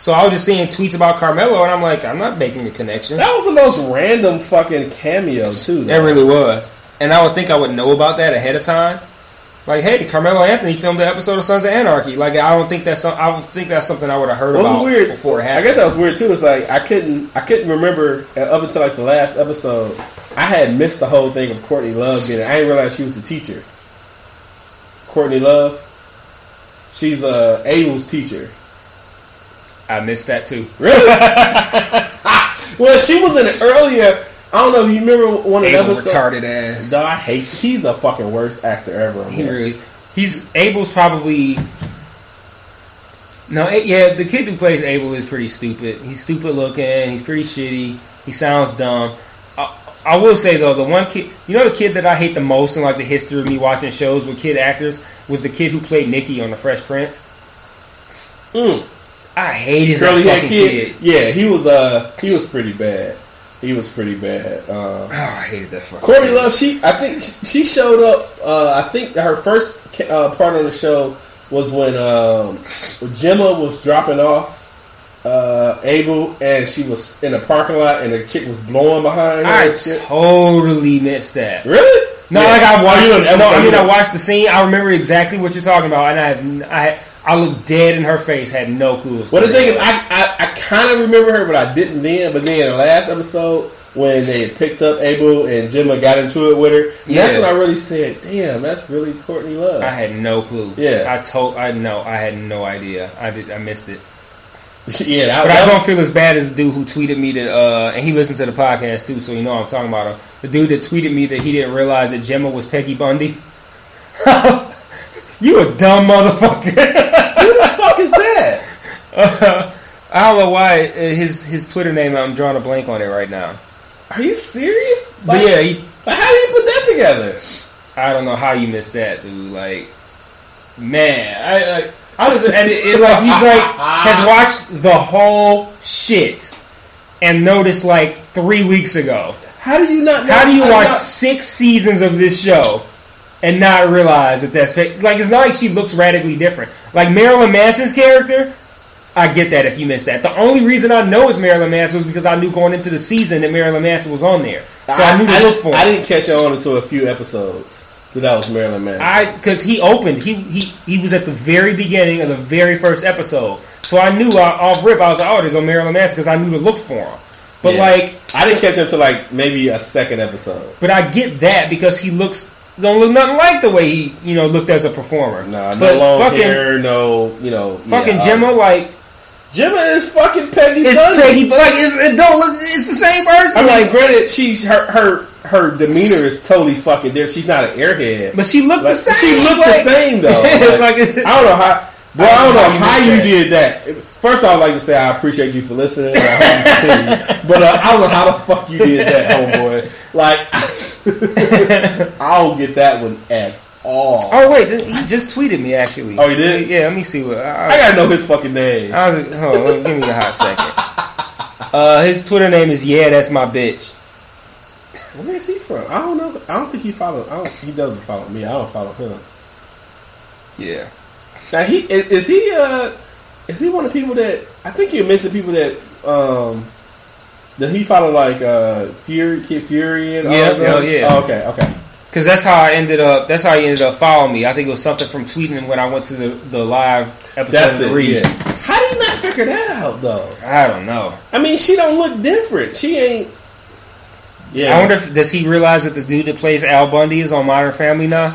So I was just seeing tweets about Carmelo, and I'm like, I'm not making a connection. That was the most random fucking cameo too. It really was. And I would think I would know about that ahead of time. Like, hey, Carmelo Anthony filmed the episode of Sons of Anarchy. Like, I don't think that's some, I would think that's something I would have heard Well, about weird. before it happened. I guess that was weird too. It's like I couldn't, I couldn't remember uh, up until like the last episode. I had missed the whole thing of Courtney Love being. I didn't realize she was the teacher. Courtney Love. She's uh, Abel's teacher. I missed that too. Really? *laughs* well, she was in it earlier. I don't know if you remember one of the Abel episodes. retarded ass. No, I hate. He's the fucking worst actor ever. He really, he's Abel's probably. No, yeah, the kid who plays Abel is pretty stupid. He's stupid looking. He's pretty shitty. He sounds dumb. I, I will say though, the one kid, you know, the kid that I hate the most in like the history of me watching shows with kid actors was the kid who played Nicky on The Fresh Prince. Mm. I hated Curly that fucking kid. kid. Yeah, he was. Uh, he was pretty bad. He was pretty bad. Uh, Oh, I hated that fucking. Courtney kid. Love, she I think she- showed up. Uh, I think her first uh, part on the show was when um, Gemma was dropping off uh, Abel, and she was in a parking lot, and the chick was blowing behind her. I totally missed that. Really? No, Yeah. like I watched. You the- no, I mean I watched the scene. I remember exactly what you're talking about, and I I I looked dead in her face, had no clue. what Well, the thing is. I, I, I kind of remember her, but I didn't then. But then in the last episode, when they picked up Abel and Gemma got into it with her, that's Yeah. when I really said, "Damn, that's really Courtney Love." I had no clue. Yeah. I told. I know. I had no idea. I did. I missed it. *laughs* yeah, that, But I don't feel as bad as the dude who tweeted me that, uh, and he listens to the podcast too, so you know I'm talking about him. The dude that tweeted me that he didn't realize that Gemma was Peggy Bundy. *laughs* you a dumb motherfucker. Who the fuck is that? *laughs* I don't know why uh, his his Twitter name. I'm drawing a blank on it right now. Are you serious? But Like, yeah, he, like, how do you put that together? I don't know how you missed that, dude. Like, man, I like I was and it, it, like he like has *laughs* watched the whole shit and noticed like three weeks ago. How do you not? Know, How do you I'm watch not- six seasons of this show and not realize that that's like it's not like she looks radically different. Like Marilyn Manson's character, I get that if you missed that. The only reason I know is Marilyn Manson was because I knew going into the season that Marilyn Manson was on there, so I, knew to I look for. I him. didn't catch on until a few episodes that that was Marilyn Manson. I because he opened he he he was at the very beginning of the very first episode, so I knew I, off rip I was like, oh, to go Marilyn Manson because I knew to look for him. But Yeah. like, I didn't catch him to like maybe a second episode. but I get that because he looks don't look nothing like the way he you know looked as a performer. Nah, no long fucking hair, no you know. fucking yeah, Gemma like Gemma is fucking Peggy. it's Bundy. Peggy, but like it, it don't look it's the same person. I'm like, granted, she's her her her demeanor is totally fucking different. She's not an airhead. but she looked Like, the same. she looked like- the same though. *laughs* it's Like, I don't know how. Bro, I don't know How you how missed you that. did that. First, I would like to say I appreciate you for listening. And I hope you continue. But uh, I don't know how the fuck you did that, homeboy. Like, *laughs* I don't get that one at all. Oh wait, he just tweeted me actually. Oh, he did? Yeah, let me see what. I, I gotta know his fucking name. I hold on, give me a hot second. Uh, his Twitter name is yeah, that's my bitch. Where is he from? I don't know. I don't think he follow. I don't, he doesn't follow me. I don't follow him. Yeah. Now he is, is he uh is he one of the people that I think you mentioned people that um that he follow like uh Fury Kid Fury and Yeah, oh, yeah. Oh, okay, okay. Cause that's how I ended up. That's how he ended up following me. I think it was something from tweeting when I went to the, the live episode That's of the it. read. Yeah. How do you not figure that out though? I don't know. I mean, she don't look different. She ain't. Yeah. I wonder if does he realize that the dude that plays Al Bundy is on Modern Family now? *laughs*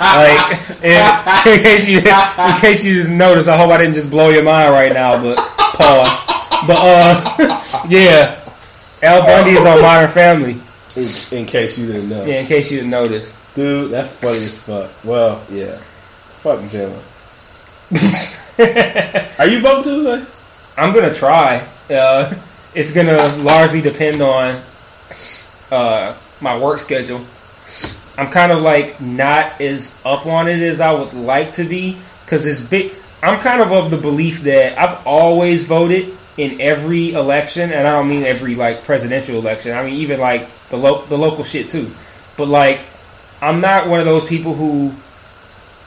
like, in, *laughs* in case you in case you didn't notice, I hope I didn't just blow your mind right now. But pause. But uh, *laughs* yeah, Al Bundy is on Modern Family. in, in case you didn't know, Yeah, in case you didn't notice. dude, that's funny as fuck. Well, yeah. Fuck Jenna. Are you voting Tuesday? I'm gonna try. Uh, it's gonna largely depend on uh, my work schedule. I'm kind of like not as up on it as I would like to be because it's big. I'm kind of of the belief that I've always voted in every election, and I don't mean every like presidential election. I mean even like the lo- the local shit too. But like, I'm not one of those people who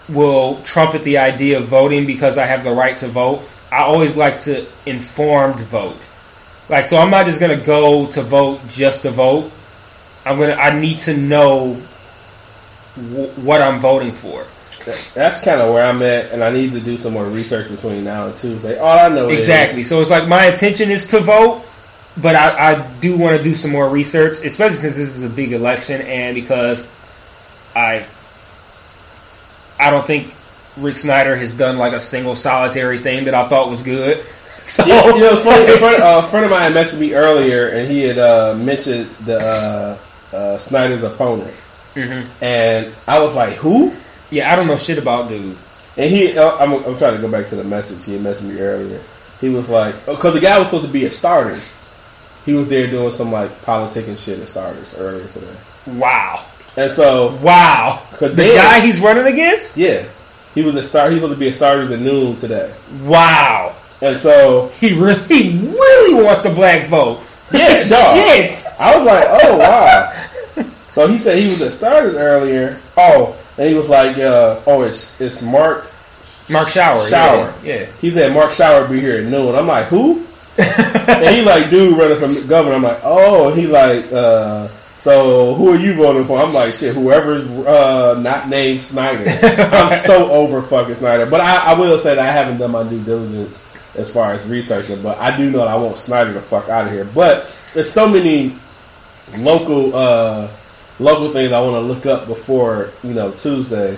will trumpet the idea of voting because I have the right to vote. I always like to informed vote. Like, so I'm not just gonna go to vote just to vote. I'm gonna. I need to know w- what I'm voting for. That's kind of where I'm at, and I need to do some more research between now and Tuesday. All I know Exactly. So it's like my intention is to vote, but I, I do want to do some more research, especially since this is a big election, and because I I don't think Rick Snyder has done like a single solitary thing that I thought was good. *laughs* So. Yeah, you know, it's funny. *laughs* A friend, uh, friend of mine messaged me earlier, and he had uh, mentioned the uh, uh, Snyder's opponent, Mhm. and I was like, "Who?" yeah, I don't know shit about dude. And he, uh, I'm, I'm trying to go back to the message he had messaged me earlier. He was like, because the guy was supposed to be at Starters. He was there doing some like politic and shit at Starters earlier today, Wow, and so wow. The then- guy he's running against. yeah, he was at start. He was supposed to be at Starters at noon today, Wow, and so he really *laughs* he really wants the black vote. Yeah, *laughs* dog. shit. I was like, oh wow. So he said he was at Starters earlier. Oh, and he was like, uh, oh, it's it's Mark Mark Schauer. Schauer. Yeah. yeah. He said Mark Schauer be here at noon. I'm like, who? *laughs* and he like, dude, running from governor. I'm like, oh. And he like, uh, so who are you voting for? I'm like, shit, whoever's uh, not named Snyder. I'm *laughs* so over fucking Snyder. But I, I will say that I haven't done my due diligence as far as researching. But I do know that I want Snyder to fuck out of here. But there's so many local uh, local things I want to look up before you know Tuesday.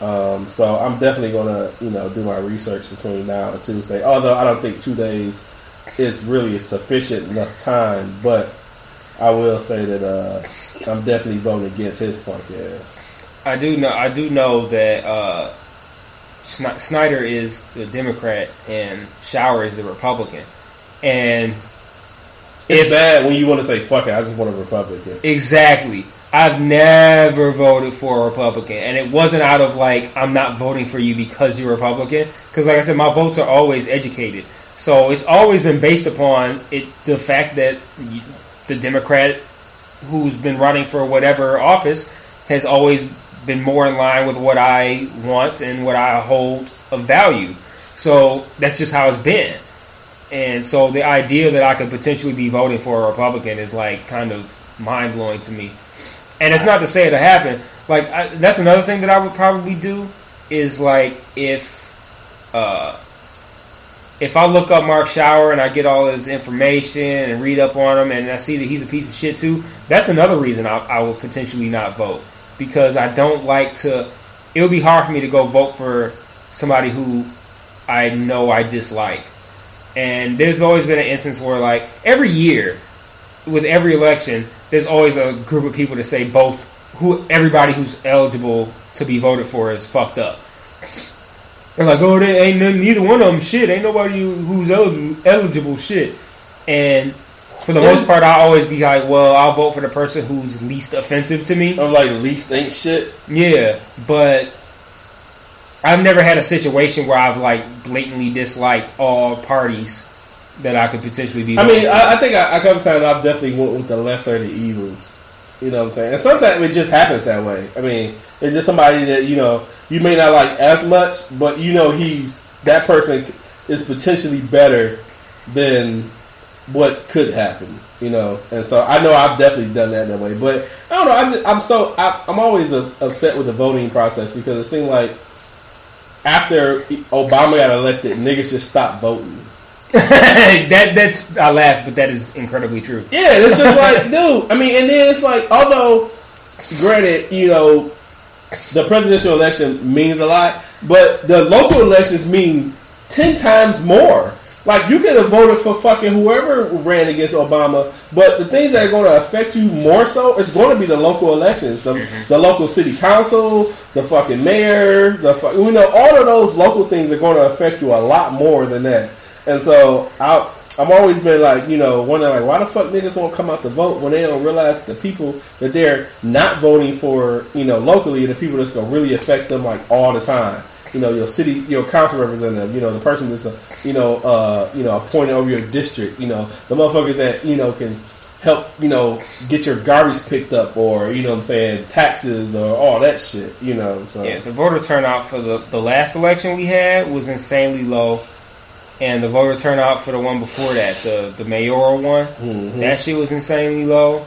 Um, so I'm definitely gonna you know do my research between now and Tuesday. Although I don't think two days is really sufficient enough time, but I will say that uh, I'm definitely voting against his punk ass. I do know. I do know that uh, Snyder is the Democrat and Schauer is the Republican, and It's if bad when you want to say fuck it. I just want a Republican. exactly, I've never voted for a Republican, and it wasn't out of like I'm not voting for you because you're Republican. Because like I said, my votes are always educated, so it's always been based upon it the fact that the Democrat who's been running for whatever office has always been more in line with what I want and what I hold of value. So that's just how it's been. And so the idea that I could potentially be voting for a Republican is like kind of mind blowing to me. And it's not to say it'll happen. Like I, that's another thing that I would probably do is like if uh, if I look up Mark Schauer and I get all his information and read up on him and I see that he's a piece of shit too, that's another reason I, I will potentially not vote because I don't like to. It would be hard for me to go vote for somebody who I know I dislike. And there's always been an instance where, like, every year, with every election, there's always a group of people to say both who everybody who's eligible to be voted for is fucked up. They're like, oh, they ain't none, neither one of them shit. Ain't nobody who's eligible, eligible shit. And for the most part, I always be like, well, I'll vote for the person who's least offensive to me. I'm like least ain't shit. Yeah, but I've never had a situation where I've like blatantly disliked all parties that I could potentially be. I mean. I, I think I, a couple times I've definitely went with the lesser of the evils. You know what I'm saying? And sometimes it just happens that way. I mean, it's just somebody that you know you may not like as much, but you know he's that person is potentially better than what could happen. You know, and so I know I've definitely done that that way. But I don't know. I'm just, I'm so I, I'm always uh upset with the voting process because it seemed like after Obama got elected, niggas just stopped voting. *laughs* that that's I laugh, but that is incredibly true. Yeah, it's just like, *laughs* dude. I mean, and then it's like, although, granted, you know, the presidential election means a lot, but the local elections mean ten times more. Like you could have voted for fucking whoever ran against Obama, but the things that are going to affect you more so is going to be the local elections, the, mm-hmm. the local city council, the fucking mayor, the fu- you know all of those local things are going to affect you a lot more than that. And so I, I'm always been like, you know, wondering like, why the fuck niggas won't come out to vote when they don't realize the people that they're not voting for, you know, locally, the people that's gonna really affect them like all the time. You know, your city, your council representative, you know, the person that's, uh, you know, uh, you know, appointed over your district, you know, the motherfuckers that you know can help, you know, get your garbage picked up, or you know, what I'm saying taxes or all that shit, you know. So Yeah, the voter turnout for the the last election we had was insanely low, and the voter turnout for the one before that, the the mayoral one, Mhm. that shit was insanely low.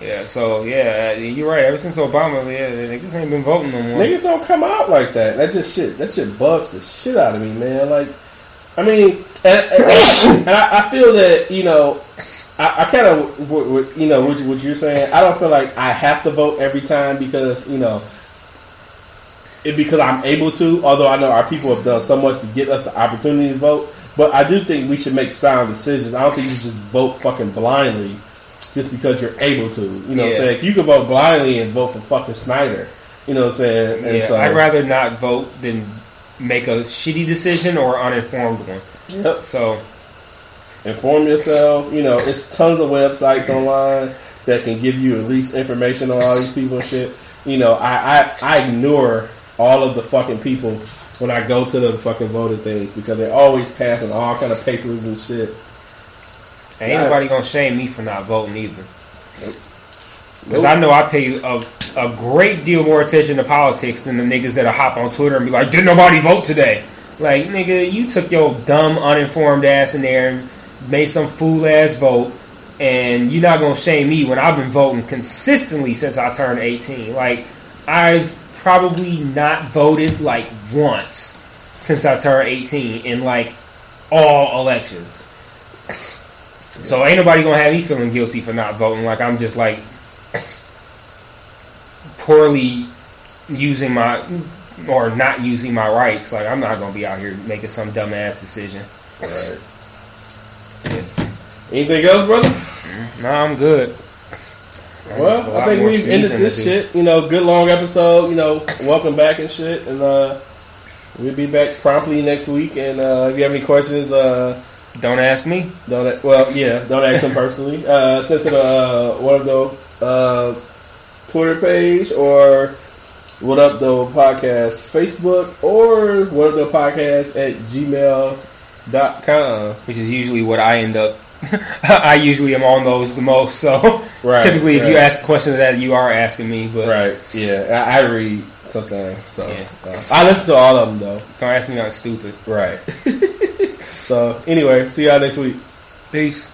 Yeah, so yeah, you're right. Ever since Obama, yeah, niggas ain't been voting no more. Niggas don't come out like that. That just shit. That shit bugs the shit out of me, man. Like, I mean, and, and, and I, I feel that you know, I, I kind of, you know, what, what you're saying. I don't feel like I have to vote every time because you know, it because I'm able to. Although I know our people have done so much to get us the opportunity to vote, but I do think we should make sound decisions. I don't think you should just vote fucking blindly just because you're able to. You know what I'm saying? If you can vote blindly and vote for fucking Snyder. You know what I'm saying? And Yeah, so, I'd rather not vote than make a shitty decision or uninformed one. Yep. So Inform yourself. You know, it's tons of websites online that can give you at least information on all these people and shit. You know, I, I, I ignore all of the fucking people when I go to the fucking voting things because they're always passing all kind of papers and shit. ain't Right. nobody gonna shame me for not voting either. Because Nope. I know I pay a, a great deal more attention to politics than the niggas that'll hop on Twitter and be like, "Did nobody vote today?" Like, nigga, you took your dumb, uninformed ass in there and made some fool ass vote, and you're not gonna shame me when I've been voting consistently since I turned 18. Like, I've probably not voted like once since I turned 18 in like all elections. So ain't nobody gonna have me feeling guilty for not voting. Like I'm just like poorly using my or not using my rights. Like I'm not gonna be out here making some dumbass decision. Right. Anything else, brother? Nah, I'm good. Well, I think we've ended this shit. You know, good long episode. You know, welcome back and shit. And uh, we'll be back promptly next week. And uh, if you have any questions, uh, Don't ask me. don't. Well, yeah, don't ask them personally. *laughs* Uh, send to the uh, what up though uh, Twitter page or what up though podcast Facebook or what up though podcast at gmail.com. Which is usually what I end up. *laughs* I usually am on those the most. So Right, typically, if you ask a question of that you are asking me, but Right. Yeah, I, I read sometimes. So Yeah. uh, I listen to all of them though. don't ask me nothing stupid. Right. *laughs* so anyway, see y'all next week. Peace.